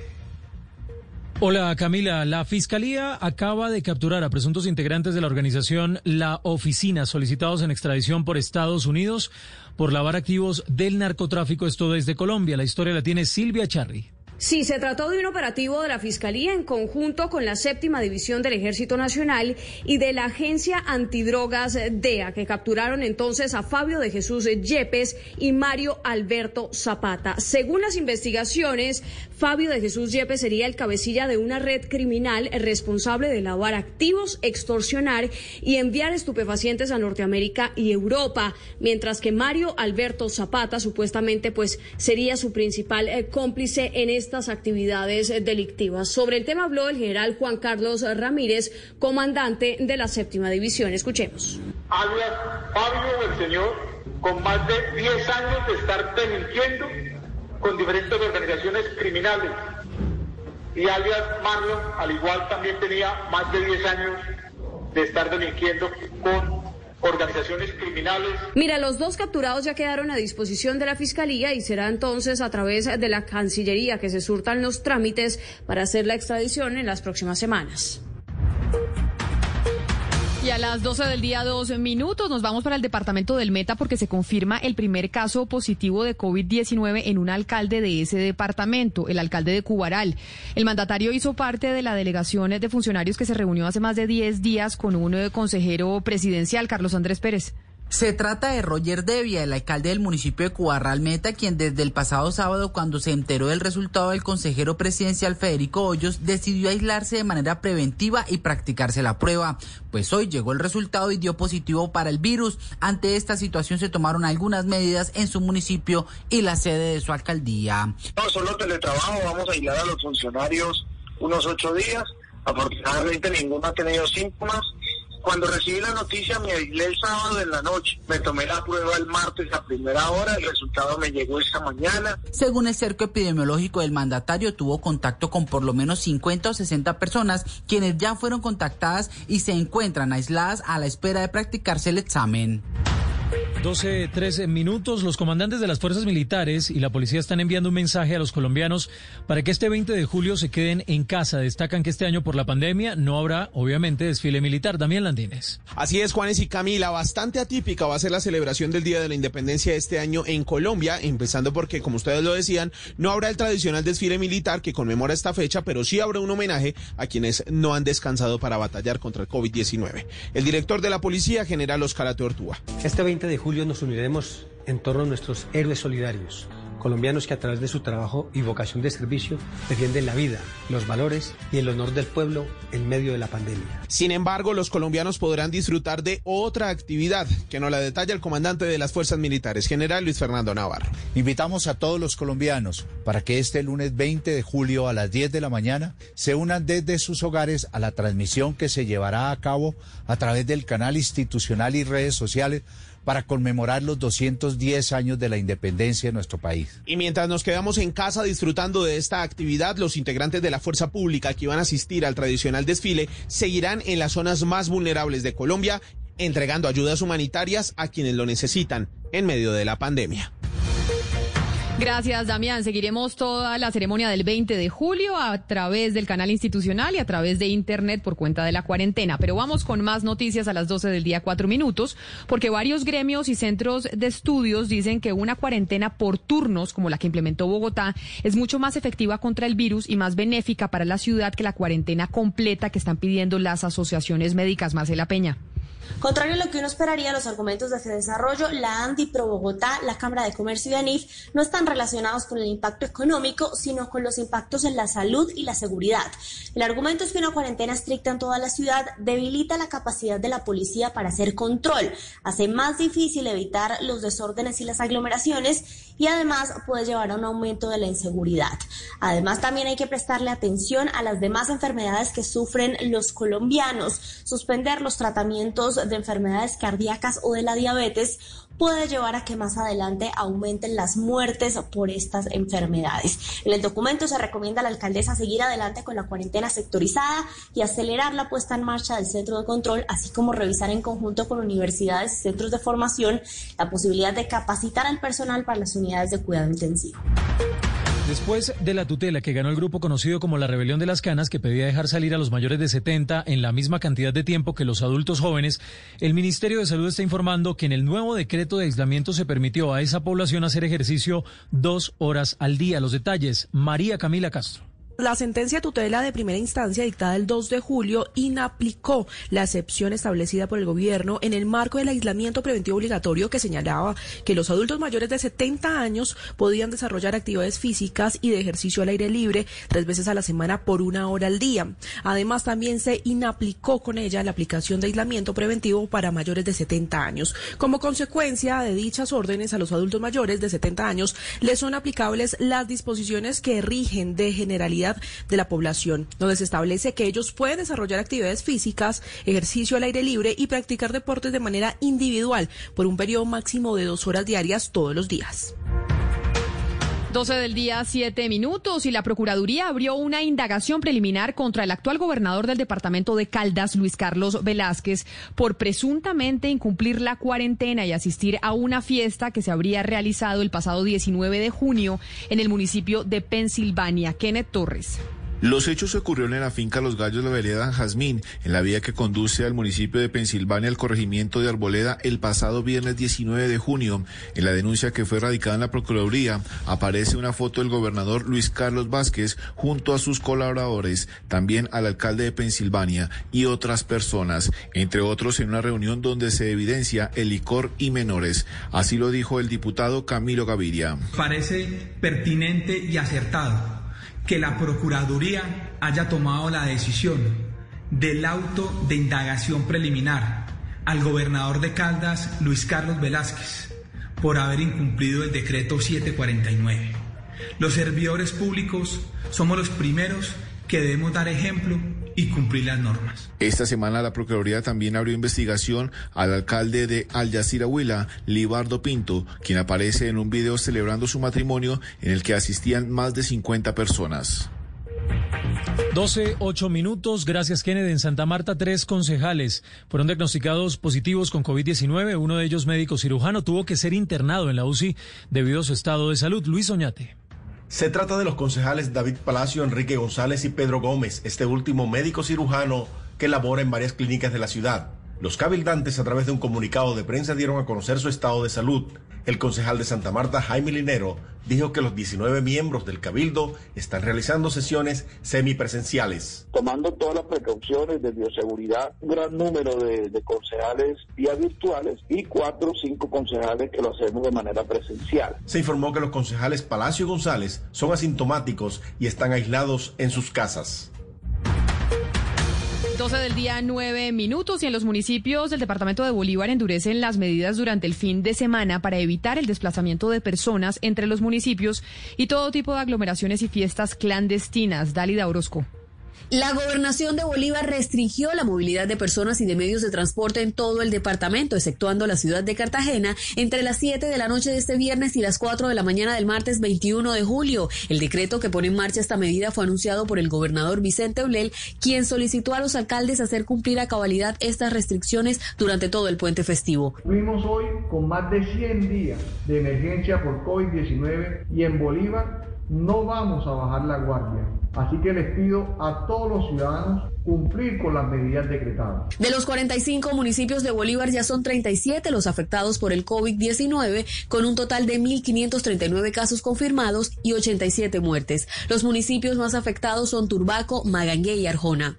Hola Camila, la Fiscalía acaba de capturar a presuntos integrantes de la organización La Oficina solicitados en extradición por Estados Unidos por lavar activos del narcotráfico, esto desde Colombia. La historia la tiene Silvia Charri. Sí, se trató de un operativo de la Fiscalía en conjunto con la séptima división del Ejército Nacional y de la Agencia Antidrogas DEA, que capturaron entonces a Fabio de Jesús Yepes y Mario Alberto Zapata. Según las investigaciones, Fabio de Jesús Yepes sería el cabecilla de una red criminal responsable de lavar activos, extorsionar y enviar estupefacientes a Norteamérica y Europa, mientras que Mario Alberto Zapata supuestamente pues sería su principal eh, cómplice en este estas actividades delictivas. Sobre el tema habló el general Juan Carlos Ramírez, comandante de la séptima división. Escuchemos. alias Fabio el Señor, con más de 10 años de estar delinquiendo con diferentes organizaciones criminales. Y alias Marlon, al igual, también tenía más de 10 años de estar delinquiendo con organizaciones criminales. Mira, los dos capturados ya quedaron a disposición de la Fiscalía y será entonces a través de la Cancillería que se surtan los trámites para hacer la extradición en las próximas semanas. Y a las 12 del día, dos minutos, nos vamos para el departamento del Meta porque se confirma el primer caso positivo de COVID-19 en un alcalde de ese departamento, el alcalde de Cubaral. El mandatario hizo parte de la delegación de funcionarios que se reunió hace más de 10 días con un eh, consejero presidencial, Carlos Andrés Pérez. Se trata de Roger Devia, el alcalde del municipio de Cubarral Meta, quien desde el pasado sábado, cuando se enteró del resultado del consejero presidencial Federico Hoyos, decidió aislarse de manera preventiva y practicarse la prueba. Pues hoy llegó el resultado y dio positivo para el virus. Ante esta situación se tomaron algunas medidas en su municipio y la sede de su alcaldía. No, solo teletrabajo, vamos a aislar a los funcionarios unos ocho días. Afortunadamente ninguno ha tenido síntomas. Cuando recibí la noticia me aislé el sábado en la noche. Me tomé la prueba el martes a primera hora. El resultado me llegó esta mañana. Según el cerco epidemiológico del mandatario, tuvo contacto con por lo menos 50 o 60 personas, quienes ya fueron contactadas y se encuentran aisladas a la espera de practicarse el examen. 12, 13 minutos. Los comandantes de las fuerzas militares y la policía están enviando un mensaje a los colombianos para que este 20 de julio se queden en casa. Destacan que este año por la pandemia no habrá, obviamente, desfile militar. Damián Landines. Así es, Juanes y Camila. Bastante atípica va a ser la celebración del Día de la Independencia este año en Colombia, empezando porque, como ustedes lo decían, no habrá el tradicional desfile militar que conmemora esta fecha, pero sí habrá un homenaje a quienes no han descansado para batallar contra el COVID-19. El director de la policía, general Oscar Atortúa. Este 20 de julio nos uniremos en torno a nuestros héroes solidarios, colombianos que a través de su trabajo y vocación de servicio defienden la vida, los valores y el honor del pueblo en medio de la pandemia. Sin embargo, los colombianos podrán disfrutar de otra actividad que nos la detalla el comandante de las fuerzas militares, general Luis Fernando Navarro. Invitamos a todos los colombianos para que este lunes 20 de julio a las 10 de la mañana se unan desde sus hogares a la transmisión que se llevará a cabo a través del canal institucional y redes sociales para conmemorar los 210 años de la independencia de nuestro país. Y mientras nos quedamos en casa disfrutando de esta actividad, los integrantes de la fuerza pública que van a asistir al tradicional desfile seguirán en las zonas más vulnerables de Colombia, entregando ayudas humanitarias a quienes lo necesitan en medio de la pandemia. Gracias, Damián. Seguiremos toda la ceremonia del 20 de julio a través del canal institucional y a través de Internet por cuenta de la cuarentena. Pero vamos con más noticias a las 12 del día, cuatro minutos, porque varios gremios y centros de estudios dicen que una cuarentena por turnos, como la que implementó Bogotá, es mucho más efectiva contra el virus y más benéfica para la ciudad que la cuarentena completa que están pidiendo las asociaciones médicas. Marcela Peña. Contrario a lo que uno esperaría, los argumentos de desarrollo, la ANDI Pro Bogotá, la Cámara de Comercio y ANIF no están relacionados con el impacto económico, sino con los impactos en la salud y la seguridad. El argumento es que una cuarentena estricta en toda la ciudad debilita la capacidad de la policía para hacer control, hace más difícil evitar los desórdenes y las aglomeraciones y además puede llevar a un aumento de la inseguridad. Además, también hay que prestarle atención a las demás enfermedades que sufren los colombianos, suspender los tratamientos de enfermedades cardíacas o de la diabetes puede llevar a que más adelante aumenten las muertes por estas enfermedades. En el documento se recomienda a la alcaldesa seguir adelante con la cuarentena sectorizada y acelerar la puesta en marcha del centro de control, así como revisar en conjunto con universidades y centros de formación la posibilidad de capacitar al personal para las unidades de cuidado intensivo. Después de la tutela que ganó el grupo conocido como la Rebelión de las Canas, que pedía dejar salir a los mayores de 70 en la misma cantidad de tiempo que los adultos jóvenes, el Ministerio de Salud está informando que en el nuevo decreto de aislamiento se permitió a esa población hacer ejercicio dos horas al día. Los detalles, María Camila Castro. La sentencia tutela de primera instancia dictada el 2 de julio inaplicó la excepción establecida por el gobierno en el marco del aislamiento preventivo obligatorio que señalaba que los adultos mayores de 70 años podían desarrollar actividades físicas y de ejercicio al aire libre tres veces a la semana por una hora al día. Además, también se inaplicó con ella la aplicación de aislamiento preventivo para mayores de 70 años. Como consecuencia de dichas órdenes a los adultos mayores de 70 años les son aplicables las disposiciones que rigen de generalidad de la población, donde se establece que ellos pueden desarrollar actividades físicas, ejercicio al aire libre y practicar deportes de manera individual por un periodo máximo de dos horas diarias todos los días. 12 del día, 7 minutos, y la Procuraduría abrió una indagación preliminar contra el actual gobernador del departamento de Caldas, Luis Carlos Velázquez, por presuntamente incumplir la cuarentena y asistir a una fiesta que se habría realizado el pasado 19 de junio en el municipio de Pensilvania. Kenneth Torres. Los hechos ocurrieron en la finca Los Gallos de la vereda Jazmín, en la vía que conduce al municipio de Pensilvania al corregimiento de Arboleda el pasado viernes 19 de junio. En la denuncia que fue radicada en la Procuraduría aparece una foto del gobernador Luis Carlos Vázquez junto a sus colaboradores, también al alcalde de Pensilvania y otras personas, entre otros en una reunión donde se evidencia el licor y menores. Así lo dijo el diputado Camilo Gaviria. Parece pertinente y acertado que la Procuraduría haya tomado la decisión del auto de indagación preliminar al gobernador de Caldas, Luis Carlos Velázquez, por haber incumplido el decreto 749. Los servidores públicos somos los primeros que debemos dar ejemplo y cumplir las normas. Esta semana la Procuraduría también abrió investigación al alcalde de Al Jazeera Huila, Libardo Pinto, quien aparece en un video celebrando su matrimonio en el que asistían más de 50 personas. 12, 8 minutos. Gracias, Kennedy. En Santa Marta, tres concejales fueron diagnosticados positivos con COVID-19. Uno de ellos, médico cirujano, tuvo que ser internado en la UCI debido a su estado de salud. Luis Oñate. Se trata de los concejales David Palacio, Enrique González y Pedro Gómez, este último médico cirujano que labora en varias clínicas de la ciudad. Los cabildantes a través de un comunicado de prensa dieron a conocer su estado de salud. El concejal de Santa Marta, Jaime Linero, dijo que los 19 miembros del cabildo están realizando sesiones semipresenciales. Tomando todas las precauciones de bioseguridad, un gran número de, de concejales vía virtuales y cuatro o cinco concejales que lo hacemos de manera presencial. Se informó que los concejales Palacio y González son asintomáticos y están aislados en sus casas. 12 del día, 9 minutos y en los municipios del departamento de Bolívar endurecen las medidas durante el fin de semana para evitar el desplazamiento de personas entre los municipios y todo tipo de aglomeraciones y fiestas clandestinas. Dálida Orozco. La gobernación de Bolívar restringió la movilidad de personas y de medios de transporte en todo el departamento, exceptuando la ciudad de Cartagena, entre las 7 de la noche de este viernes y las 4 de la mañana del martes 21 de julio. El decreto que pone en marcha esta medida fue anunciado por el gobernador Vicente Eulel, quien solicitó a los alcaldes hacer cumplir a cabalidad estas restricciones durante todo el puente festivo. Fuimos hoy con más de 100 días de emergencia por COVID-19 y en Bolívar no vamos a bajar la guardia. Así que les pido a todos los ciudadanos cumplir con las medidas decretadas. De los 45 municipios de Bolívar ya son 37 los afectados por el COVID-19, con un total de 1.539 casos confirmados y 87 muertes. Los municipios más afectados son Turbaco, Magangué y Arjona.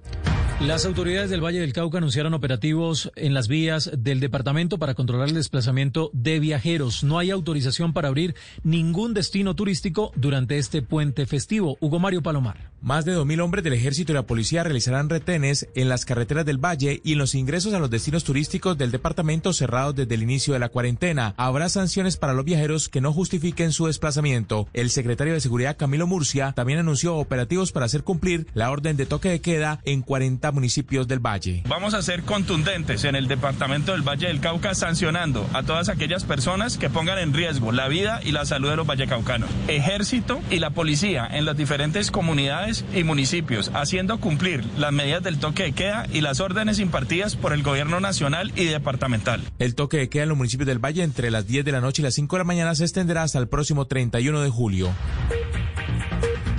Las autoridades del Valle del Cauca anunciaron operativos en las vías del departamento para controlar el desplazamiento de viajeros. No hay autorización para abrir ningún destino turístico durante este puente festivo. Hugo Mario Palomar. Más de 2.000 hombres del ejército y la policía realizarán retenes en las carreteras del Valle y en los ingresos a los destinos turísticos del departamento cerrados desde el inicio de la cuarentena. Habrá sanciones para los viajeros que no justifiquen su desplazamiento. El secretario de Seguridad Camilo Murcia también anunció operativos para hacer cumplir la orden de toque de queda en 40 municipios del Valle. Vamos a ser contundentes en el departamento del Valle del Cauca sancionando a todas aquellas personas que pongan en riesgo la vida y la salud de los vallecaucanos. Ejército y la policía en las diferentes comunidades y municipios, haciendo cumplir las medidas del toque de queda y las órdenes impartidas por el gobierno nacional y departamental. El toque de queda en los municipios del Valle entre las 10 de la noche y las 5 de la mañana se extenderá hasta el próximo 31 de julio.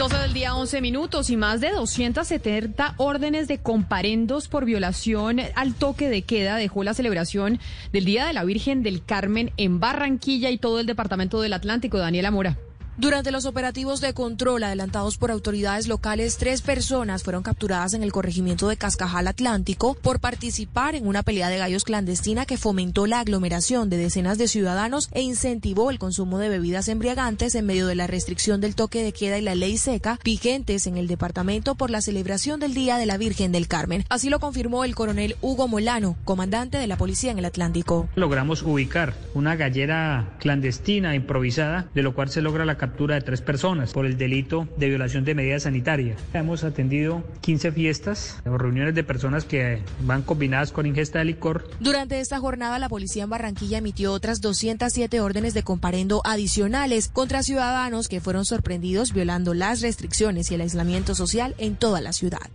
12 del día, 11 minutos y más de 270 órdenes de comparendos por violación al toque de queda dejó la celebración del Día de la Virgen del Carmen en Barranquilla y todo el departamento del Atlántico. Daniela Mora. Durante los operativos de control adelantados por autoridades locales, tres personas fueron capturadas en el corregimiento de Cascajal Atlántico por participar en una pelea de gallos clandestina que fomentó la aglomeración de decenas de ciudadanos e incentivó el consumo de bebidas embriagantes en medio de la restricción del toque de queda y la ley seca vigentes en el departamento por la celebración del Día de la Virgen del Carmen. Así lo confirmó el coronel Hugo Molano, comandante de la policía en el Atlántico. Logramos ubicar una gallera clandestina improvisada, de lo cual se logra la captura captura de tres personas por el delito de violación de medidas sanitarias. Hemos atendido 15 fiestas o reuniones de personas que van combinadas con ingesta de licor. Durante esta jornada, la policía en Barranquilla emitió otras 207 órdenes de comparendo adicionales contra ciudadanos que fueron sorprendidos violando las restricciones y el aislamiento social en toda la ciudad.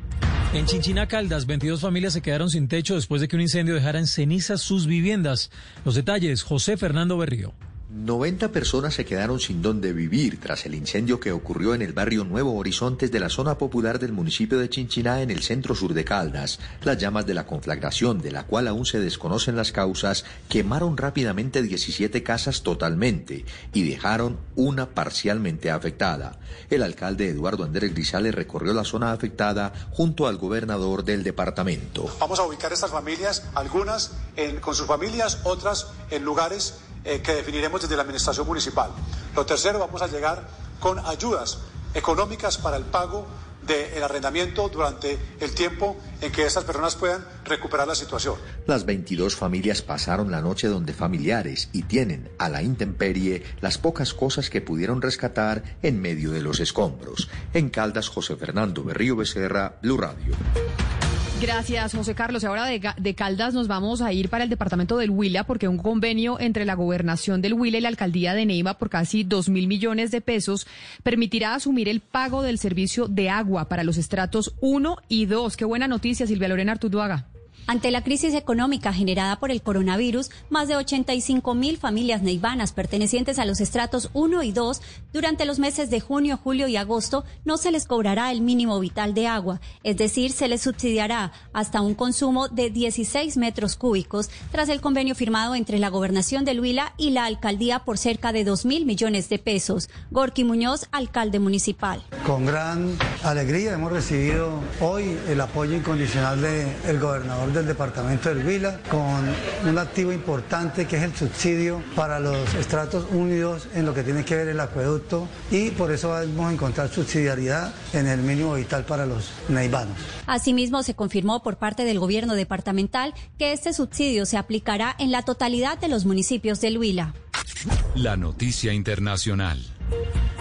En Chinchina Caldas, 22 familias se quedaron sin techo después de que un incendio dejara en cenizas sus viviendas. Los detalles, José Fernando Berrío. 90 personas se quedaron sin dónde vivir tras el incendio que ocurrió en el barrio Nuevo Horizontes de la zona popular del municipio de Chinchiná en el centro sur de Caldas. Las llamas de la conflagración, de la cual aún se desconocen las causas, quemaron rápidamente 17 casas totalmente y dejaron una parcialmente afectada. El alcalde Eduardo Andrés Grisales recorrió la zona afectada junto al gobernador del departamento. Vamos a ubicar estas familias, algunas con sus familias, otras en lugares eh, que definiremos desde la Administración Municipal. Lo tercero, vamos a llegar con ayudas económicas para el pago del arrendamiento durante el tiempo en que estas personas puedan recuperar la situación. Las 22 familias pasaron la noche donde familiares y tienen a la intemperie las pocas cosas que pudieron rescatar en medio de los escombros. En Caldas, José Fernando Berrío Becerra, Blue Radio. Gracias, José Carlos. Ahora de, Caldas nos vamos a ir para el departamento del Huila porque un convenio entre la gobernación del Huila y la alcaldía de Neiva por casi dos mil millones de pesos permitirá asumir el pago del servicio de agua para los estratos 1 y 2. Qué buena noticia, Silvia Lorena Artuduaga. Ante la crisis económica generada por el cronavirus, más de 85 mil familias neivanas pertenecientes a los estratos 1 y 2 durante los meses de junio, julio y agosto no se les cobrará el mínimo vital de agua, es decir, se les subsidiará hasta un consumo de 16 metros cúbicos tras el convenio firmado entre la gobernación de Huila y la alcaldía por cerca de 2 mil millones de pesos. Gorky Muñoz, alcalde municipal. Con gran alegría hemos recibido hoy el apoyo incondicional del gobernador del departamento del Huila con un activo importante que es el subsidio para los estratos unidos en lo que tiene que ver el acueducto y por eso vamos a encontrar subsidiariedad en el mínimo vital para los neivanos. Asimismo, se confirmó por parte del gobierno departamental que este subsidio se aplicará en la totalidad de los municipios del Huila. La noticia internacional.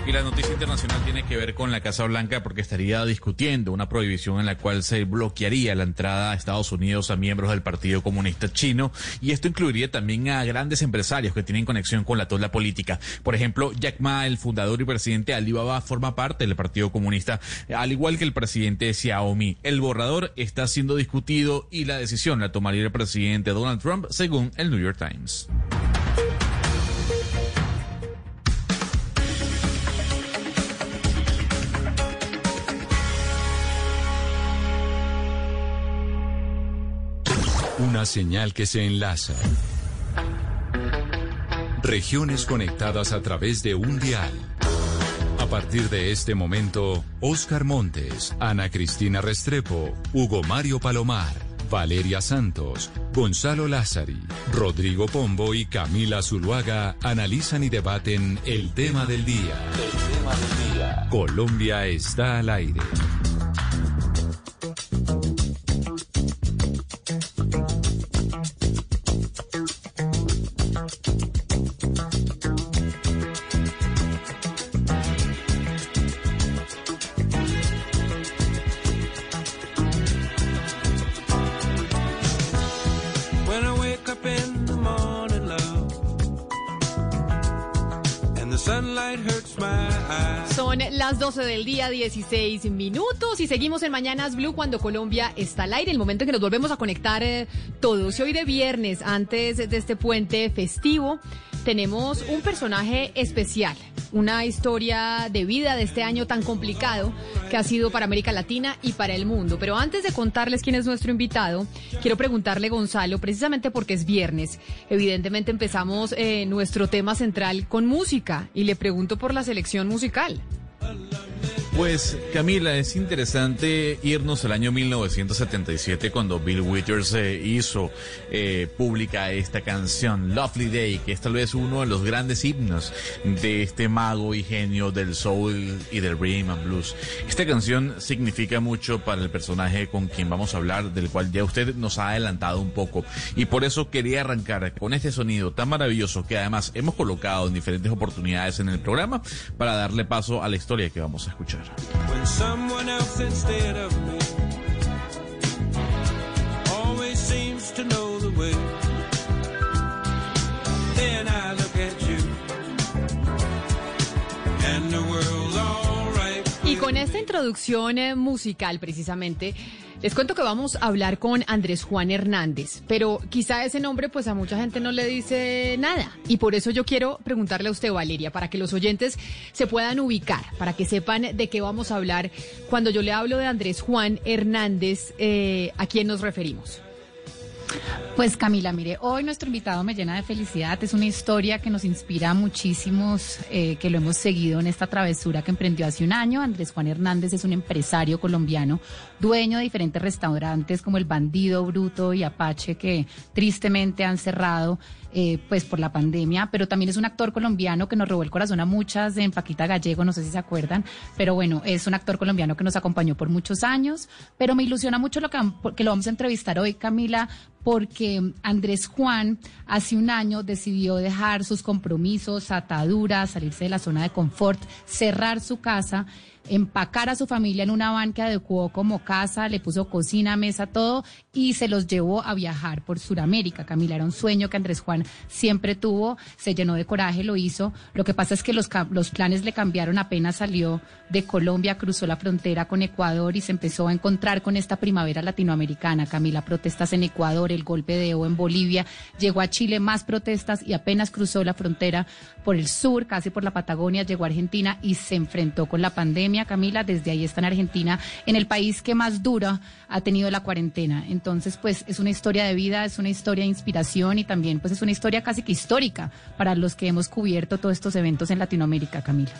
Y la noticia internacional tiene que ver con la Casa Blanca porque estaría discutiendo una prohibición en la cual se bloquearía la entrada a Estados Unidos a miembros del Partido Comunista Chino y esto incluiría también a grandes empresarios que tienen conexión con la tola política. Por ejemplo, Jack Ma, el fundador y presidente de Alibaba, forma parte del Partido Comunista, al igual que el presidente Xiaomi. El borrador está siendo discutido y la decisión la tomaría el presidente Donald Trump, según el New York Times. Una señal que se enlaza. Regiones conectadas a través de un dial. A partir de este momento, Oscar Montes, Ana Cristina Restrepo, Hugo Mario Palomar, Valeria Santos, Gonzalo Lázari, Rodrigo Pombo y Camila Zuluaga analizan y debaten el tema del día. El tema del día. Colombia está al aire. 12 del día, 16 minutos y seguimos en Mañanas Blue cuando Colombia está al aire, el momento en que nos volvemos a conectar eh, todos. Y hoy de viernes, antes de este puente festivo, tenemos un personaje especial, una historia de vida de este año tan complicado que ha sido para América Latina y para el mundo. Pero antes de contarles quién es nuestro invitado, quiero preguntarle, Gonzalo, precisamente porque es viernes, evidentemente empezamos eh, nuestro tema central con música y le pregunto por la selección musical. I love lonely Pues Camila, es interesante irnos al año 1977 cuando Bill Withers eh, hizo eh, pública esta canción Lovely Day, que es tal vez uno de los grandes himnos de este mago y genio del soul y del rhythm and blues. Esta canción significa mucho para el personaje con quien vamos a hablar, del cual ya usted nos ha adelantado un poco y por eso quería arrancar con este sonido tan maravilloso que además hemos colocado en diferentes oportunidades en el programa para darle paso a la historia que vamos a escuchar. When someone else instead of me always seems to know the way. Then I look at you and the world's all right. Y con esta introducción eh, musical precisamente les cuento que vamos a hablar con Andrés Juan Hernández, pero quizá ese nombre pues a mucha gente no le dice nada. Y por eso yo quiero preguntarle a usted, Valeria, para que los oyentes se puedan ubicar, para que sepan de qué vamos a hablar. Cuando yo le hablo de Andrés Juan Hernández, eh, ¿a quién nos referimos? Pues Camila, mire, hoy nuestro invitado me llena de felicidad. Es una historia que nos inspira a muchísimos, eh, que lo hemos seguido en esta travesura que emprendió hace un año. Andrés Juan Hernández es un empresario colombiano, dueño de diferentes restaurantes como El Bandido, Bruto y Apache, que tristemente han cerrado eh, pues por la pandemia, pero también es un actor colombiano que nos robó el corazón a muchas, en Paquita Gallego, no sé si se acuerdan, pero bueno, es un actor colombiano que nos acompañó por muchos años, pero me ilusiona mucho lo que, que lo vamos a entrevistar hoy, Camila, porque Andrés Juan hace un año decidió dejar sus compromisos, ataduras, salirse de la zona de confort, cerrar su casa empacar a su familia en una van que adecuó como casa, le puso cocina, mesa, todo y se los llevó a viajar por Sudamérica. Camila, era un sueño que Andrés Juan siempre tuvo, se llenó de coraje, lo hizo. Lo que pasa es que los, los planes le cambiaron apenas salió de Colombia, cruzó la frontera con Ecuador y se empezó a encontrar con esta primavera latinoamericana. Camila, protestas en Ecuador, el golpe de Evo en Bolivia, llegó a Chile más protestas y apenas cruzó la frontera por el sur, casi por la Patagonia, llegó a Argentina y se enfrentó con la pandemia Camila, desde ahí está en Argentina, en el país que más dura ha tenido la cuarentena. Pues es una historia de vida, es una historia de inspiración y también pues es una historia casi que histórica para los que hemos cubierto todos estos eventos en Latinoamérica, Camila.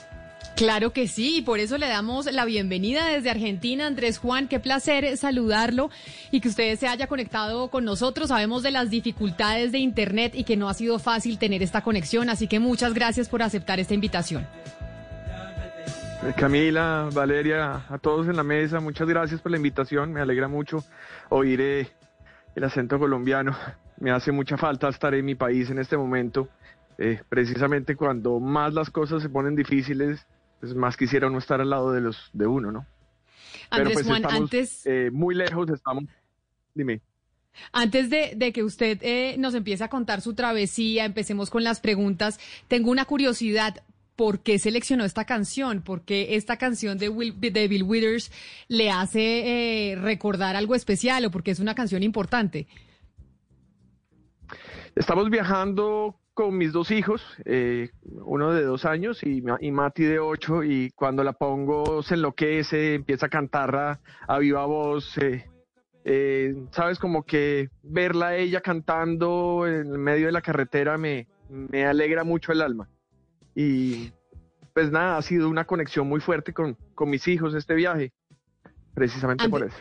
Claro que sí, y por eso le damos la bienvenida desde Argentina, Andrés Juan. Qué placer saludarlo y que usted se haya conectado con nosotros. Sabemos de las dificultades de Internet y que no ha sido fácil tener esta conexión, así que muchas gracias por aceptar esta invitación. Camila, Valeria, a todos en la mesa, muchas gracias por la invitación. Me alegra mucho oír eh, el acento colombiano. (laughs) Me hace mucha falta estar en mi país en este momento. Eh, precisamente cuando más las cosas se ponen difíciles, pues más quisiera uno estar al lado de los de uno, ¿no? Andrés pues, Juan, antes eh, muy lejos estamos. Dime. Antes de, de, que usted nos empiece a contar su travesía, empecemos con las preguntas. Tengo una curiosidad por qué seleccionó esta canción, porque esta canción de, Bill Withers le hace eh, recordar algo especial o porque es una canción importante. Estamos viajando con mis dos hijos, eh, uno de dos años y, y, Mati de ocho, y cuando la pongo se enloquece, empieza a cantar a, viva voz. Eh, Sabes, como que verla ella cantando en medio de la carretera me alegra mucho el alma. Y pues nada, ha sido una conexión muy fuerte con, con mis hijos este viaje, precisamente por eso.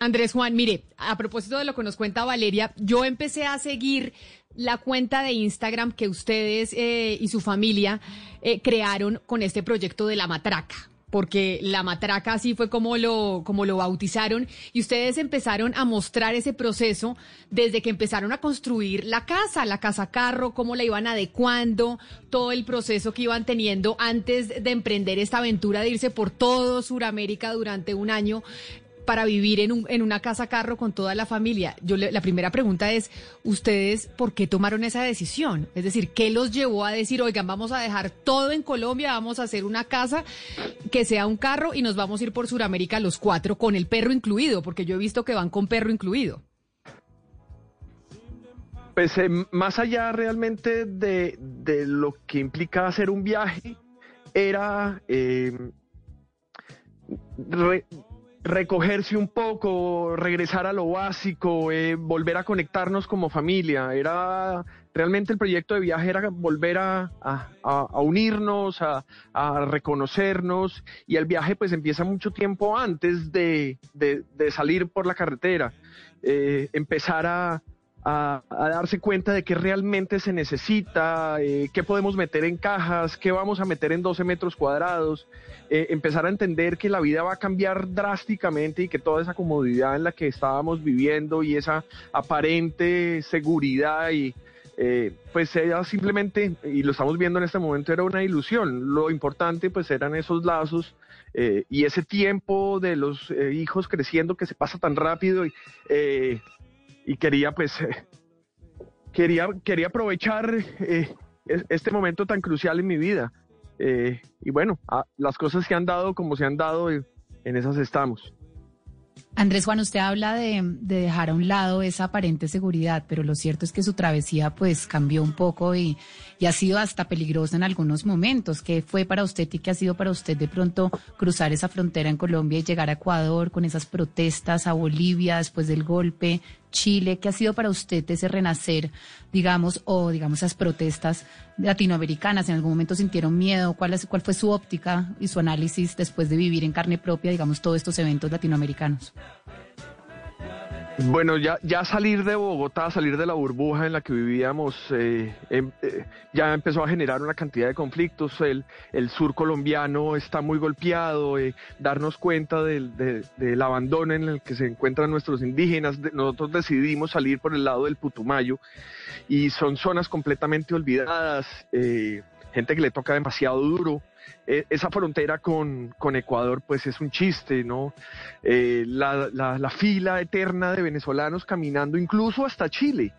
Andrés Juan, mire, a propósito de lo que nos cuenta Valeria, yo empecé a seguir la cuenta de Instagram que ustedes eh, y su familia eh, crearon con este proyecto de la matraca porque la matraca así fue como lo, como lo bautizaron, y ustedes empezaron a mostrar ese proceso desde que empezaron a construir la casa, la casa carro, cómo la iban adecuando, todo el proceso que iban teniendo antes de emprender esta aventura de irse por todo Sudamérica durante un año para vivir en, un, en una casa carro con toda la familia. Yo la primera pregunta es, ¿ustedes por qué tomaron esa decisión? Es decir, ¿qué los llevó a decir, oigan, vamos a dejar todo en Colombia, vamos a hacer una casa que sea un carro y nos vamos a ir por Sudamérica los cuatro con el perro incluido? Porque yo he visto que van con perro incluido. Pues eh, más allá realmente de, lo que implica hacer un viaje, era... Eh, recogerse un poco, regresar a lo básico, eh, volver a conectarnos como familia. Era realmente el proyecto de viaje era volver a, unirnos, a, reconocernos y el viaje pues empieza mucho tiempo antes de, salir por la carretera, eh, empezar a, darse cuenta de qué realmente se necesita, eh, qué podemos meter en cajas, qué vamos a meter en 12 metros cuadrados, eh, empezar a entender que la vida va a cambiar drásticamente y que toda esa comodidad en la que estábamos viviendo y esa aparente seguridad y eh, pues ella simplemente, y lo estamos viendo en este momento, era una ilusión. Lo importante pues eran esos lazos y ese tiempo de los hijos creciendo que se pasa tan rápido y, y quería pues, quería, quería aprovechar este momento tan crucial en mi vida. y bueno, las cosas se han dado como se han dado, en esas estamos. Andrés Juan, usted habla de, dejar a un lado esa aparente seguridad, pero lo cierto es que su travesía pues cambió un poco y, y, ha sido hasta peligrosa en algunos momentos. ¿Qué fue para usted y qué ha sido para usted de pronto cruzar esa frontera en Colombia y llegar a Ecuador con esas protestas, a Bolivia después del golpe, Chile? ¿Qué ha sido para usted ese renacer, digamos, o digamos esas protestas latinoamericanas? ¿En algún momento sintieron miedo? ¿Cuál, es, cuál fue su óptica y su análisis después de vivir en carne propia, digamos, todos estos eventos latinoamericanos? Bueno, ya, ya salir de Bogotá, salir de la burbuja en la que vivíamos, eh, em, eh, ya empezó a generar una cantidad de conflictos. El, el sur colombiano está muy golpeado, eh, darnos cuenta del, del, abandono en el que se encuentran nuestros indígenas. Nosotros decidimos salir por el lado del Putumayo y son zonas completamente olvidadas, gente que le toca demasiado duro. Eh, esa frontera con, Ecuador pues es un chiste, ¿no? Eh, la, fila eterna de venezolanos caminando incluso hasta Chile.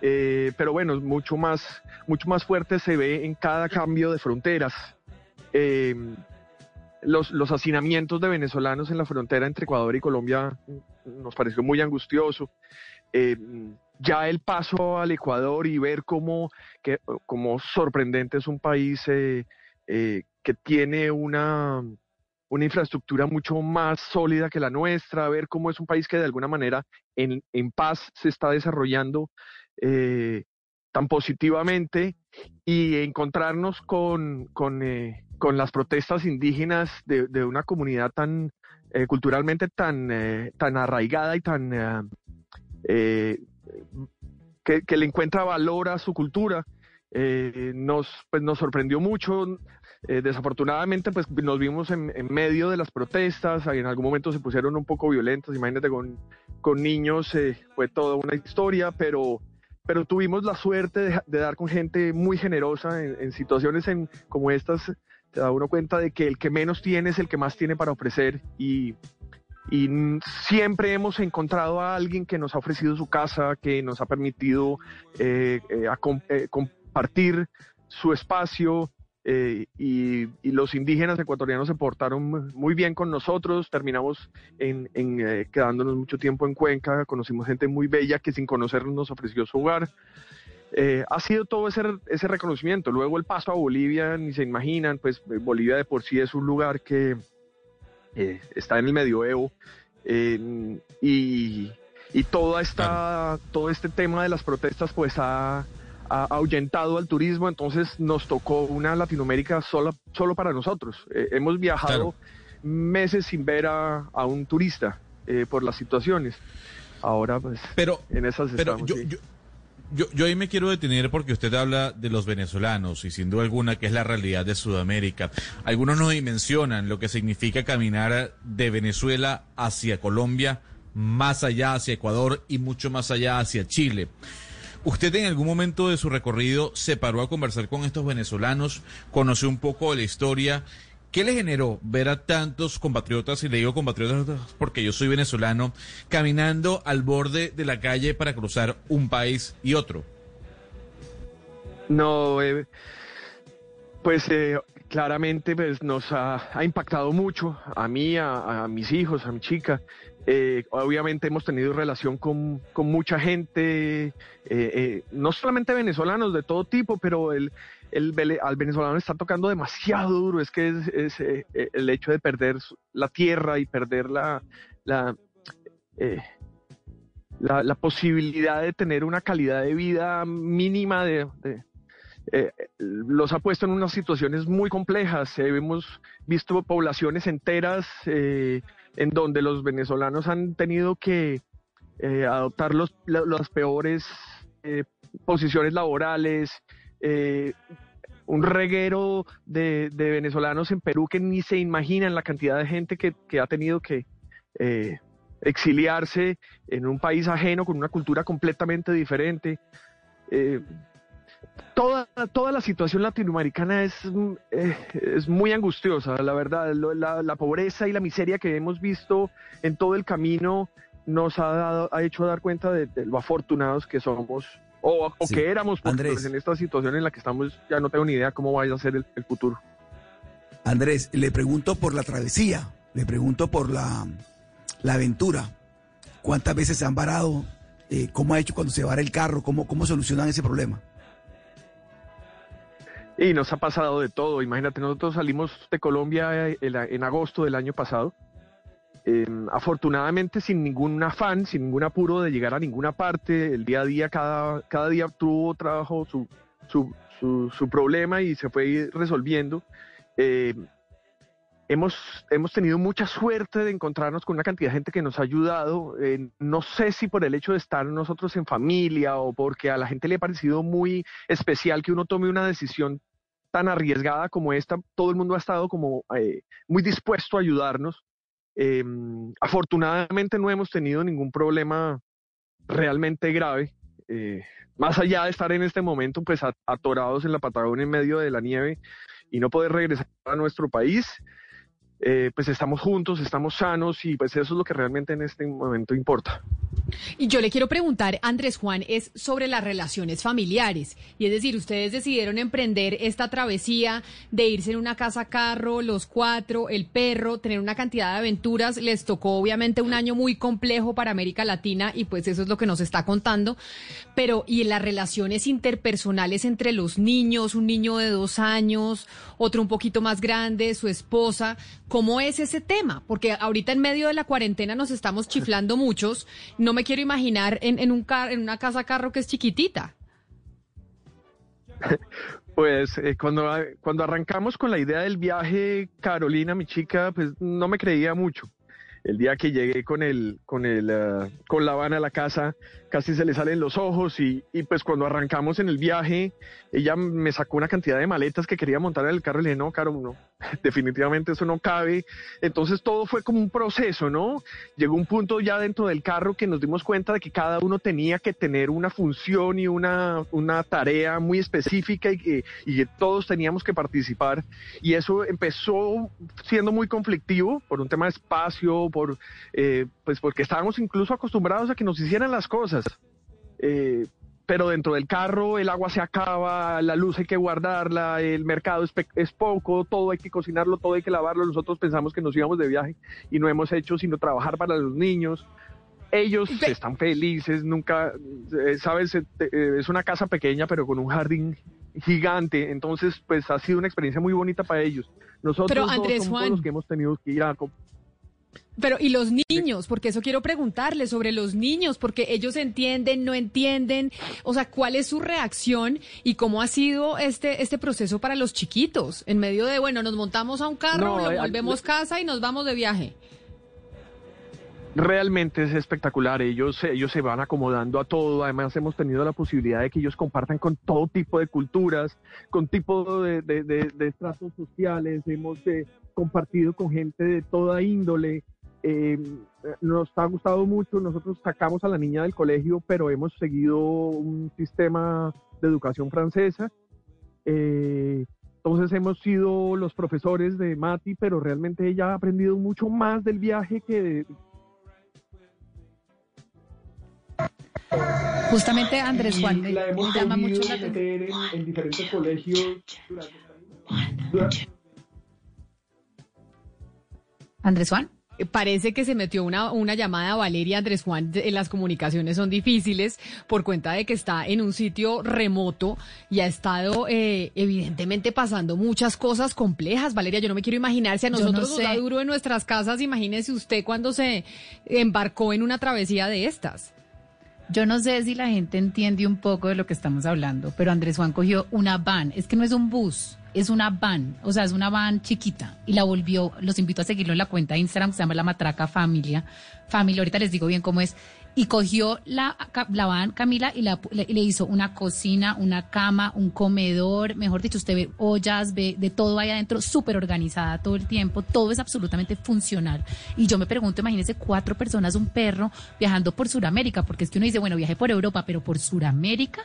Eh, pero bueno, mucho más, mucho más fuerte se ve en cada cambio de fronteras. los, los hacinamientos de venezolanos en la frontera entre Ecuador y Colombia nos pareció muy angustioso. ya el paso al Ecuador y ver cómo, que, cómo sorprendente es un país que tiene una, una infraestructura mucho más sólida que la nuestra, ver cómo es un país que de alguna manera en, paz se está desarrollando eh, tan positivamente y encontrarnos con, con, eh, las protestas indígenas de, una comunidad tan eh, culturalmente tan, tan arraigada y tan que, que, le encuentra valor a su cultura. nos, pues nos sorprendió mucho. Eh, desafortunadamente, pues nos vimos en, medio de las protestas, en algún momento se pusieron un poco violentas, imagínate con, con niños, eh, fue toda una historia, pero, pero tuvimos la suerte de, dar con gente muy generosa en, situaciones en, como estas, te da uno cuenta de que el que menos tiene es el que más tiene para ofrecer y, y siempre hemos encontrado a alguien que nos ha ofrecido su casa, que nos ha permitido eh, compartir su espacio, eh, y, los indígenas ecuatorianos se portaron muy bien con nosotros, terminamos en, eh, quedándonos mucho tiempo en Cuenca, conocimos gente muy bella que sin conocernos nos ofreció su hogar. Eh, ha sido todo ese, ese reconocimiento. Luego el paso a Bolivia, ni se imaginan, pues Bolivia de por sí es un lugar que está en el medioevo y, y toda esta, todo este tema de las protestas pues ha ha ahuyentado al turismo, entonces nos tocó una Latinoamérica solo, solo para nosotros. Eh, hemos viajado meses sin ver a, un turista eh, por las situaciones. Ahora, pues, pero, en esas pero yo, yo, yo, ahí me quiero detener porque usted habla de los venezolanos y sin duda alguna que es la realidad de Sudamérica. Algunos no dimensionan lo que significa caminar de Venezuela hacia Colombia, más allá hacia Ecuador y mucho más allá hacia Chile. ¿Usted en algún momento de su recorrido se paró a conversar con estos venezolanos, conoció un poco de la historia? ¿Qué le generó ver a tantos compatriotas, y le digo compatriotas porque yo soy venezolano, caminando al borde de la calle para cruzar un país y otro? No, eh, pues eh, claramente pues, nos ha, impactado mucho a mí, a, a, mis hijos, a mi chica. Eh, obviamente hemos tenido relación con, mucha gente, eh, eh, no solamente venezolanos de todo tipo, pero el, al venezolano está tocando demasiado duro. Es que es, el hecho de perder la tierra y perder la, la, posibilidad de tener una calidad de vida mínima de, los ha puesto en unas situaciones muy complejas. hemos visto poblaciones enteras en donde los venezolanos han tenido que adoptar los, las peores posiciones laborales, un reguero de, venezolanos en Perú que ni se imaginan la cantidad de gente que, ha tenido que eh, exiliarse en un país ajeno con una cultura completamente diferente. Toda, toda la situación latinoamericana es, eh, es muy angustiosa, la verdad. La, pobreza y la miseria que hemos visto en todo el camino nos ha, dado, ha hecho dar cuenta de lo afortunados que somos o, que éramos, Andrés. en esta situación en la que estamos ya no tengo ni idea cómo vaya a ser el, futuro. Andrés, le pregunto por la travesía, le pregunto por la, la aventura. ¿Cuántas veces se han varado? Eh, ¿Cómo ha hecho cuando se vara el carro? ¿Cómo, ¿Cómo solucionan ese problema? Y nos ha pasado de todo. Imagínate, nosotros salimos de Colombia eh, en agosto del año pasado Em, afortunadamente sin ningún afán, sin ningún apuro de llegar a ninguna parte, el día a día, cada, cada día tuvo trabajo su, su, su, problema y se fue resolviendo. Em, hemos, hemos tenido mucha suerte de encontrarnos con una cantidad de gente que nos ha ayudado. no sé si por el hecho de estar nosotros en familia o porque a la gente le ha parecido muy especial que uno tome una decisión tan arriesgada como esta, todo el mundo ha estado como eh, muy dispuesto a ayudarnos. Em, afortunadamente no hemos tenido ningún problema realmente grave. Eh, más allá de estar en este momento pues atorados en la Patagonia en medio de la nieve y no poder regresar a nuestro país, eh, pues estamos juntos, estamos sanos y pues eso es lo que realmente en este momento importa. Y yo le quiero preguntar, Andrés Juan, es sobre las relaciones familiares. Y es decir, ustedes decidieron emprender esta travesía de irse en una casa carro, los cuatro, el perro, tener una cantidad de aventuras. Les tocó obviamente un año muy complejo para América Latina y pues eso es lo que nos está contando. Pero, ¿y en las relaciones interpersonales entre los niños, un niño de dos años, otro un poquito más grande, su esposa? ¿Cómo es ese tema? Porque ahorita en medio de la cuarentena nos estamos chiflando muchos. No me quiero imaginar en, un en una casa carro que es chiquitita. (laughs) Pues eh, cuando, cuando arrancamos con la idea del viaje, Carolina, mi chica, pues no me creía mucho. El día que llegué con el, con el, uh, con la van a la casa, casi se le salen los ojos y, y, pues cuando arrancamos en el viaje, ella me sacó una cantidad de maletas que quería montar en el carro y le dije, no, Caro, no, (laughs) definitivamente eso no cabe. Entonces todo fue como un proceso, ¿no? Llegó un punto ya dentro del carro que nos dimos cuenta de que cada uno tenía que tener una función y una, una tarea muy específica y que, y que todos teníamos que participar. Y eso empezó siendo muy conflictivo por un tema de espacio, por, eh, pues porque estábamos incluso acostumbrados a que nos hicieran las cosas. Eh, pero dentro del carro el agua se acaba, la luz hay que guardarla, el mercado es, poco, todo hay que cocinarlo, todo hay que lavarlo. Nosotros pensamos que nos íbamos de viaje y no hemos hecho sino trabajar para los niños. Ellos están felices, nunca, eh, sabes, eh, es una casa pequeña pero con un jardín gigante, entonces pues ha sido una experiencia muy bonita para ellos. Nosotros somos los que hemos tenido que ir a pero, ¿y los niños? Porque eso quiero preguntarle sobre los niños, porque ellos entienden, no entienden. O sea, ¿cuál es su reacción y cómo ha sido este, este proceso para los chiquitos? En medio de, bueno, nos montamos a un carro, lo eh, volvemos casa y nos vamos de viaje. Realmente es espectacular, ellos, ellos se van acomodando a todo, además hemos tenido la posibilidad de que ellos compartan con todo tipo de culturas, con tipo de, de, de, estratos sociales, hemos eh, compartido con gente de toda índole, eh, nos ha gustado mucho, nosotros sacamos a la niña del colegio, pero hemos seguido un sistema de educación francesa. Eh, entonces hemos sido los profesores de Mati, pero realmente ella ha aprendido mucho más del viaje que de... Justamente Andrés Juan la hemos llama mucho la meter en, diferentes colegios Andrés Juan. Eh, parece que se metió una, una llamada a Valeria Andrés Juan. Las comunicaciones son difíciles por cuenta de que está en un sitio remoto y ha estado eh, evidentemente pasando muchas cosas complejas. Valeria, yo no me quiero imaginar si a nosotros nos da duro en nuestras casas. Imagínese usted cuando se embarcó en una travesía de estas. Yo no sé si la gente entiende un poco de lo que estamos hablando, pero Andrés Juan cogió una van. Es que no es un bus, es una van. O sea, es una van chiquita. Y la volvió, los invito a seguirlo en la cuenta de Instagram que se llama La Matraca Familia. Familia, ahorita les digo bien cómo es y cogió la, la van Camila y, la, le, hizo una cocina, una cama, un comedor, mejor dicho, usted ve ollas, ve de todo ahí adentro, súper organizada todo el tiempo, todo es absolutamente funcional. Y yo me pregunto, imagínense cuatro personas, un perro viajando por Sudamérica, porque es que uno dice, bueno, viaje por Europa, pero por Sudamérica,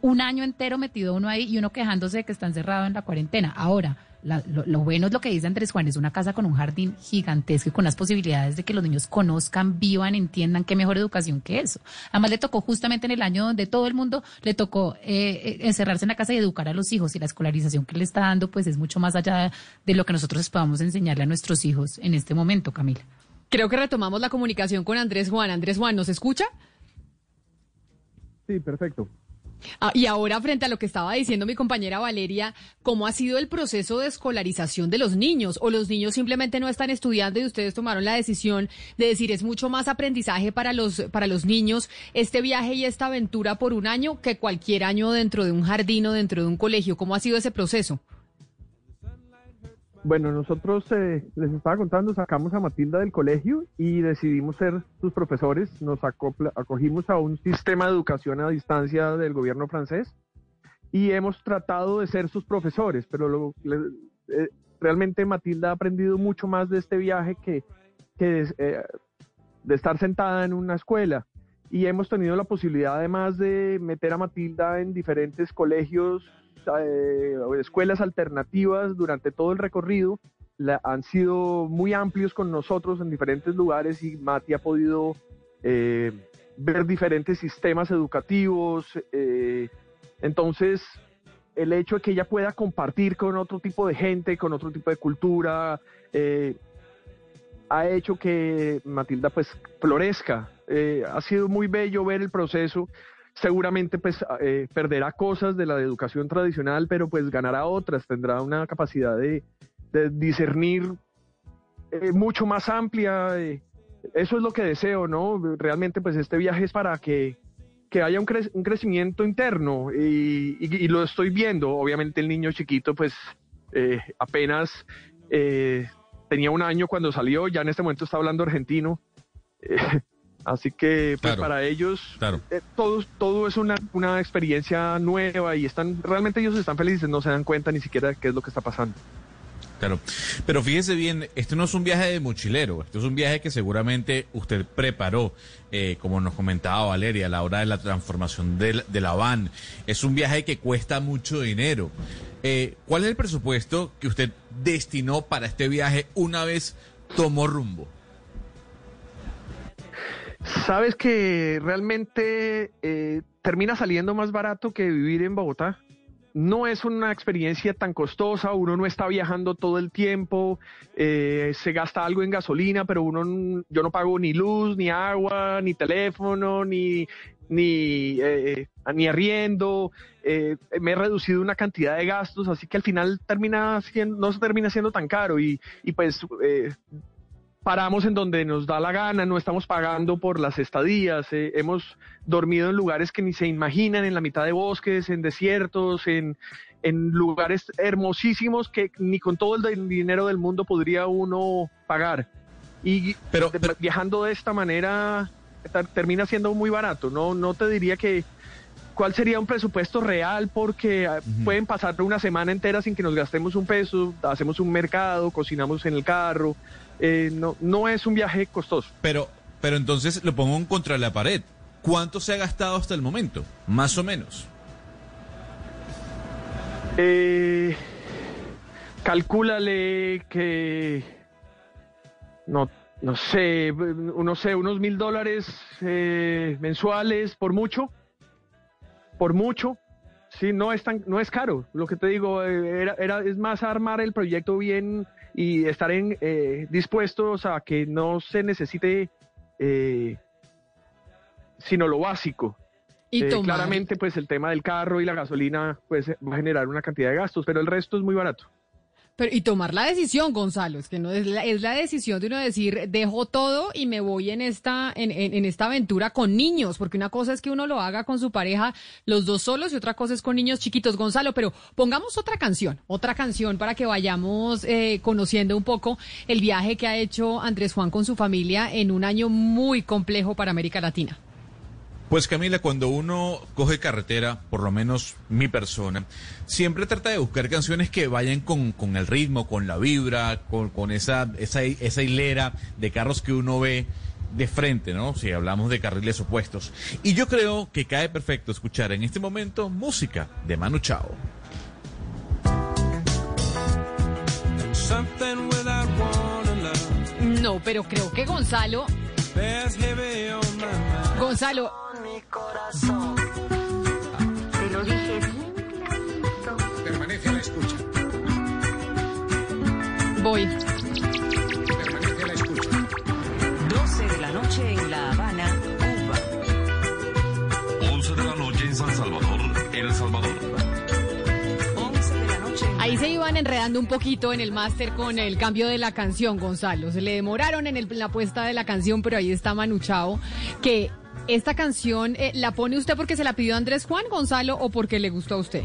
un año entero metido uno ahí y uno quejándose de que está encerrado en la cuarentena. Ahora, la, lo, lo, bueno es lo que dice Andrés Juan, es una casa con un jardín gigantesco y con las posibilidades de que los niños conozcan, vivan, entiendan qué mejor educación que eso. Además le tocó justamente en el año donde todo el mundo le tocó eh, encerrarse en la casa y educar a los hijos y la escolarización que le está dando pues es mucho más allá de lo que nosotros podamos enseñarle a nuestros hijos en este momento, Camila. Creo que retomamos la comunicación con Andrés Juan. Andrés Juan, ¿nos escucha? Sí, perfecto. Ah, y ahora, frente a lo que estaba diciendo mi compañera Valeria, ¿cómo ha sido el proceso de escolarización de los niños? ¿O los niños simplemente no están estudiando y ustedes tomaron la decisión de decir es mucho más aprendizaje para los, para los niños este viaje y esta aventura por un año que cualquier año dentro de un jardín o dentro de un colegio? ¿Cómo ha sido ese proceso? Bueno, nosotros eh, les estaba contando, sacamos a Matilda del colegio y decidimos ser sus profesores. Nos acogimos a un sistema de educación a distancia del gobierno francés y hemos tratado de ser sus profesores, pero lo, eh, realmente Matilda ha aprendido mucho más de este viaje que, que eh, de estar sentada en una escuela. Y hemos tenido la posibilidad además de meter a Matilda en diferentes colegios eh, escuelas alternativas durante todo el recorrido. La, han sido muy amplios con nosotros en diferentes lugares y Mati ha podido eh, ver diferentes sistemas educativos. Eh, entonces, el hecho de que ella pueda compartir con otro tipo de gente, con otro tipo de cultura, eh, ha hecho que Matilda pues florezca. Eh, ha sido muy bello ver el proceso seguramente pues eh, perderá cosas de la educación tradicional, pero pues ganará otras, tendrá una capacidad de, discernir eh, mucho más amplia. Eh, eso es lo que deseo, ¿no? Realmente pues este viaje es para que, que haya un, cre un, crecimiento interno y, y, y, lo estoy viendo. Obviamente el niño chiquito pues apenas tenía un año cuando salió, ya en este momento está hablando argentino. (laughs) Así que pues, claro, para ellos claro. eh, todo, todo es una, una experiencia nueva y están realmente ellos están felices, no se dan cuenta ni siquiera de qué es lo que está pasando. Claro, pero fíjese bien, este no es un viaje de mochilero, este es un viaje que seguramente usted preparó, eh, como nos comentaba Valeria, a la hora de la transformación de, de la van. Es un viaje que cuesta mucho dinero. Eh, ¿Cuál es el presupuesto que usted destinó para este viaje una vez tomó rumbo? Sabes que realmente eh, termina saliendo más barato que vivir en Bogotá. No es una experiencia tan costosa, uno no está viajando todo el tiempo, eh, se gasta algo en gasolina, pero uno, yo no pago ni luz, ni agua, ni teléfono, ni, ni, eh, ni arriendo, eh, me he reducido una cantidad de gastos, así que al final termina siendo, no se termina siendo tan caro y, y pues eh, paramos en donde nos da la gana, no estamos pagando por las estadías, eh, hemos dormido en lugares que ni se imaginan, en la mitad de bosques, en desiertos, en, en lugares hermosísimos que ni con todo el dinero del mundo podría uno pagar. Y pero, viajando de esta manera termina siendo muy barato, no, no te diría que cuál sería un presupuesto real porque uh -huh. pueden pasar una semana entera sin que nos gastemos un peso, hacemos un mercado, cocinamos en el carro, eh, no, no es un viaje costoso. Pero, pero entonces lo pongo en contra la pared. ¿Cuánto se ha gastado hasta el momento? Más o menos. Eh, calcúlale que no, no sé, no sé, unos mil dólares eh, mensuales por mucho, por mucho. Sí, no es tan, no es caro. Lo que te digo, eh, era, era, es más armar el proyecto bien y estar en, eh, dispuestos a que no se necesite eh, sino lo básico. Y eh, claramente, pues el tema del carro y la gasolina pues va a generar una cantidad de gastos, pero el resto es muy barato. Pero, y tomar la decisión, Gonzalo, es que no es la, decisión de uno decir, dejo todo y me voy en esta, en, en, en, esta aventura con niños, porque una cosa es que uno lo haga con su pareja, los dos solos, y otra cosa es con niños chiquitos, Gonzalo, pero pongamos otra canción, otra canción para que vayamos eh, conociendo un poco el viaje que ha hecho Andrés Juan con su familia en un año muy complejo para América Latina. Pues Camila, cuando uno coge carretera, por lo menos mi persona, siempre trata de buscar canciones que vayan con, con el ritmo, con la vibra, con, con esa, esa, esa hilera de carros que uno ve de frente, ¿no? Si hablamos de carriles opuestos. Y yo creo que cae perfecto escuchar en este momento música de Manu Chao. No, pero creo que Gonzalo. Gonzalo. Te lo dije Permanece a la escucha. Voy. Permanece a la escucha. 12 de la noche en La Habana, Cuba. 11 de la noche en San Salvador, se iban enredando un poquito en el máster con el cambio de la canción, Gonzalo. Se le demoraron en, el- la puesta de la canción, pero ahí está Manu Chao, que esta canción eh, la pone usted porque se la pidió Andrés Juan, Gonzalo, o porque le gustó a usted.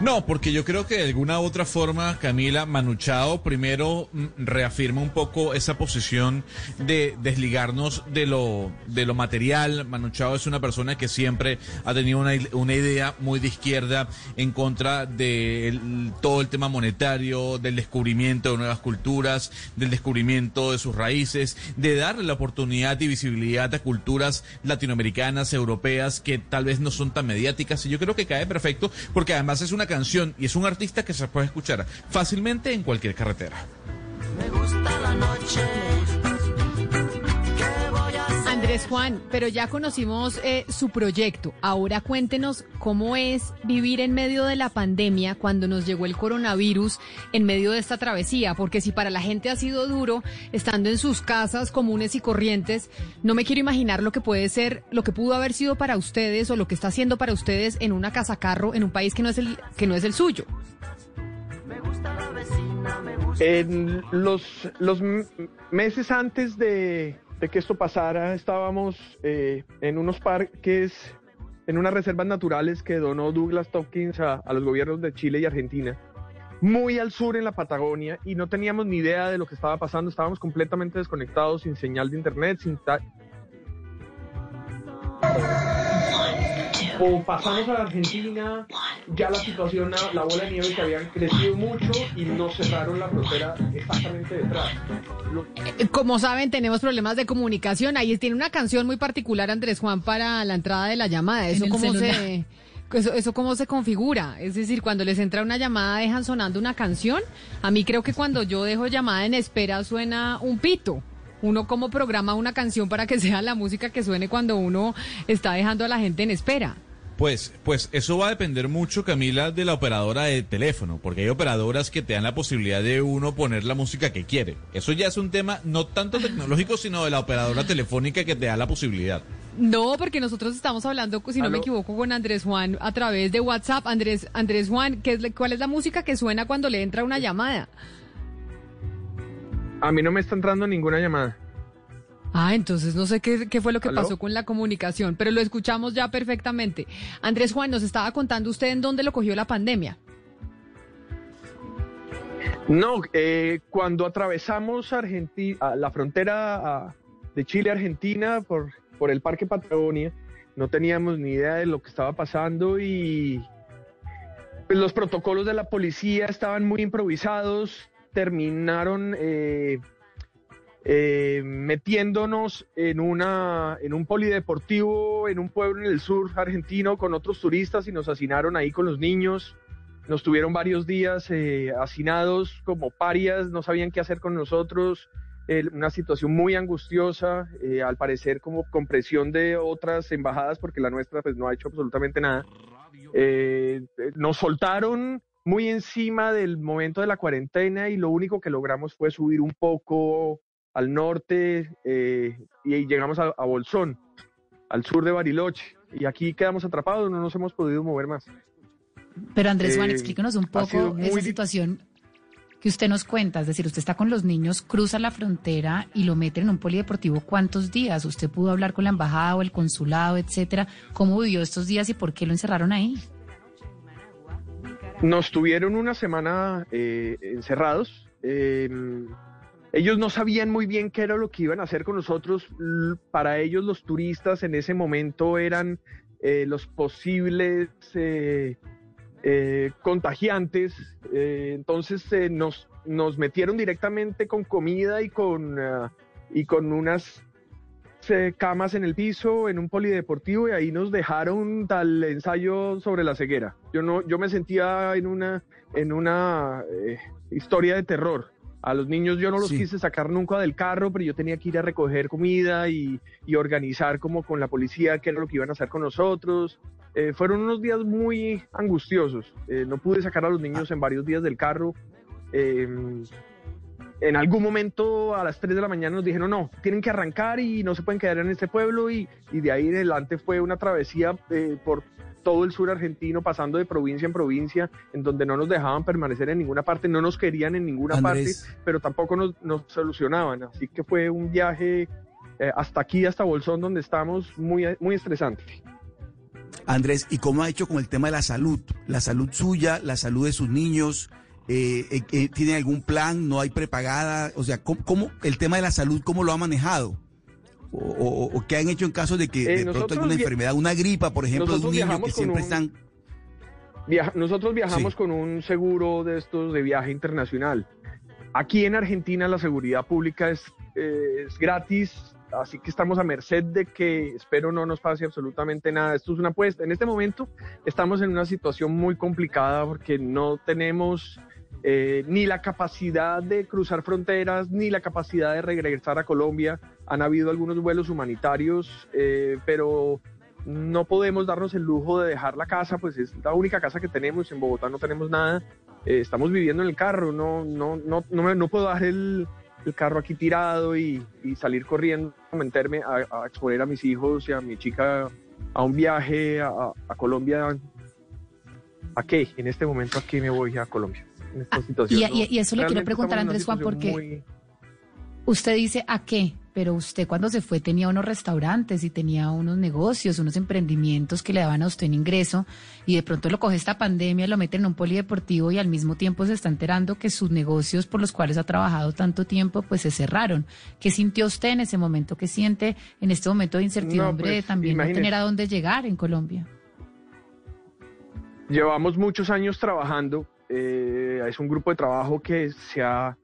No, porque yo creo que de alguna otra forma, Camila Manuchao primero mm, reafirma un poco esa posición de desligarnos de lo, de lo material. Manuchao es una persona que siempre ha tenido una, una idea muy de izquierda en contra de el- todo el tema monetario, del descubrimiento de nuevas culturas, del descubrimiento de sus raíces, de darle la oportunidad y visibilidad a culturas latinoamericanas, europeas, que tal vez no son tan mediáticas. Y yo creo que cae perfecto porque además es una canción y es un artista que se puede escuchar fácilmente en cualquier carretera. Juan, pero ya conocimos eh, su proyecto. Ahora cuéntenos cómo es vivir en medio de la pandemia cuando nos llegó el coronavirus en medio de esta travesía, porque si para la gente ha sido duro estando en sus casas comunes y corrientes, no me quiero imaginar lo que puede ser, lo que pudo haber sido para ustedes o lo que está haciendo para ustedes en una casa carro en un país que no es el que no es el suyo. En los, los meses antes de, de que esto pasara, estábamos eh, en unos parques, en unas reservas naturales que donó Douglas Tompkins a, a los gobiernos de Chile y Argentina, muy al sur en la Patagonia, y no teníamos ni idea de lo que estaba pasando. Estábamos completamente desconectados, sin señal de internet, sin o pasamos a la Argentina, ya la situación, la- la bola de nieve que habían crecido mucho y nos cerraron la frontera exactamente detrás. Lo- Eh, Como saben, tenemos problemas de comunicación. Ahí tiene una canción muy particular, Andrés Juan, para la entrada de la llamada. ¿Eso cómo celular. se, (laughs) eso, ¿Eso cómo se configura? Es decir, cuando les entra una llamada, ¿dejan sonando una canción? A mí creo que cuando yo dejo llamada en espera suena un pito. Uno como programa una canción para que (laughs) sea la música que suene cuando uno está dejando a la gente en espera. Pues, pues eso va a depender mucho, Camila, de la operadora de teléfono, porque hay operadoras que te dan la posibilidad de uno poner la música que quiere. Eso ya es un tema no tanto tecnológico, sino de la operadora telefónica que te da la posibilidad. No, porque nosotros estamos hablando, si no me equivoco, con Andrés Juan a través de WhatsApp. Andrés, Andrés Juan, ¿qué es, ¿cuál es la música que suena cuando le entra una llamada? A mí no me está entrando ninguna llamada. Ah, entonces no sé qué, qué fue lo que ¿Aló? pasó con la comunicación, pero lo escuchamos ya perfectamente. Andrés Juan, nos estaba contando usted en dónde lo cogió la pandemia. No, eh, cuando atravesamos la frontera de Chile-Argentina por, por el Parque Patagonia, no teníamos ni idea de lo que estaba pasando y pues, los protocolos de la policía estaban muy improvisados, terminaron eh, eh, metiéndonos en, una, en un polideportivo en un pueblo en el sur argentino con otros turistas y nos hacinaron ahí con los niños. Nos tuvieron varios días eh, hacinados como parias, no sabían qué hacer con nosotros, una situación muy angustiosa, eh, al parecer como con presión de otras embajadas, porque la nuestra pues no ha hecho absolutamente nada. Eh, eh, nos soltaron muy encima del momento de la cuarentena y lo único que logramos fue subir un poco al norte eh, y llegamos a, a Bolsón, al sur de Bariloche. Y aquí quedamos atrapados, no nos hemos podido mover más. Pero Andrés Juan, Eh, explícanos un poco esa situación. que usted nos cuenta, es decir, usted está con los niños, cruza la frontera y lo meten en un polideportivo, ¿cuántos días? ¿Usted pudo hablar con la embajada o el consulado, etcétera? ¿Cómo vivió estos días y por qué lo encerraron ahí? Nos tuvieron una semana eh, encerrados. Eh, ellos no sabían muy bien qué era lo que iban a hacer con nosotros. Para ellos los turistas en ese momento eran eh, los posibles eh, contagiantes. Entonces nos, nos metieron directamente con comida y con, ah, y con unas eh, camas en el piso, en un polideportivo, y ahí nos dejaron tal ensayo sobre la ceguera. Yo no, yo me sentía en una, en una eh, historia de terror. A los niños yo no los quise sacar nunca del carro, pero yo tenía que ir a recoger comida y, y organizar como con la policía qué era lo que iban a hacer con nosotros. Eh, fueron unos días muy angustiosos. Eh, no pude sacar a los niños en varios días del carro. Eh, en algún momento a las 3 de la mañana nos dijeron, no, tienen que arrancar y no se pueden quedar en este pueblo y, y de ahí en adelante fue una travesía eh, por todo el sur argentino, pasando de provincia en provincia, en donde no nos dejaban permanecer en ninguna parte, no nos querían en ninguna Andrés. parte, pero tampoco nos, nos solucionaban. Así que fue un viaje eh, hasta aquí, hasta Bolsón, donde estamos, muy, muy estresante. Andrés, ¿y cómo ha hecho con el tema de la salud? La salud suya, la salud de sus niños. Eh, eh, eh, ¿Tiene algún plan? ¿No hay prepagada? O sea, ¿cómo, cómo- el tema de la salud, cómo lo ha manejado? ¿O, o- o qué han hecho en caso de que Eh, de pronto alguna enfermedad, una gripa, por ejemplo, de un niño que siempre un- están... Viaja- nosotros viajamos Sí. con un seguro de estos de viaje internacional. Aquí en Argentina la seguridad pública es, eh, es gratis, así que estamos a merced de que espero no nos pase absolutamente nada. Esto es una apuesta. En este momento estamos en una situación muy complicada porque no tenemos eh, ni la capacidad de cruzar fronteras, ni la capacidad de regresar a Colombia. Han habido algunos vuelos humanitarios, eh, pero no podemos darnos el lujo de dejar la casa, pues es la única casa que tenemos, en Bogotá no tenemos nada, Eh, estamos viviendo en el carro, no, no, no, no, me- no puedo dejar el, el carro aquí tirado y, y salir corriendo, meterme a, a exponer a mis hijos y a mi chica a un viaje a, a- Colombia. ¿A qué? En este momento, ¿a qué me voy a Colombia? En esta situación, Y, ¿no? eso le quiero preguntar a Andrés Juan, porque muy- usted dice a qué, pero usted cuando se fue tenía unos restaurantes y tenía unos negocios, unos emprendimientos que le daban a usted un ingreso y de pronto lo coge esta pandemia, lo mete en un polideportivo y al mismo tiempo se está enterando que sus negocios por los cuales ha trabajado tanto tiempo pues se cerraron. ¿Qué sintió usted en ese momento? ¿Qué siente en este momento de incertidumbre de pues, también no tener a dónde llegar en Colombia? Llevamos muchos años trabajando. Eh, es un grupo de trabajo que se ha,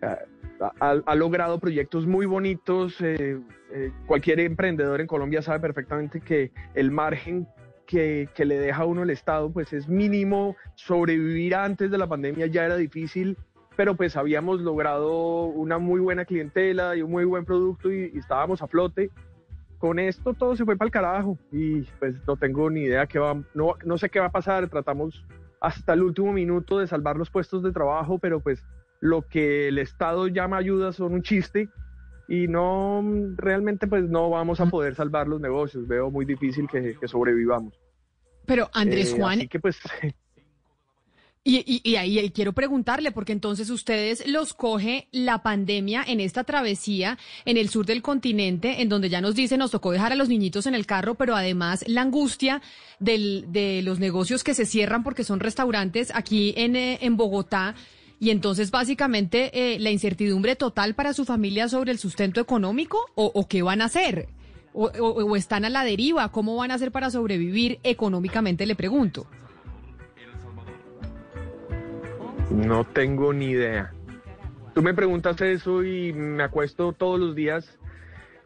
ha, ha logrado proyectos muy bonitos. eh, eh, cualquier emprendedor en Colombia sabe perfectamente que el margen que, que le deja a uno el Estado pues es mínimo. Sobrevivir antes de la pandemia ya era difícil, pero pues habíamos logrado una muy buena clientela y un muy buen producto y, y estábamos a flote con esto todo se fue para el carajo y pues no tengo ni idea qué va, no, no sé qué va a pasar, tratamos hasta el último minuto de salvar los puestos de trabajo, pero pues lo que el Estado llama ayuda son un chiste y no, realmente pues no vamos a poder salvar los negocios, veo muy difícil que, que sobrevivamos. Pero Andrés Eh, Juan, Así que pues (laughs) Y, y- y ahí quiero preguntarle, porque entonces ustedes los coge la pandemia en esta travesía en el sur del continente, en donde ya nos dicen, nos tocó dejar a los niñitos en el carro, pero además la angustia del- de los negocios que se cierran porque son restaurantes aquí en, eh, en Bogotá. Y entonces básicamente eh, la incertidumbre total para su familia sobre el sustento económico o, o qué van a hacer. O, o- o están a la deriva, ¿cómo van a hacer para sobrevivir económicamente? Le pregunto. No tengo ni idea. Tú me preguntas eso y me acuesto todos los días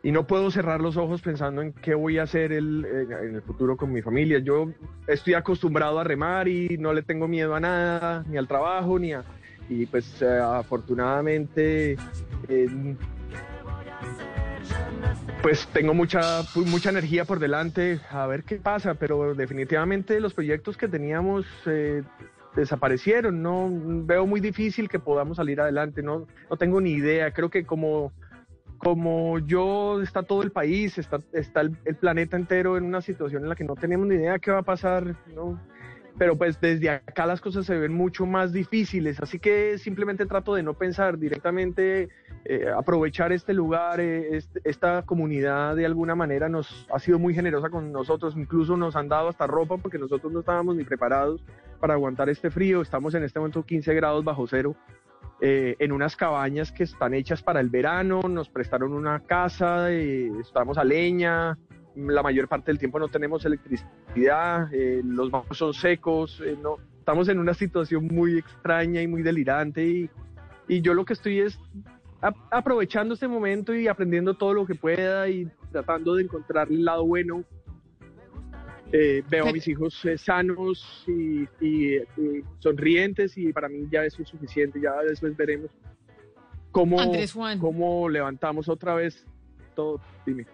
y no puedo cerrar los ojos pensando en qué voy a hacer el- en el futuro con mi familia. Yo estoy acostumbrado a remar y no le tengo miedo a nada, ni al trabajo, ni a... Y pues eh, afortunadamente... eh, pues tengo mucha, mucha energía por delante, a ver qué pasa, pero definitivamente los proyectos que teníamos eh, desaparecieron, no veo muy difícil que podamos salir adelante, no, no tengo ni idea, creo que como, como yo está todo el país, está, está el, el planeta entero en una situación en la que no tenemos ni idea qué va a pasar, ¿no? pero pues desde acá las cosas se ven mucho más difíciles, así que simplemente trato de no pensar directamente, eh, aprovechar este lugar, eh, este- esta comunidad de alguna manera nos ha sido muy generosa con nosotros, incluso nos han dado hasta ropa porque nosotros no estábamos ni preparados para aguantar este frío, estamos en este momento 15 grados bajo cero. eh, en unas cabañas que están hechas para el verano, nos prestaron una casa, eh, estamos a leña, la mayor parte del tiempo no tenemos electricidad, eh, los bancos son secos, eh, no, estamos en una situación muy extraña y muy delirante y, y yo lo que estoy es aprovechando este momento y aprendiendo todo lo que pueda y tratando de encontrar el lado bueno. Eh, veo a mis hijos eh, sanos y, y, sonrientes y para mí ya eso es suficiente, ya después veremos cómo, Andrés Juan. cómo levantamos otra vez todo. Dime.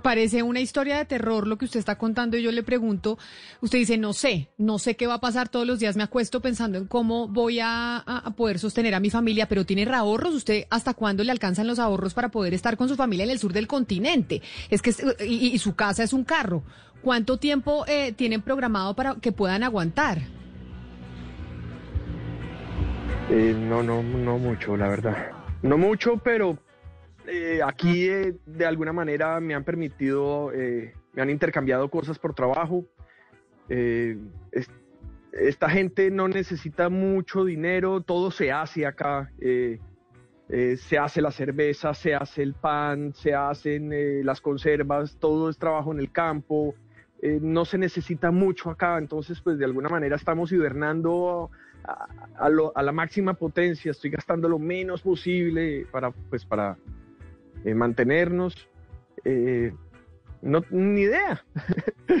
Parece una historia de terror lo que usted está contando y yo le pregunto, usted dice, no sé, no sé qué va a pasar todos los días, me acuesto pensando en cómo voy a, poder sostener a mi familia, pero tiene ahorros, usted hasta cuándo le alcanzan los ahorros para poder estar con su familia en el sur del continente. Es que y su casa es un carro. ¿Cuánto tiempo eh, tienen programado para que puedan aguantar? Eh, no, no, no mucho, la verdad. No mucho, pero eh, aquí eh, de alguna manera me han permitido, me han intercambiado cosas por trabajo. Es- esta gente no necesita mucho dinero, todo se hace acá. se hace la cerveza, se hace el pan, se hacen las conservas, todo es trabajo en el campo. Eh, no se necesita mucho acá, entonces pues de alguna manera estamos hibernando a, a lo- a la máxima potencia, estoy gastando lo menos posible para, pues, para eh, mantenernos. Eh, no, ni idea.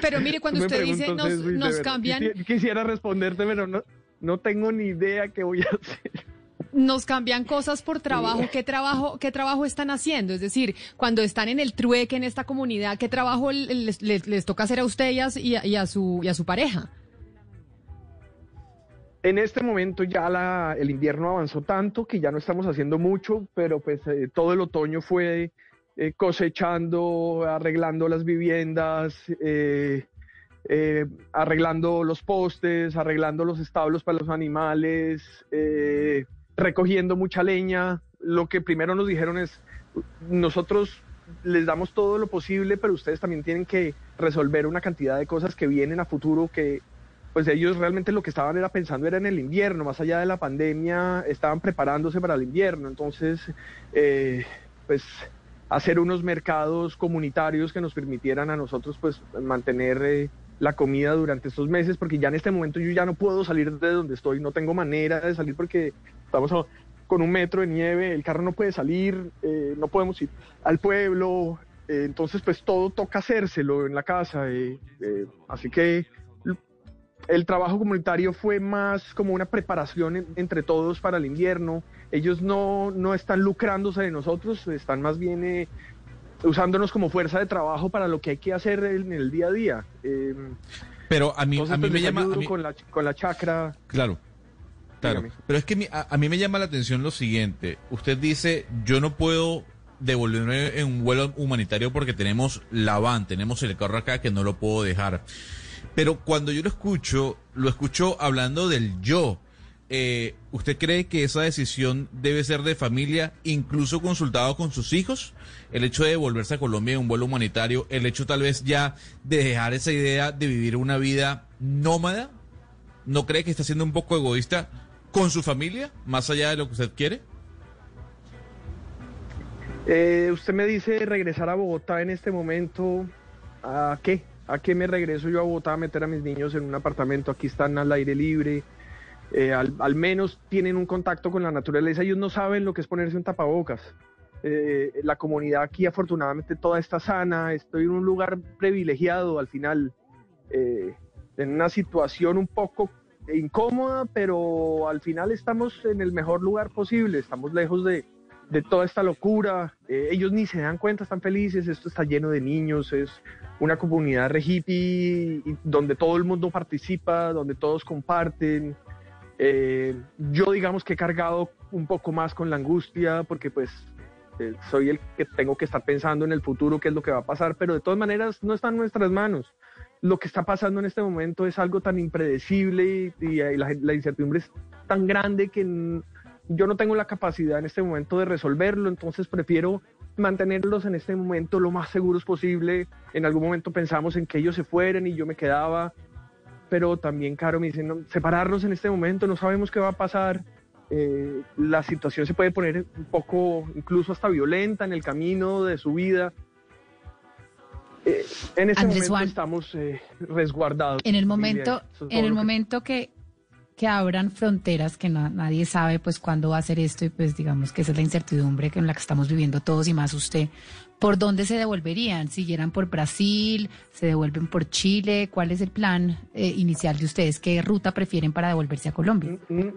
Pero mire, cuando (laughs) usted dice, nos, nos cambian... quisi- Quisiera responderte, pero no, no tengo ni idea qué voy a (laughs) hacer. Nos cambian cosas por trabajo. ¿Qué trabajo, qué trabajo están haciendo? Es decir, cuando están en el trueque en esta comunidad, ¿qué trabajo les, toca hacer a ustedes y a, su y a su pareja? En este momento ya la- el invierno avanzó tanto que ya no estamos haciendo mucho, pero pues eh, todo el otoño fue eh, cosechando, arreglando las viviendas, eh, arreglando los postes, arreglando los establos para los animales, eh, recogiendo mucha leña. Lo que primero nos dijeron es, nosotros les damos todo lo posible, pero ustedes también tienen que resolver una cantidad de cosas que vienen a futuro que pues ellos realmente lo que estaban era pensando era en el invierno, más allá de la pandemia, estaban preparándose para el invierno. Entonces, eh, pues hacer unos mercados comunitarios que nos permitieran a nosotros pues mantener eh, la comida durante estos meses, porque ya en este momento yo ya no puedo salir de donde estoy, no tengo manera de salir porque estamos con un metro de nieve, el carro no puede salir, eh, no podemos ir al pueblo, eh, entonces pues todo toca hacérselo en la casa, eh, eh, así que el trabajo comunitario fue más como una preparación en- entre todos para el invierno. Ellos no, no están lucrándose de nosotros, están más bien usándonos como fuerza de trabajo para lo que hay que hacer en el día a día. Eh, Pero a mí, entonces, a mí pues, me llama... a ayudo mí- con, la, con la chacra. Claro. Claro. Dígame. Pero es que mi- a, a mí me llama la atención lo siguiente. Usted dice, yo no puedo devolverme en un vuelo humanitario porque tenemos la van, tenemos el carro acá que no lo puedo dejar. Pero cuando yo lo escucho, lo escucho hablando del yo. Eh, ¿Usted cree que esa decisión debe ser de familia, incluso consultado con sus hijos? El hecho de volverse a Colombia en un vuelo humanitario, el hecho tal vez ya de dejar esa idea de vivir una vida nómada, ¿no cree que está siendo un poco egoísta con su familia, más allá de lo que usted quiere? Eh, usted me dice regresar a Bogotá en este momento. ¿A qué? ¿A qué me regreso yo a Bogotá a meter a mis niños en un apartamento? Aquí están al aire libre. Eh, al, menos tienen un contacto con la naturaleza. Ellos no saben lo que es ponerse un tapabocas. Eh, la comunidad aquí afortunadamente toda está sana. Estoy en un lugar privilegiado al final. eh, en una situación un poco incómoda, pero al final estamos en el mejor lugar posible. Estamos lejos de, de toda esta locura. Eh, ellos ni se dan cuenta, están felices. Esto está lleno de niños, es una comunidad re hippie donde todo el mundo participa, donde todos comparten. Eh, yo digamos que he cargado un poco más con la angustia porque pues eh, soy el que tengo que estar pensando en el futuro, qué es lo que va a pasar, pero de todas maneras no está en nuestras manos. lo que está pasando en este momento es algo tan impredecible y, la, la incertidumbre es tan grande que yo no tengo la capacidad en este momento de resolverlo, entonces prefiero mantenerlos en este momento lo más seguros posible. En algún momento pensamos en que ellos se fueran y yo me quedaba, pero también, Caro, me dicen, no, separarnos en este momento, no sabemos qué va a pasar. Eh, la situación se puede poner un poco, incluso hasta violenta en el camino de su vida. Eh, en este Andrés momento Juan. estamos eh, resguardados. En el momento, es en el momento que, que abran fronteras, que no- nadie sabe pues cuándo va a ser esto y pues digamos que esa es la incertidumbre que en la que estamos viviendo todos y más usted, ¿por dónde se devolverían? ¿Siguieran por Brasil? ¿Se devuelven por Chile? ¿Cuál es el plan eh, inicial de ustedes? ¿Qué ruta prefieren para devolverse a Colombia? Mm,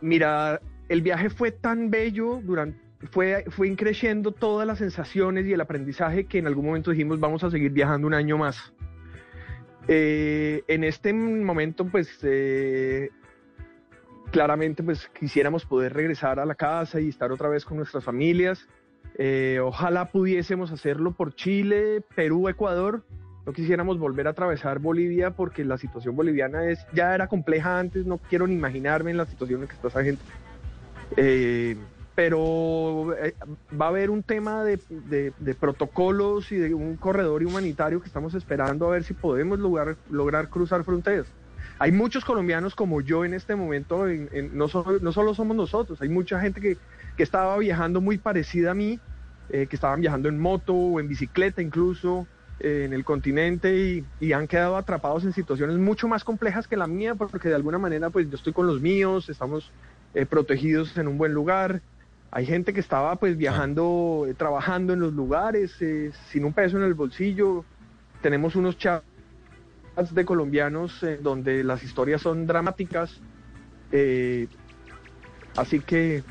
Mira, el viaje fue tan bello durante fue fue increciendo todas las sensaciones y el aprendizaje que en algún momento dijimos vamos a seguir viajando un año más. Eh, en este momento, pues eh, claramente, pues quisiéramos poder regresar a la casa y estar otra vez con nuestras familias. Eh, ojalá pudiésemos hacerlo por Chile, Perú, Ecuador. No quisiéramos volver a atravesar Bolivia porque la situación boliviana es ya era compleja antes. No quiero ni imaginarme en la situación en que está esa gente. Eh, pero eh, va a haber un tema de, de- de protocolos y de un corredor humanitario que estamos esperando a ver si podemos lograr, lograr cruzar fronteras. Hay muchos colombianos como yo en este momento, en- en- no, solo, no solo somos nosotros, hay mucha gente que, que estaba viajando muy parecida a mí, eh, que estaban viajando en moto o en bicicleta incluso eh, en el continente y, y han quedado atrapados en situaciones mucho más complejas que la mía, porque de alguna manera pues yo estoy con los míos, estamos eh, protegidos en un buen lugar. Hay gente que estaba pues viajando, trabajando en los lugares, sin un peso en el bolsillo. Tenemos unos chats de colombianos donde las historias son dramáticas. Así que,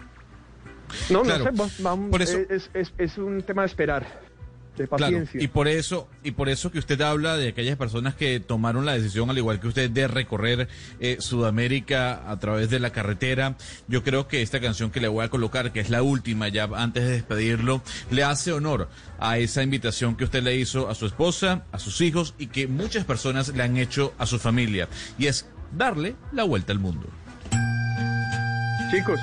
no, Claro. no sé, va- vamos, Por eso- es, es- es un tema de esperar, de Claro, paciencia. y por eso, y por eso que usted habla de aquellas personas que tomaron la decisión, al igual que usted, de recorrer eh, Sudamérica a través de la carretera. Yo creo que esta canción que le voy a colocar, que es la última, ya antes de despedirlo, le hace honor a esa invitación que usted le hizo a su esposa, a sus hijos y que muchas personas le han hecho a su familia. Y es darle la vuelta al mundo. Chicos,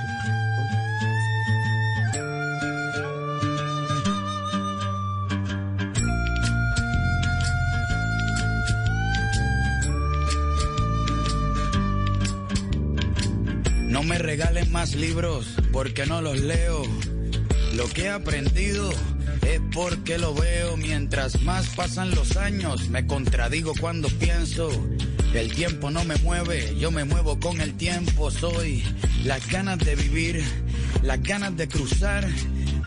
No me regalen más libros porque no los leo. Lo que he aprendido es porque lo veo. Mientras más pasan los años, me contradigo cuando pienso. El tiempo no me mueve, yo me muevo con el tiempo. Soy las ganas de vivir, las ganas de cruzar,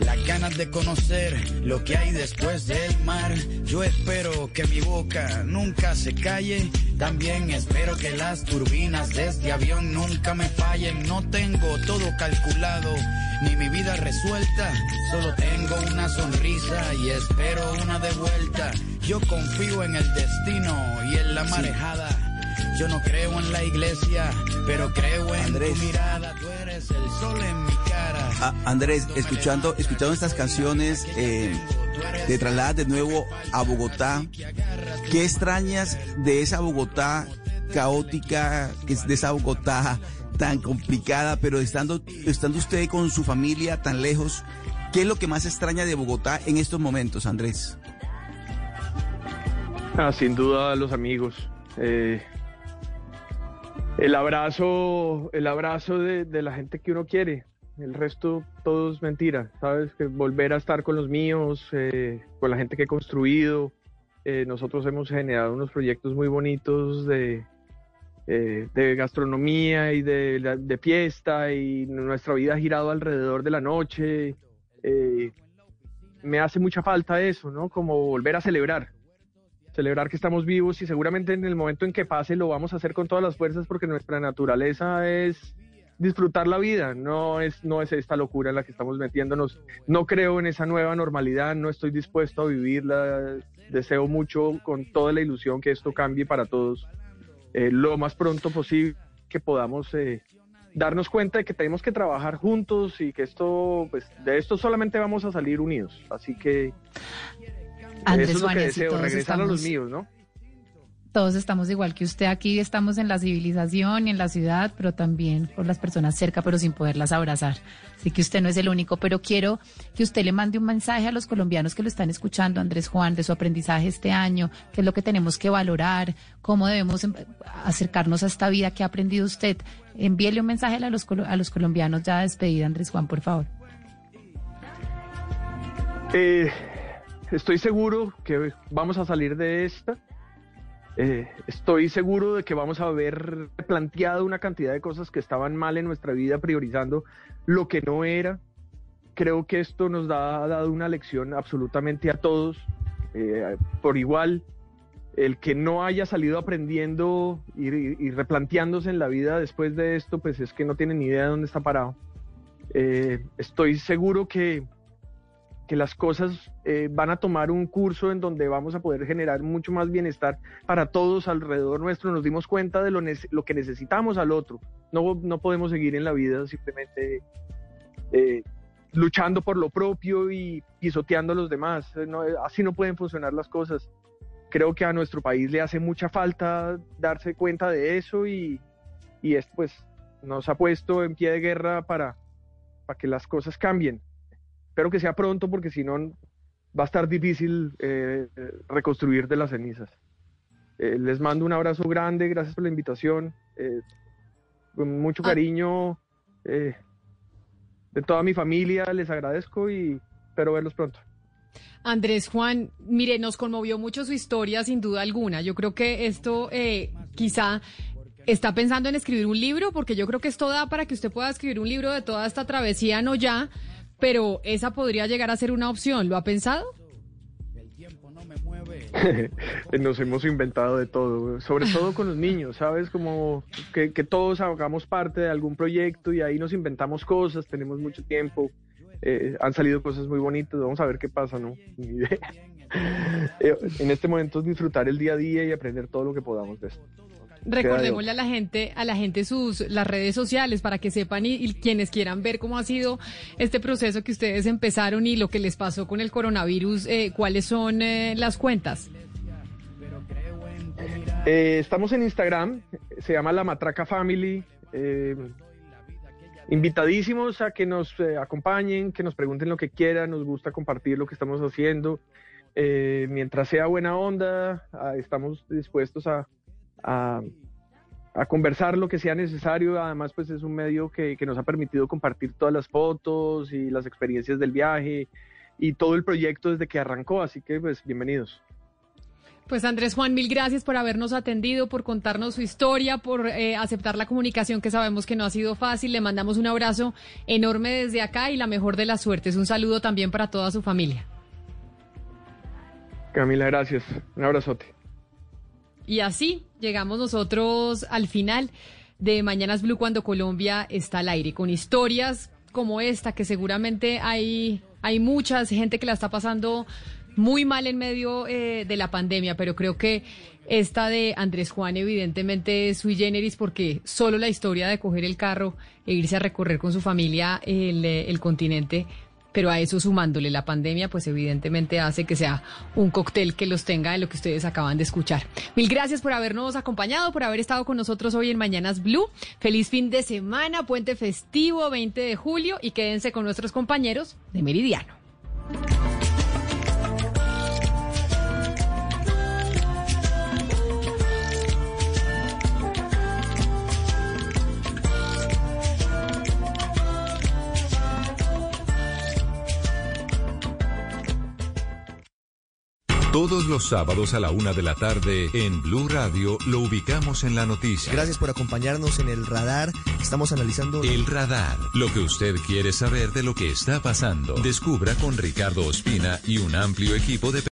las ganas de conocer lo que hay después del mar. Yo espero que mi boca nunca se calle. También espero que las turbinas de este avión nunca me fallen. No tengo todo calculado, ni mi vida resuelta. Solo tengo una sonrisa y espero una de vuelta. Yo confío en el destino y en la marejada. Yo no creo en la iglesia, pero creo en Andrés. tu mirada. Tú eres el sol en mi Ah, Andrés, escuchando, escuchando estas canciones, eh, te trasladas de nuevo a Bogotá. ¿Qué extrañas de esa Bogotá caótica, de esa Bogotá tan complicada, pero estando, estando usted con su familia tan lejos, ¿qué es lo que más extraña de Bogotá en estos momentos, Andrés? Ah, sin duda los amigos. Eh, el abrazo, el abrazo de, de la gente que uno quiere. El resto todo es mentira, ¿sabes? Que volver a estar con los míos, eh, con la gente que he construido. Eh, nosotros hemos generado unos proyectos muy bonitos de, eh, de gastronomía y de, de fiesta y nuestra vida ha girado alrededor de la noche. Eh, me hace mucha falta eso, ¿no? Como volver a celebrar celebrar que estamos vivos y seguramente en el momento en que pase lo vamos a hacer con todas las fuerzas porque nuestra naturaleza es disfrutar la vida, no es, no es esta locura en la que estamos metiéndonos. No creo en esa nueva normalidad, no estoy dispuesto a vivirla, deseo mucho con toda la ilusión que esto cambie para todos eh, lo más pronto posible, que podamos eh, darnos cuenta de que tenemos que trabajar juntos y que esto, pues de esto solamente vamos a salir unidos. Así que Andrés eso es lo que deseo, regresar a los míos, ¿no? Todos estamos igual que usted aquí, estamos en la civilización y en la ciudad, pero también con las personas cerca, pero sin poderlas abrazar. Así que usted no es el único, pero quiero que usted le mande un mensaje a los colombianos que lo están escuchando, Andrés Juan, de su aprendizaje este año, qué es lo que tenemos que valorar, cómo debemos em, acercarnos a esta vida que ha aprendido usted. Envíele un mensaje a los, a los colombianos ya despedida, Andrés Juan, por favor. Eh, estoy seguro que vamos a salir de esta eh, estoy seguro de que vamos a haber planteado una cantidad de cosas que estaban mal en nuestra vida, priorizando lo que no era. Creo que esto nos ha dado una lección absolutamente a todos, eh, por igual. El que no haya salido aprendiendo y, replanteándose en la vida después de esto, pues es que no tiene ni idea de dónde está parado. Eh, estoy seguro que que las cosas eh, van a tomar un curso en donde vamos a poder generar mucho más bienestar para todos alrededor nuestro. Nos dimos cuenta de lo, que necesitamos al otro. No, no podemos seguir en la vida simplemente eh, luchando por lo propio y pisoteando a los demás. Eh, así no pueden funcionar las cosas. Creo que a nuestro país le hace mucha falta darse cuenta de eso y, y esto pues nos ha puesto en pie de guerra para, para que las cosas cambien. Espero que sea pronto porque si no va a estar difícil eh, reconstruir de las cenizas. Eh, les mando un abrazo grande, gracias por la invitación, eh, con mucho ah. cariño de toda mi familia, les agradezco y espero verlos pronto. Andrés Juan, mire, nos conmovió mucho su historia, sin duda alguna. Yo creo que esto quizá está pensando en escribir un libro, porque yo creo que esto da para que usted pueda escribir un libro de toda esta travesía, no ya pero esa podría llegar a ser una opción. ¿Lo ha pensado? (laughs) Nos hemos inventado de todo, sobre todo con los niños, ¿sabes? Como que, todos hagamos parte de algún proyecto y ahí nos inventamos cosas, tenemos mucho tiempo, eh, han salido cosas muy bonitas, vamos a ver qué pasa, ¿no? (laughs) Eh, en este momento es disfrutar el día a día y aprender todo lo que podamos de esto. Recordémosle a la gente, a la gente sus las redes sociales para que sepan y, quienes quieran ver cómo ha sido este proceso que ustedes empezaron y lo que les pasó con el coronavirus, eh, cuáles son eh, las cuentas. Eh, estamos en Instagram, se llama La Matraca Family. invitadísimos a que nos acompañen, que nos pregunten lo que quieran, nos gusta compartir lo que estamos haciendo. mientras sea buena onda, ah, estamos dispuestos a, a, conversar lo que sea necesario. Además, pues es un medio que, nos ha permitido compartir todas las fotos y las experiencias del viaje y todo el proyecto desde que arrancó. Así que, pues, bienvenidos. Pues Andrés Juan, mil gracias por habernos atendido, por contarnos su historia, por eh, aceptar la comunicación que sabemos que no ha sido fácil. Le mandamos un abrazo enorme desde acá y la mejor de las suertes. Un saludo también para toda su familia. Camila, gracias. Un abrazote. Y así llegamos nosotros al final de Mañanas Blue cuando Colombia está al aire, con historias como esta, que seguramente hay, hay mucha gente que la está pasando muy mal en medio eh, de la pandemia, pero creo que esta de Andrés Juan evidentemente es sui generis porque solo la historia de coger el carro e irse a recorrer con su familia el, el continente pero a eso sumándole la pandemia, pues evidentemente hace que sea un cóctel que los tenga de lo que ustedes acaban de escuchar. Mil gracias por habernos acompañado, por haber estado con nosotros hoy en Mañanas Blue. Feliz fin de semana, puente festivo 20 de julio y quédense con nuestros compañeros de Meridiano. Todos los sábados a la una de la tarde en Blue Radio lo ubicamos en la noticia. Gracias por acompañarnos en el radar. Estamos analizando. El radar. Lo que usted quiere saber de lo que está pasando. Descubra con Ricardo Ospina y un amplio equipo de